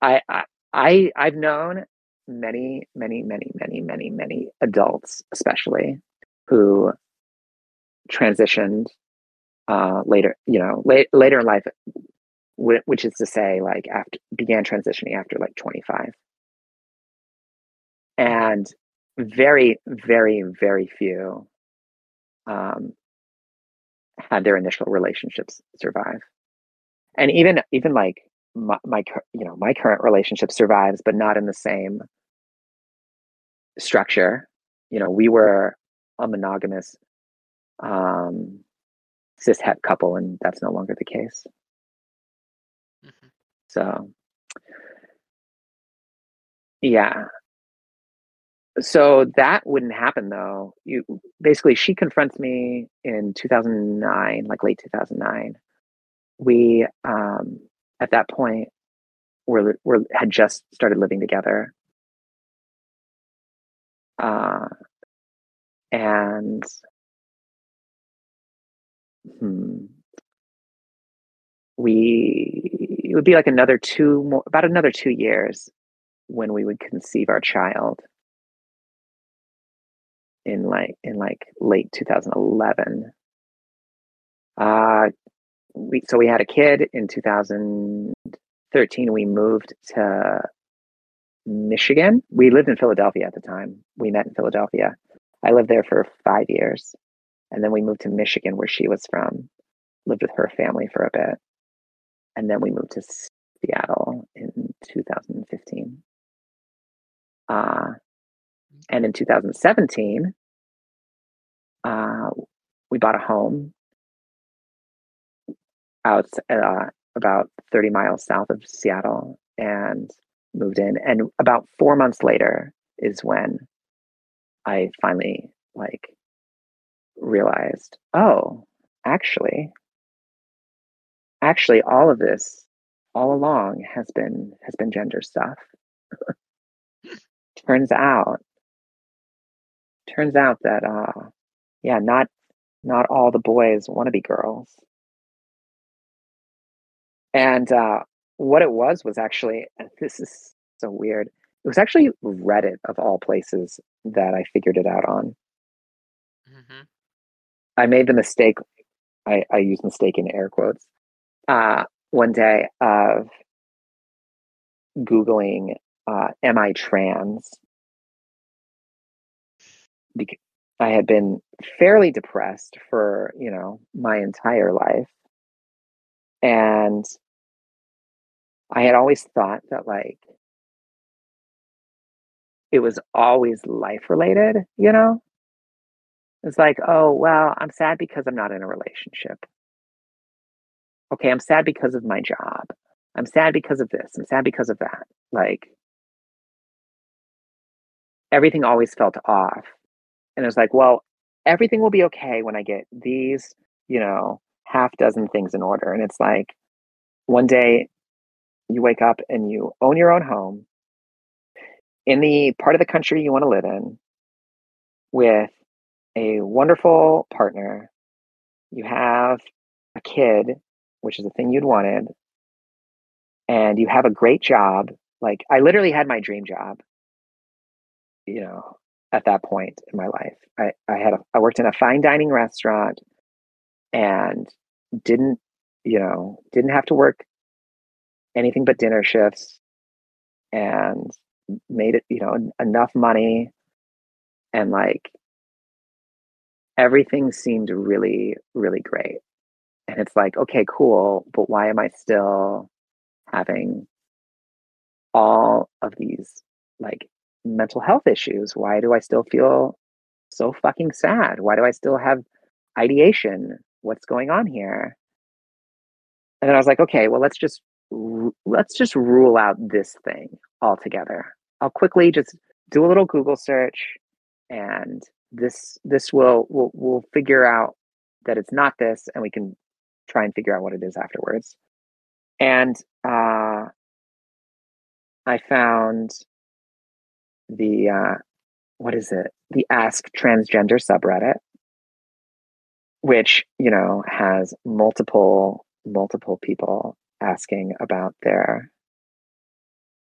I, I, I I've known many, many, many, many, many, many adults, especially who transitioned uh, later, you know, late, later in life, which is to say, like after began transitioning after like 25. And very, very, very few um, had their initial relationships survive. And even, even like my, my, you know, my current relationship survives, but not in the same structure. You know, we were a monogamous um, cis het couple, and that's no longer the case. Mhm. So, yeah. So that wouldn't happen though. You basically, she confronts me in 2009, like late 2009. We, um, at that point, were, had just started living together. Uh, and hmm, we it would be like another two more about another two years when we would conceive our child. In like in like late 2011 uh we so we had a kid in 2013 we moved to michigan. We lived in philadelphia at the time. We met in philadelphia. I lived there for five years and then we moved to michigan where she was from. Lived with her family for a bit and then we moved to seattle in 2015 uh and in 2017 uh, we bought a home out uh, about 30 miles south of Seattle and moved in. And about four months later is when I finally like realized, oh, actually, actually, all of this all along has been has been gender stuff. turns out, turns out that uh, yeah, not not all the boys want to be girls. And uh, what it was was actually, this is so weird. It was actually Reddit of all places that I figured it out on. Mhm. I made the mistake, I, I use mistake in air quotes, uh, one day of Googling, uh, Am I trans? Because I had been fairly depressed for, you know, my entire life. And I had always thought that like it was always life related, you know? It's like, oh, well, I'm sad because I'm not in a relationship. Okay, I'm sad because of my job. I'm sad because of this. I'm sad because of that. Like everything always felt off. And it was like, well, everything will be okay when I get these, you know, half dozen things in order. And it's like one day you wake up and you own your own home in the part of the country you want to live in with a wonderful partner. You have a kid, which is the thing you'd wanted, and you have a great job. Like I literally had my dream job, you know, at that point in my life. I, I had a, I worked in a fine dining restaurant and didn't, you know, didn't have to work anything but dinner shifts and made it, you know, enough money and like everything seemed really, really great. And it's like, okay, cool, but why am I still having all of these like mental health issues? Why do I still feel so fucking sad? Why do I still have ideation? What's going on here? And then I was like, okay, well, let's just let's just rule out this thing altogether. I'll quickly just do a little Google search, and this this will will will figure out that it's not this, and we can try and figure out what it is afterwards. And uh, I found the uh, what is it? The Ask Transgender subreddit, which you know has multiple multiple people asking about their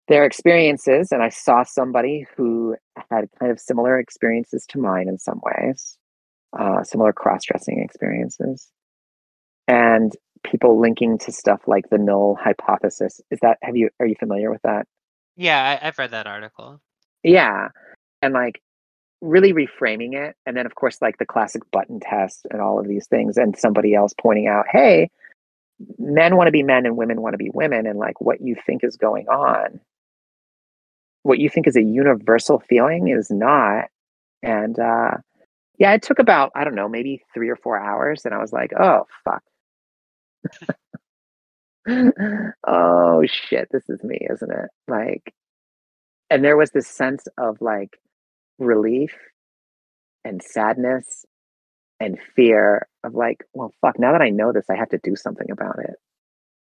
their experiences and i saw somebody who had kind of similar experiences to mine in some ways uh, similar cross-dressing experiences. And people linking to stuff like the null hypothesis is that have you are you familiar with that? Yeah, I, I've read that article. yeah. And like really reframing it and then of course like the classic button test and all of these things and somebody else pointing out hey men want to be men and women want to be women and like what you think is going on what you think is a universal feeling is not. And uh yeah it took about i don't know maybe three or four hours and i was like oh fuck. Oh shit this is me isn't it? Like and there was this sense of like relief and sadness and fear of like well fuck now that i know this i have to do something about it.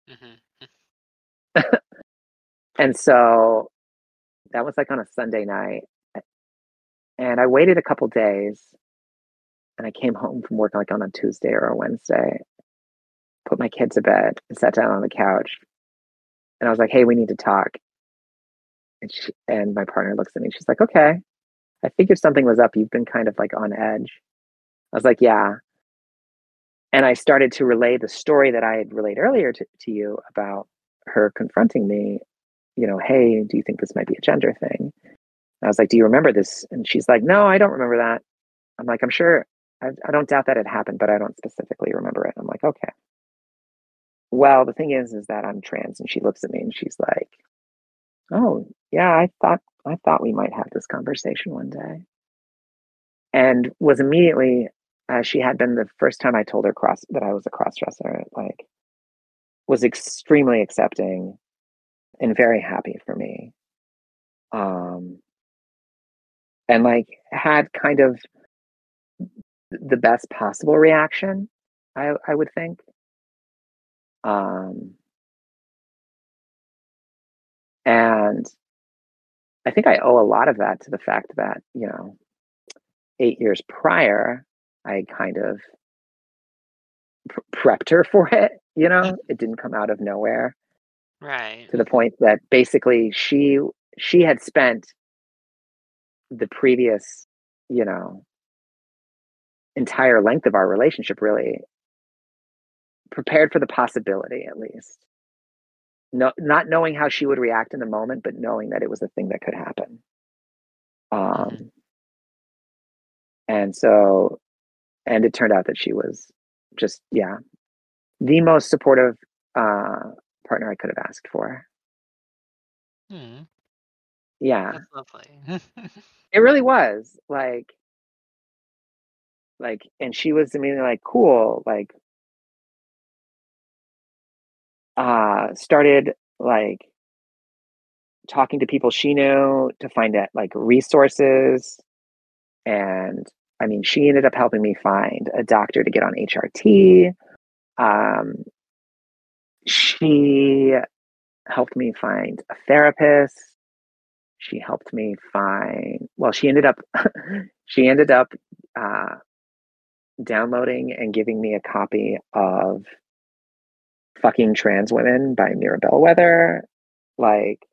Hmm and so that was like on a sunday night and i waited a couple days and i came home from work like on a tuesday or a wednesday put my kid to bed and sat down on the couch and i was like hey we need to talk. And she, and my partner looks at me she's like okay i figured something was up. You've been kind of like on edge i was like yeah. And i started to relay the story that i had relayed earlier to, to you about her confronting me you know hey do you think this might be a gender thing? I was like do you remember this? And she's like no i don't remember that. I'm like i'm sure i, I don't doubt that it happened but i don't specifically remember it. I'm like okay. Well the thing is is that i'm trans. And she looks at me and she's like oh yeah i thought i thought we might have this conversation one day. And was immediately as she had been the first time i told her cross that i was a cross dresser like was extremely accepting and very happy for me. Um and like had kind of the best possible reaction i i would think. Um and i think i owe a lot of that to the fact that you know eight years prior i kind of pr- prepped her for it you know? It didn't come out of nowhere Right. to the point that basically she she had spent the previous you know entire length of our relationship really prepared for the possibility at least. No, not knowing how she would react in the moment but knowing that it was a thing that could happen. Um and so and it turned out that she was just yeah the most supportive uh partner i could have asked for Hmm, yeah that's lovely. It really was like, like, and she was immediately like, cool, like, uh, started like talking to people she knew to find out like resources. And I mean, she ended up helping me find a doctor to get on HRT. Um, she helped me find a therapist. She helped me find, well, she ended up, she ended up, uh, downloading and giving me a copy of Fucking Trans Women by Mira Bellwether. Like,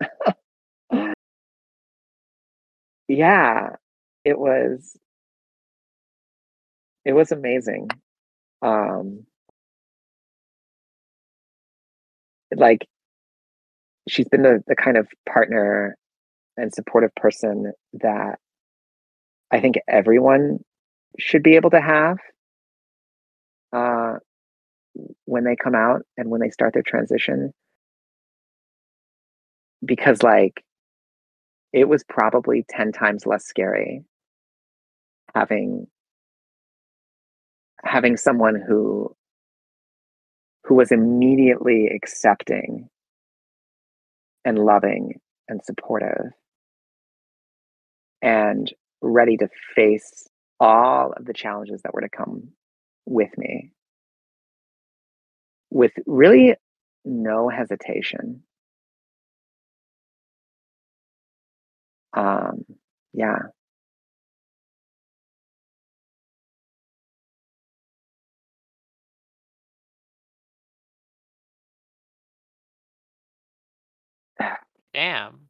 yeah, it was, it was amazing. Um, like, she's been the, the kind of partner and supportive person that I think everyone should be able to have uh, when they come out and when they start their transition. Because, like, it was probably 10 times less scary having having someone who who was immediately accepting and loving and supportive and ready to face all of the challenges that were to come with me with really no hesitation Um, yeah. Damn.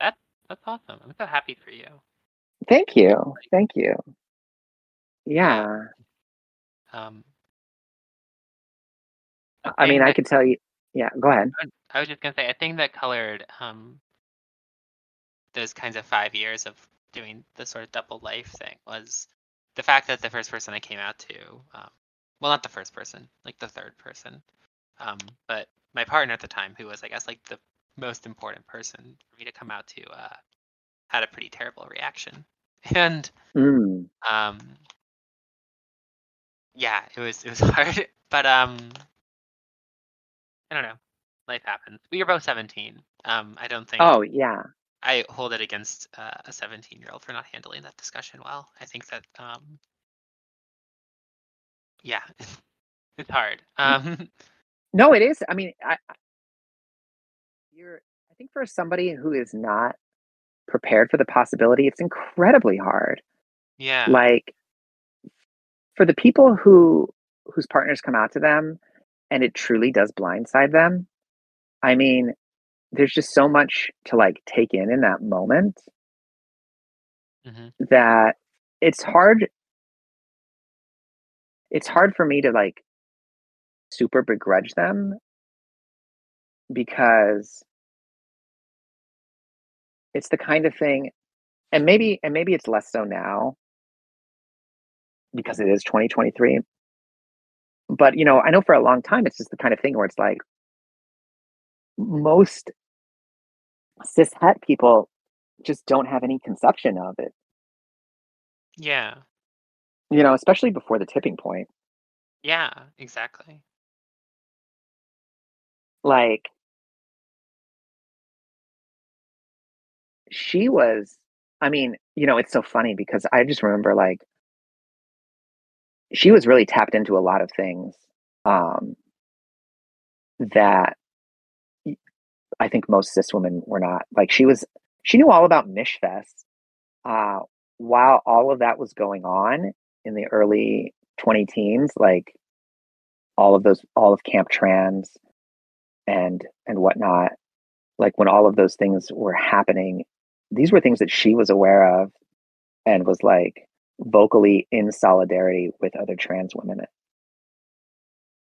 That that's awesome. I'm so happy for you. Thank you. Thank you. Yeah. Um, I mean, thing I could tell you. Yeah, go ahead. I was just gonna say, a thing that colored um those kinds of five years of doing the sort of double life thing was the fact that the first person I came out to, um, well, not the first person, like the third person, um, but my partner at the time, who was, I guess, like the most important person for me to come out to, uh, had a pretty terrible reaction, and Mm. um, yeah, it was it was hard, but um, I don't know, life happens. We were both seventeen. Um, I don't think. Oh, yeah. I hold it against uh, a 17 year old for not handling that discussion well. I think that, um, yeah, it's hard. Um, No, it is. I mean, I- you're. I think for somebody who is not prepared for the possibility, it's incredibly hard. yeah, Like for the people who whose partners come out to them, and it truly does blindside them. I mean, there's just so much to like take in in that moment hmm that it's hard. It's hard for me to like super begrudge them because it's the kind of thing and maybe and maybe it's less so now because it is 2023 but you know i know for a long time it's just the kind of thing where it's like most cis het people just don't have any conception of it. Yeah, you know especially before the tipping point. Yeah, exactly. like she was i mean you know it's so funny because i just remember like she was really tapped into a lot of things um that I think most cis women were not like she was she knew all about Michfest uh while all of that was going on in the early 20 teens like all of those all of camp trans and and whatnot like when all of those things were happening these were things that she was aware of and was like vocally in solidarity with other trans women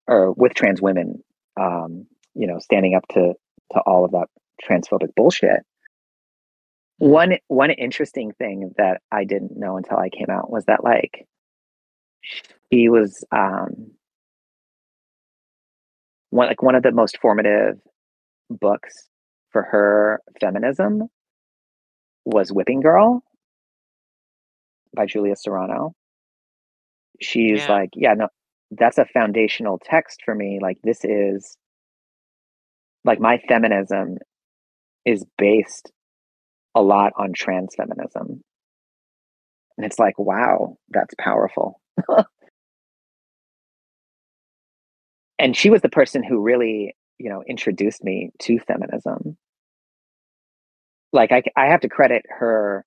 or with trans women um you know standing up to to all of that transphobic bullshit. One one interesting thing that i didn't know until i came out was that like she was um one like one of the most formative books for her feminism was Whipping Girl by Julia Serano. She's Yeah. like, yeah, no, that's a foundational text for me. Like, this is like my feminism is based a lot on trans feminism. And it's like, wow, that's powerful. and she was the person who really, you know, introduced me to feminism. Like, I, I have to credit her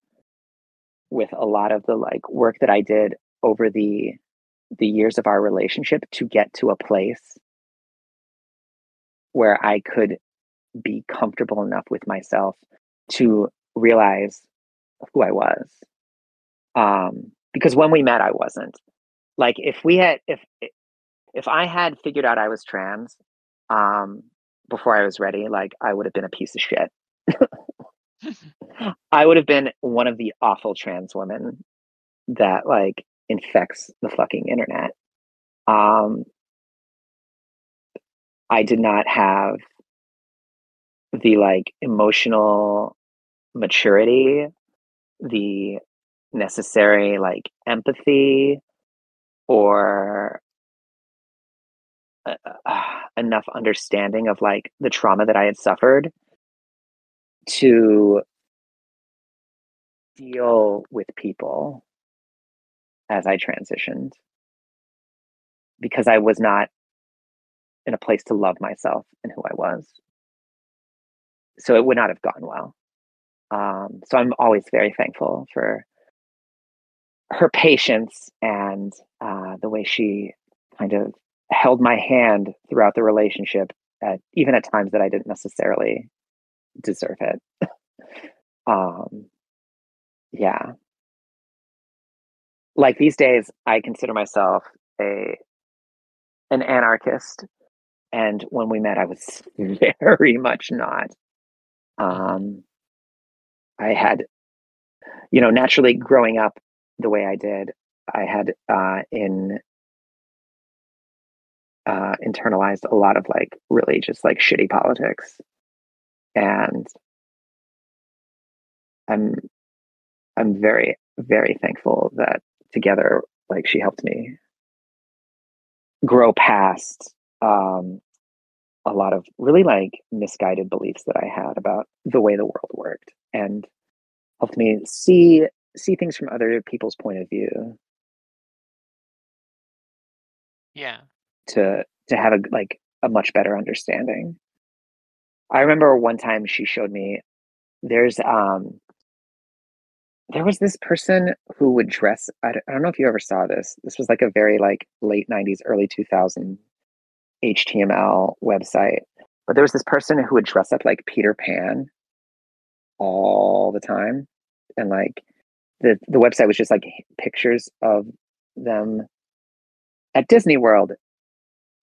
with a lot of the like work that I did over the the years of our relationship to get to a place where I could be comfortable enough with myself to realize who I was. Um, because when we met, I wasn't. Like if we had if if I had figured out I was trans um, before I was ready, like I would have been a piece of shit. I would have been one of the awful trans women that like infects the fucking internet. Um, I did not have the like emotional maturity, the necessary like empathy or uh, uh, enough understanding of like the trauma that I had suffered to deal with people as I transitioned because I was not in a place to love myself and who I was. So it would not have gone well. Um, so I'm always very thankful for her patience and uh, the way she kind of held my hand throughout the relationship, at, even at times that I didn't necessarily deserve it. um, yeah. Like these days, I consider myself a an anarchist, and when we met, I was very much not. Um, I had, you know, naturally growing up the way I did, I had uh, in uh, internalized a lot of like really just like shitty politics, and I'm I'm very very thankful that together like she helped me grow past um, a lot of really like misguided beliefs that I had about the way the world worked and helped me see see things from other people's point of view Yeah. to to have a like a much better understanding. I remember one time she showed me there's um there was this person who would dress I don't, I don't know if you ever saw this. This was like a very like late 90s early 2000 HTML website. But there was this person who would dress up like Peter Pan all the time and like the the website was just like pictures of them at Disney World,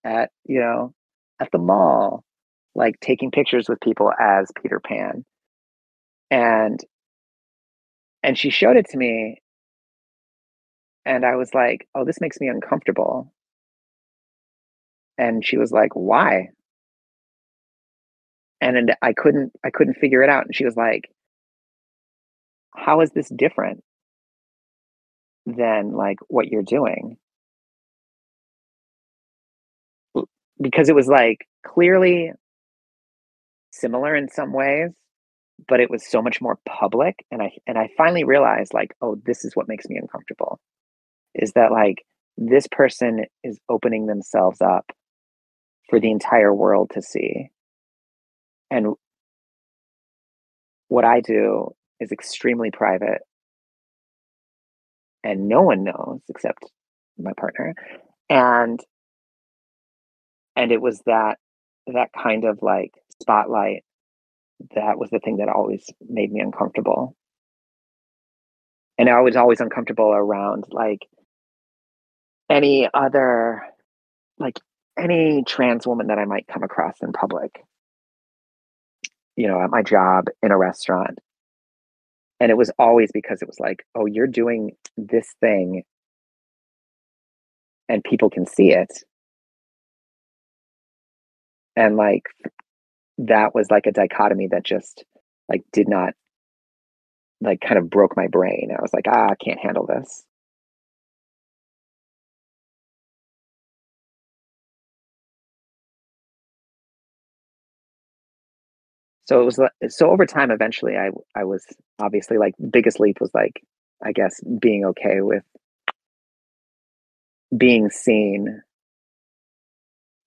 at you know, at the mall, like taking pictures with people as Peter Pan. And and she showed it to me and I was like, "Oh, this makes me uncomfortable." And she was like, "Why?" And, and I couldn't I couldn't figure it out and she was like, "How is this different than like what you're doing?" because it was like clearly similar in some ways but it was so much more public and i and i finally realized like oh this is what makes me uncomfortable is that like this person is opening themselves up for the entire world to see. And what i do is extremely private. And no one knows except my partner. And and it was that that kind of like spotlight that was the thing that always made me uncomfortable. And i was always uncomfortable around like any other like any trans woman that i might come across in public. You know at my job in a restaurant. And it was always because it was like oh you're doing this thing. And people can see it. And like that was like a dichotomy that just like did not like kind of broke my brain. I was like ah i can't handle this. So it was so over time eventually i i was obviously like biggest leap was like i guess being okay with being seen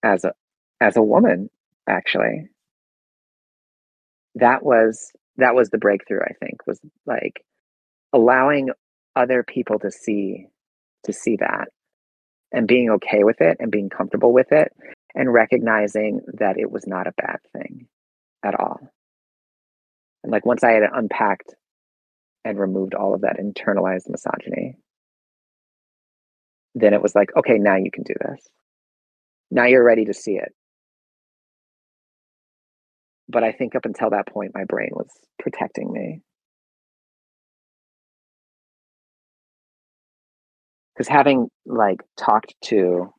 as a as a woman actually that was that was the breakthrough i think was like allowing other people to see to see that and being okay with it and being comfortable with it and recognizing that it was not a bad thing at all. And like once i had unpacked and removed all of that internalized misogyny then it was like okay now you can do this. Now you're ready to see it but I think up until that point, my brain was protecting me. Because having like talked to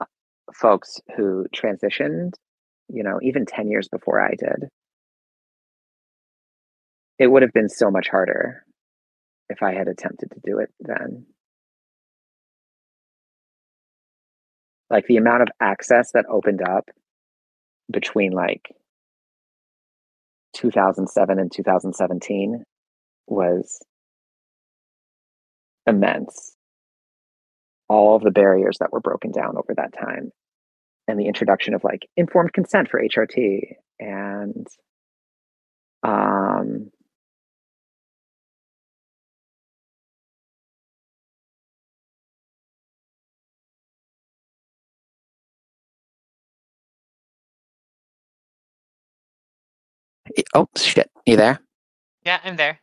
uh, folks who transitioned, you know, even 10 years before I did, it would have been so much harder if I had attempted to do it then. Like the amount of access that opened up between like 2007 and 2017 was immense. All of the barriers that were broken down over that time, and the introduction of like informed consent for HRT and Um, oh shit! You there? Yeah, I'm there.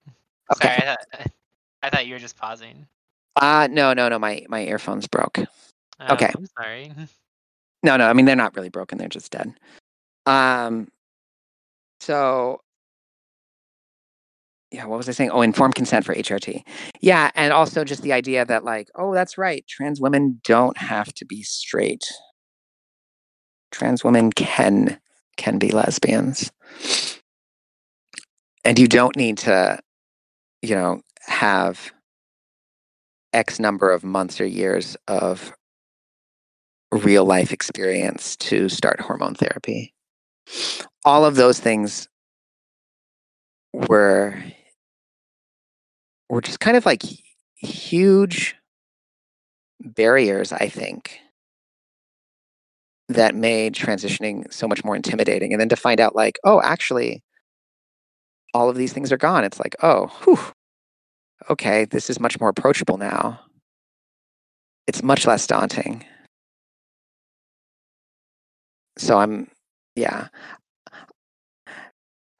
Okay. Sorry, I thought, I thought you were just pausing. Uh no, no, no. My my earphones broke. Oh, Okay. I'm sorry. No, no. I mean, they're not really broken. They're just dead. Um. So. Yeah, what was I saying? Oh, informed consent for HRT. Yeah, and also just the idea that like, oh, that's right. Trans women don't have to be straight. Trans women can can be lesbians. And you don't need to, you know, have X number of months or years of real life experience to start hormone therapy. All of those things were were just kind of like huge barriers, I think, that made transitioning so much more intimidating. And then to find out, like, oh, actually, all of these things are gone. It's like, oh, whew, okay, this is much more approachable now. It's much less daunting. So I'm, yeah.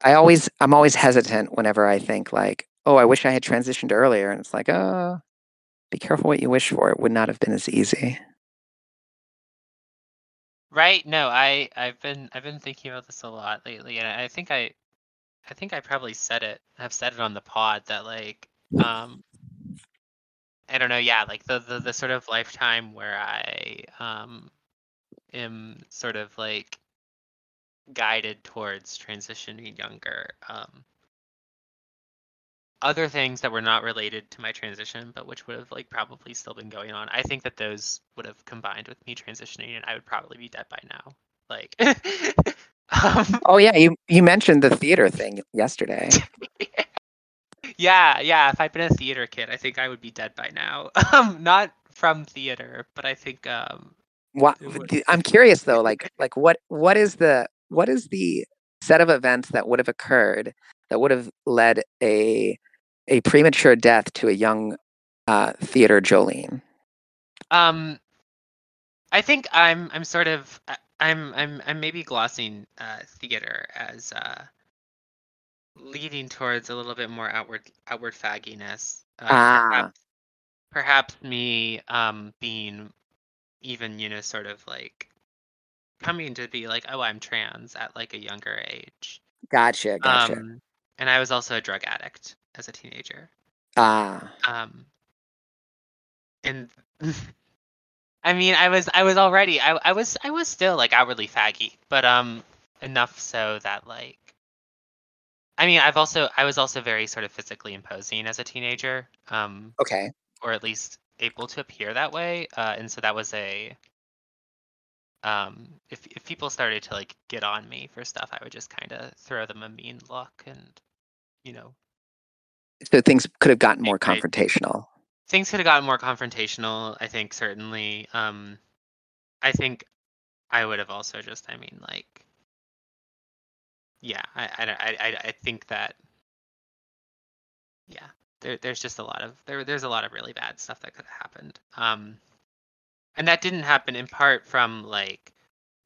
I always, I'm always hesitant whenever I think like, oh, I wish I had transitioned earlier. And it's like, oh, be careful what you wish for. It would not have been as easy. Right? No, I I've been I've been thinking about this a lot lately, and I think I I think I probably said it. I've said it on the pod that like um I don't know, yeah, like the the, the sort of lifetime where I um am sort of like guided towards transitioning younger. Um other things that were not related to my transition, but which would have like probably still been going on. I think that those would have combined with me transitioning, and I would probably be dead by now. Like, um, Oh yeah, you you mentioned the theater thing yesterday. yeah, yeah. If I'd been a theater kid, I think I would be dead by now. Um, not from theater, but I think um, What It would. d- I'm curious though, like like what what is the what is the set of events that would have occurred that would have led a a premature death to a young uh, theater Jolene? um, I think I'm I'm sort of I- I'm I'm I'm maybe glossing uh, theater as uh, leading towards a little bit more outward outward fagginess. Uh, Ah. perhaps, perhaps me um being even you know sort of like coming to be like oh I'm trans at like a younger age. Gotcha, gotcha. Um, and I was also a drug addict as a teenager. ah, Um, and I mean, I was I was already I I was I was still like outwardly faggy, but um enough so that like I mean, I've also I was also very sort of physically imposing as a teenager, um, okay. or at least able to appear that way, uh, and so that was a um if if people started to like get on me for stuff, I would just kind of throw them a mean look and you know So things could have gotten more confrontational. Things could have gotten more confrontational i think certainly um i think i would have also just i mean like yeah i i i, I, think that yeah there, there's just a lot of there there's a lot of really bad stuff that could have happened um and that didn't happen in part from like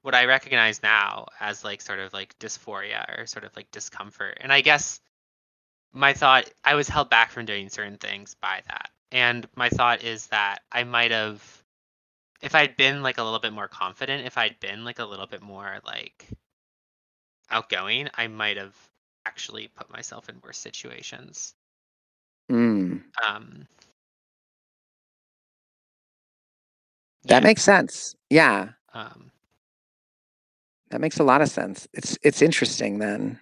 what i recognize now as like sort of like dysphoria or sort of like discomfort and i guess my thought i was held back from doing certain things by that and my thought is that i might have if i'd been like a little bit more confident if i'd been like a little bit more like outgoing i might have actually put myself in worse situations Mm, um that yeah, makes sense. Yeah, um that makes a lot of sense. It's it's interesting then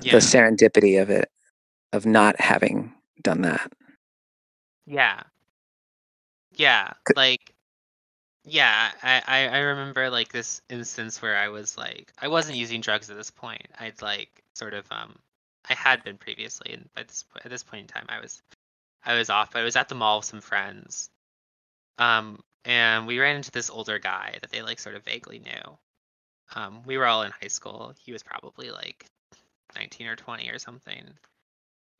yeah the serendipity of it of not having done that. Yeah. Yeah like yeah I, I remember like this instance where i was like i wasn't using drugs at this point. I'd like sort of um i had been previously and by this at this point in time i was i was off but i was at the mall with some friends um and we ran into this older guy that they like sort of vaguely knew. Um we were all in high school. He was probably like 19 or 20 or something.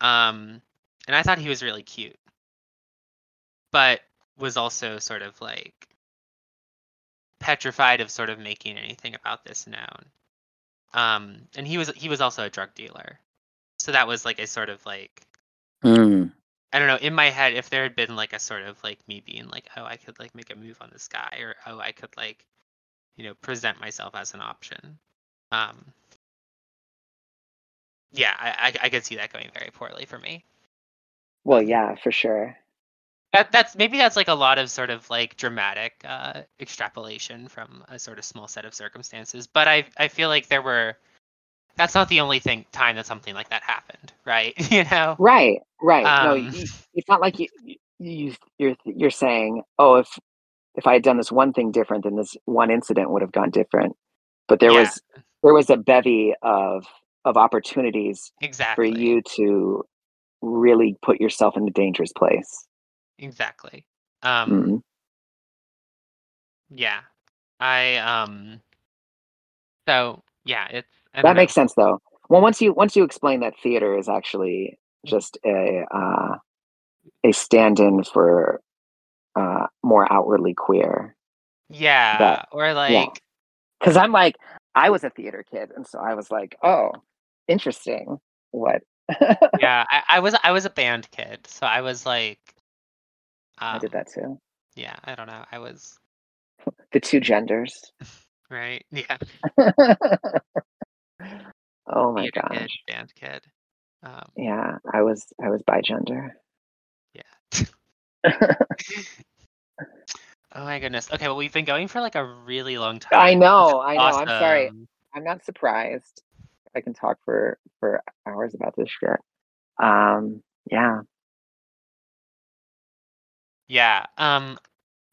Um, and I thought he was really cute, but was also sort of like petrified of sort of making anything about this known. Um, and he was he was also a drug dealer, so that was like a sort of like Mm. I don't know in my head if there had been like a sort of like me being like oh I could like make a move on this guy or oh I could like you know present myself as an option. Um, yeah, I, I I could see that going very poorly for me. Well, yeah, for sure. That that's maybe that's like a lot of sort of like dramatic uh, extrapolation from a sort of small set of circumstances. But I I feel like there were that's not the only thing time that something like that happened, right? you know? Right, right. no, Um, you, it's not like you, you you're you're saying, oh, if if I had done this one thing different, then this one incident would have gone different. But there Yeah. was there was a bevy of of opportunities exactly. for you to really put yourself in a dangerous place. Exactly. Um Mm. yeah. I um so yeah, it's That know. makes sense, though. Well, once you once you explain that theater is actually just a uh, a stand-in for uh, more outwardly queer, Yeah, or like because I'm like I was a theater kid, and so I was like, oh, interesting. What? yeah, I, I was I was a band kid, so I was like I did um, that too. Yeah, I don't know. I was The two genders. right. Yeah. oh my theater kid, gosh. band kid. Um, Yeah, I was I was bi gender. yeah. Oh my goodness. Okay, well we've been going for like a really long time. I know, I know. I'm sorry. I'm not surprised. I can talk for for hours about this shit. Um, yeah. Yeah. Um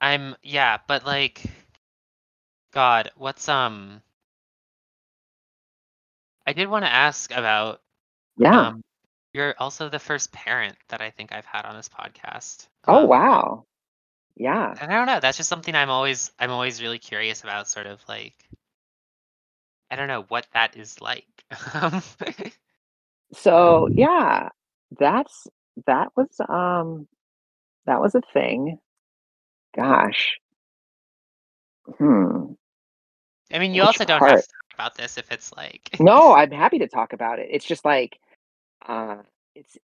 I'm yeah, but like God, what's um I did want to ask about Yeah. um you're also the first parent that I think I've had on this podcast. oh Um, wow. Yeah. and I don't know, that's just something I'm always I'm always really curious about sort of like I don't know what that is like. So yeah, that's that was um that was a thing. Gosh. Hmm. I mean, you Which also don't have to talk about this if it's like No, I'm happy to talk about it. It's just like uh it's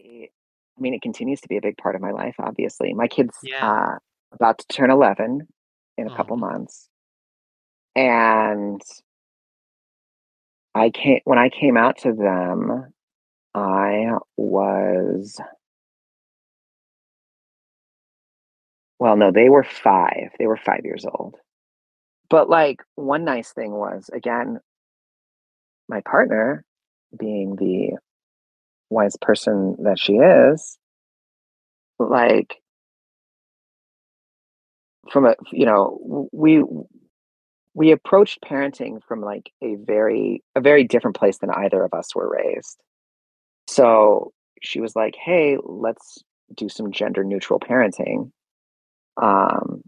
it, I mean it continues to be a big part of my life obviously. My kid's Yeah. uh about to turn 11 in a couple Mhm. months. And I came when I came out to them, I was well, no, they were 5. They were 5 years old. But like one nice thing was again, my partner being the wise person that she is, like from a you know, we we approached parenting from like a very a very different place than either of us were raised. So she was like, "Hey, let's do some gender neutral parenting." Um,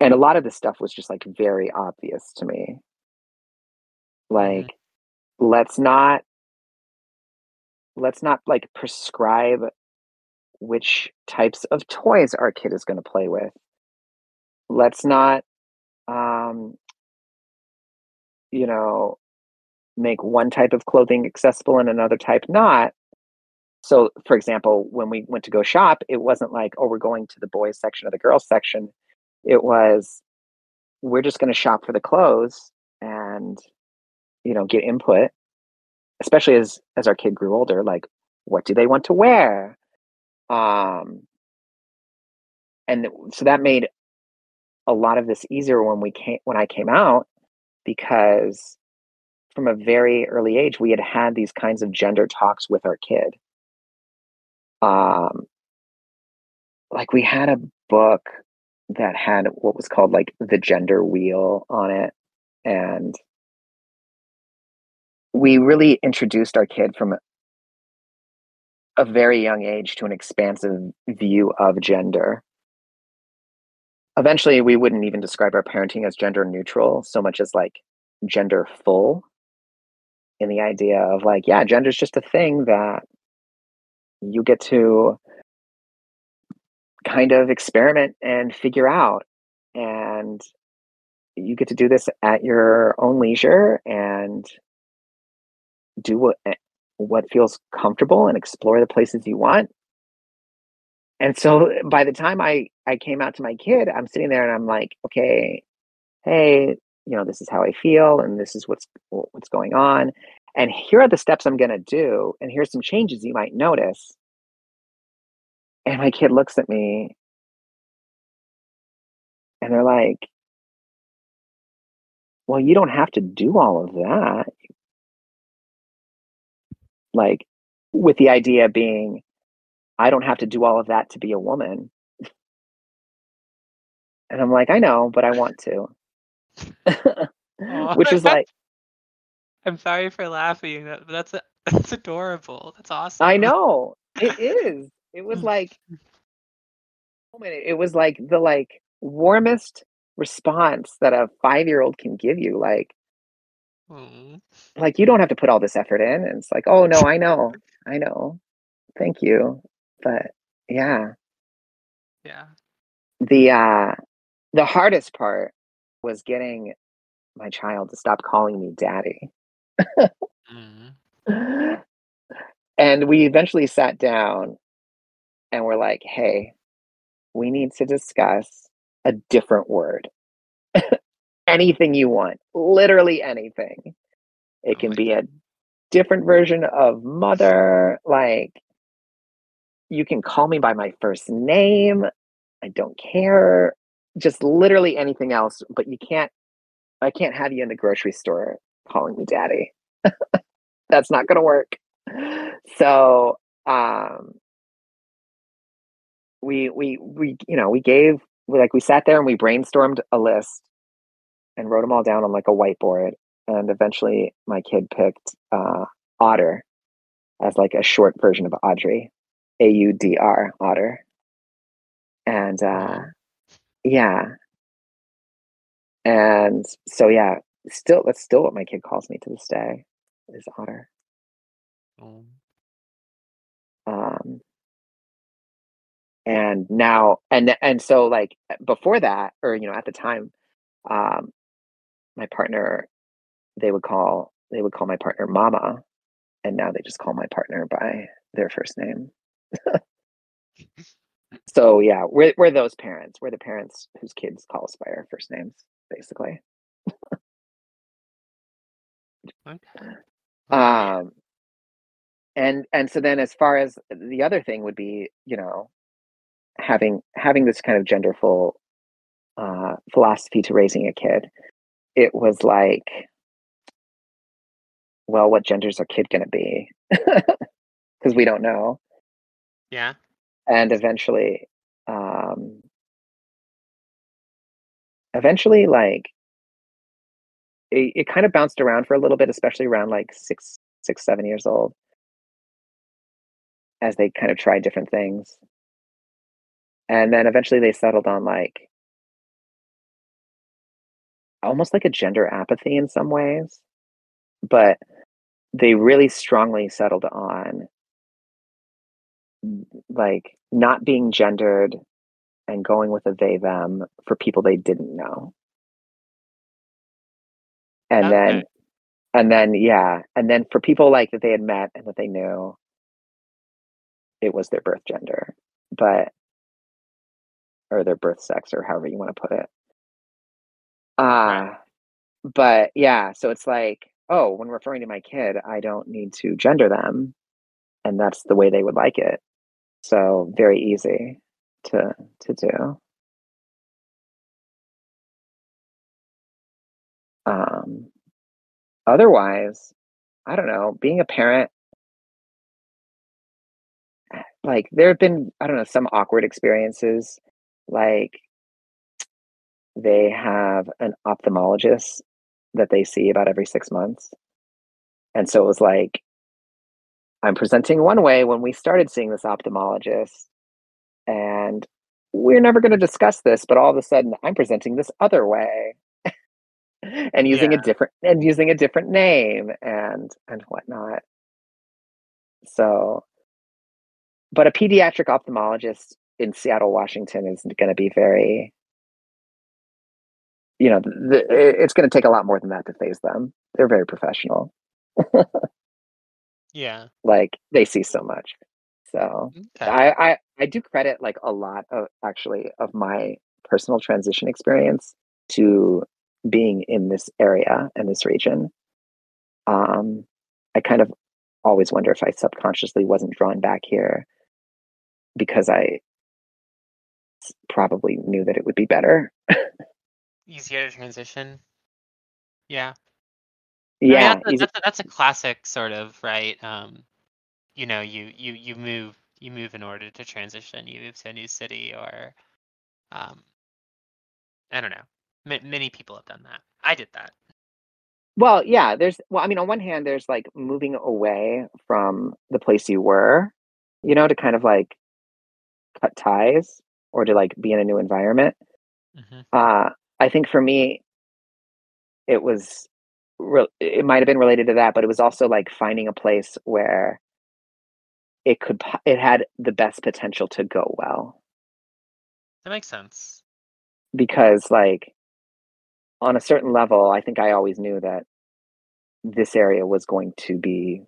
and a lot of this stuff was just like very obvious to me. Like, let's not let's not like prescribe which types of toys our kid is going to play with. Let's not um you know, make one type of clothing accessible and another type not. So, for example, when we went to go shop, it wasn't like, oh, we're going to the boys section or the girls section. It was, we're just going to shop for the clothes and, you know, get input, especially as as our kid grew older. Like, what do they want to wear? Um, and so that made a lot of this easier when we came when I came out because from a very early age we had had these kinds of gender talks with our kid um like we had a book that had what was called like the gender wheel on it and we really introduced our kid from a- very young age to an expansive view of gender. Eventually we wouldn't even describe our parenting as gender neutral so much as like gender full in the idea of like, yeah, gender is just a thing that you get to kind of experiment and figure out. And you get to do this at your own leisure and do what eh, what feels comfortable and explore the places you want. And so by the time I I came out to my kid, I'm sitting there and I'm like, okay, hey, you know, this is how I feel and this is what's what's going on. And here are the steps I'm going to do and here's some changes you might notice. And my kid looks at me and they're like, well, you don't have to do all of that. Like, with the idea being, I don't have to do all of that to be a woman. And I'm like, I know, but I want to. Which is like, I'm sorry for laughing. That, that's a, that's adorable. That's awesome. I know it is. It was like, it was like the like warmest response that a five year old can give you. Like, Mm. like you don't have to put all this effort in. And it's like, oh no, I know, I know. Thank you. But yeah, Yeah. the uh the hardest part was getting my child to stop calling me daddy. Mm. and we eventually sat down and we're like, hey, we need to discuss a different word. anything you want, literally anything. It Oh can be a different version of mother. Like, you can call me by my first name. I don't care. Just literally anything else, but you can't, I can't have you in the grocery store calling me daddy. That's not going to work. So, um, we, we, we, you know, we gave, like, we sat there and we brainstormed a list and wrote them all down on like a whiteboard. And eventually my kid picked uh, Otter as like a short version of Audrey, A U D R, Otter. And uh, yeah. And so, yeah, still, that's still what my kid calls me to this day is Otter. Oh. Um, and now, and, and so like before that, or, you know, at the time, um, my partner, they would call, they would call my partner mama. And now they just call my partner by their first name. So yeah, we're we're those parents. We're the parents whose kids call us by our first names, basically. Okay. Um, and and so then as far as the other thing would be, you know, having having this kind of genderful uh, philosophy to raising a kid, it was like, well, what gender is our kid going to be? Because we don't know. Yeah. and eventually um eventually like it, it kind of bounced around for a little bit especially around like six six seven years old. As they kind of tried different things. And then eventually they settled on like almost like a gender apathy in some ways. But they really strongly settled on like not being gendered and going with a they them for people they didn't know and then and then yeah and then for people like that they had met and that they knew it was their birth gender but or their birth sex or however you want to put it. Uh Right. but yeah so it's like oh when referring to my kid i don't need to gender them and that's the way they would like it. So very easy to to do um otherwise i don't know being a parent like there have been i don't know some awkward experiences like they have an ophthalmologist that they see about every six months. And so it was like i'm presenting one way when we started seeing this ophthalmologist and we're never going to discuss this but all of a sudden i'm presenting this other way and using Yeah. a different and using a different name and and whatnot. So, but a pediatric ophthalmologist in Seattle, Washington, is going to be very, you know, the, it's going to take a lot more than that to faze them. They're very professional. Yeah. like they see so much. So Okay. I, I I do credit like a lot of actually of my personal transition experience to being in this area and this region. Um, I kind of always wonder if I subconsciously wasn't drawn back here because I probably knew that it would be better. Easier to transition. Yeah. I mean, Yeah, that's, a, that's, a, that's a classic sort of right. Um, you know, you you you move you move in order to transition. You move to a new city, or um, I don't know. M- many people have done that. I did that. Well, yeah, there's well, I mean, on one hand, there's like moving away from the place you were, you know, to kind of like cut ties or to like be in a new environment. hmm Uh, I think for me, it was re- it might have been related to that, but it was also like finding a place where it could it had the best potential to go well That makes sense. because like on a certain level, I think I always knew that this area was going to be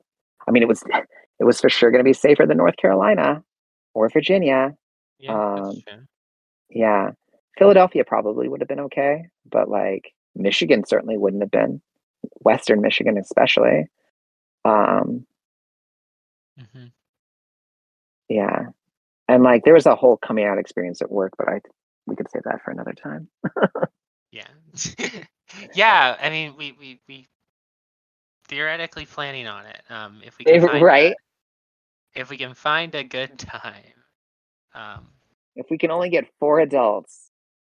I mean, it was it was for sure going to be safer than North Carolina or Virginia. Yeah, Um. Yeah. Philadelphia probably would have been okay, but like Michigan certainly wouldn't have been. Western Michigan especially. Um, hmm yeah. And like there was a whole coming out experience at work, but I we could save that for another time. Yeah. yeah. I mean, we we we theoretically planning on it. Um, if we can If- find a- right? if we can find a good time. Um, If we can only get four adults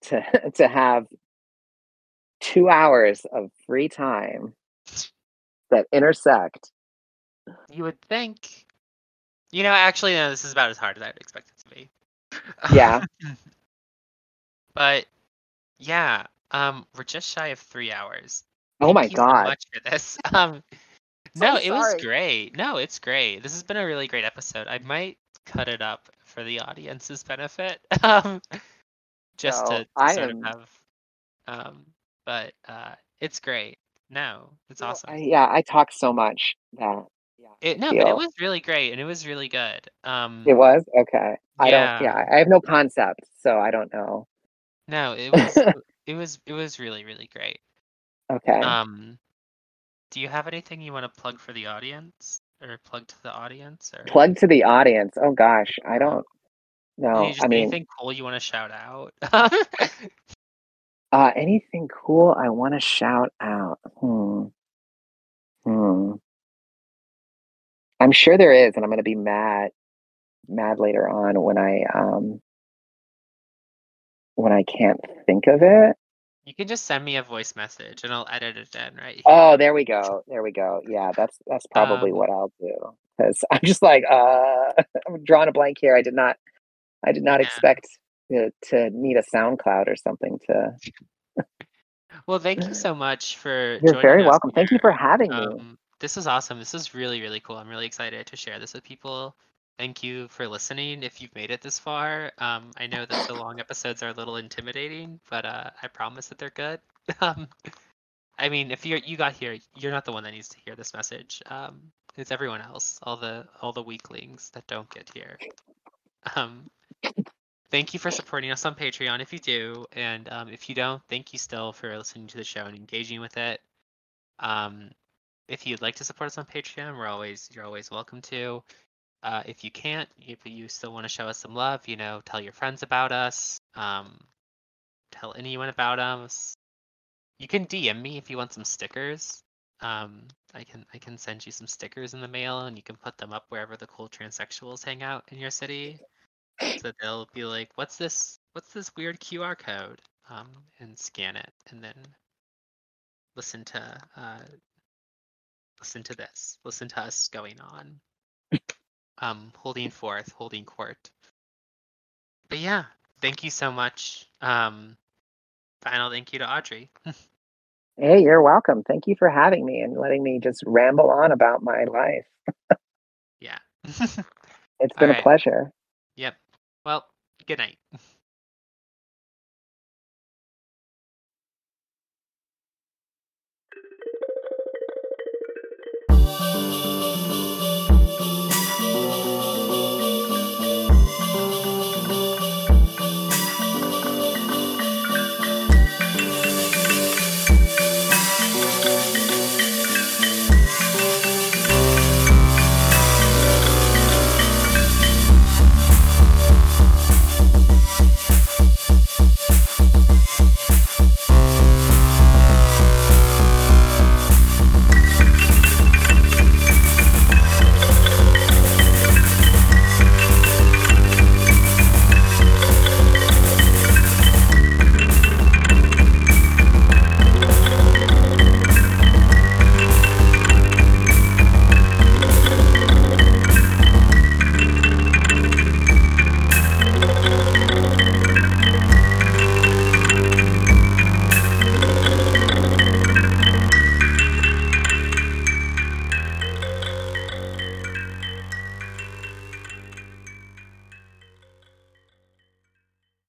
to to have two hours of free time that intersect. you would think. You know, actually, no. This is about as hard as I'd expect it to be. Yeah. but yeah, um, we're just shy of three hours. Oh Thank my you so god. much for this. Um, So no, it was great. No, it's great. This has been a really great episode. I might cut it up for the audience's benefit, um, just No, to, to I sort am- of have. Um, but uh, it's great. No, it's Well, awesome. I- yeah, I talk so much that yeah. It, I no, but it was really great and it was really good. Um, It was okay. I don't. Yeah. Yeah, I have no concept, so I don't know. no, it was it was it was really really great. Okay. Um, do you have anything you want to plug for the audience or plug to the audience or Plug to the audience. Oh gosh, I don't know. any, just I mean, anything cool you want to shout out? uh, anything cool I want to shout out? Hmm. Hmm. I'm sure there is, and I'm going to be mad, mad later on when I um when I can't think of it. you can just send me a voice message and I'll edit it in right here. Oh, there we go. There we go. Yeah, that's that's probably Um, what I'll do because I'm just like uh, I'm drawing a blank here. I did not, I did not Yeah. expect to to need a SoundCloud or something to. Well, thank you so much for You're very welcome. Thank you for having me. Um, this is awesome. This is really, really cool. I'm really excited to share this with people. Thank you for listening. If you've made it this far, um, I know that the long episodes are a little intimidating, but uh, I promise that they're good. Um, I mean, if you you got here, you're not the one that needs to hear this message. Um, it's everyone else, all the all the weaklings that don't get here. Um, thank you for supporting us on Patreon if you do, and um, if you don't, thank you still for listening to the show and engaging with it. Um, if you'd like to support us on Patreon, we're always you're always welcome to. Uh, if you can't, if you still want to show us some love, you know, tell your friends about us. Um, tell anyone about us. You can DM me if you want some stickers. Um, I can I can send you some stickers in the mail, and you can put them up wherever the cool transsexuals hang out in your city. So they'll be like, "What's this? What's this weird QR code?" Um, and scan it, and then listen to uh, listen to this. Listen to us going on. Um, holding forth, holding court. But yeah, thank you so much. Um, final thank you to Audrey. Hey, you're welcome. Thank you for having me and letting me just ramble on about my life. yeah. it's been right. a pleasure. Yep. Well, good night.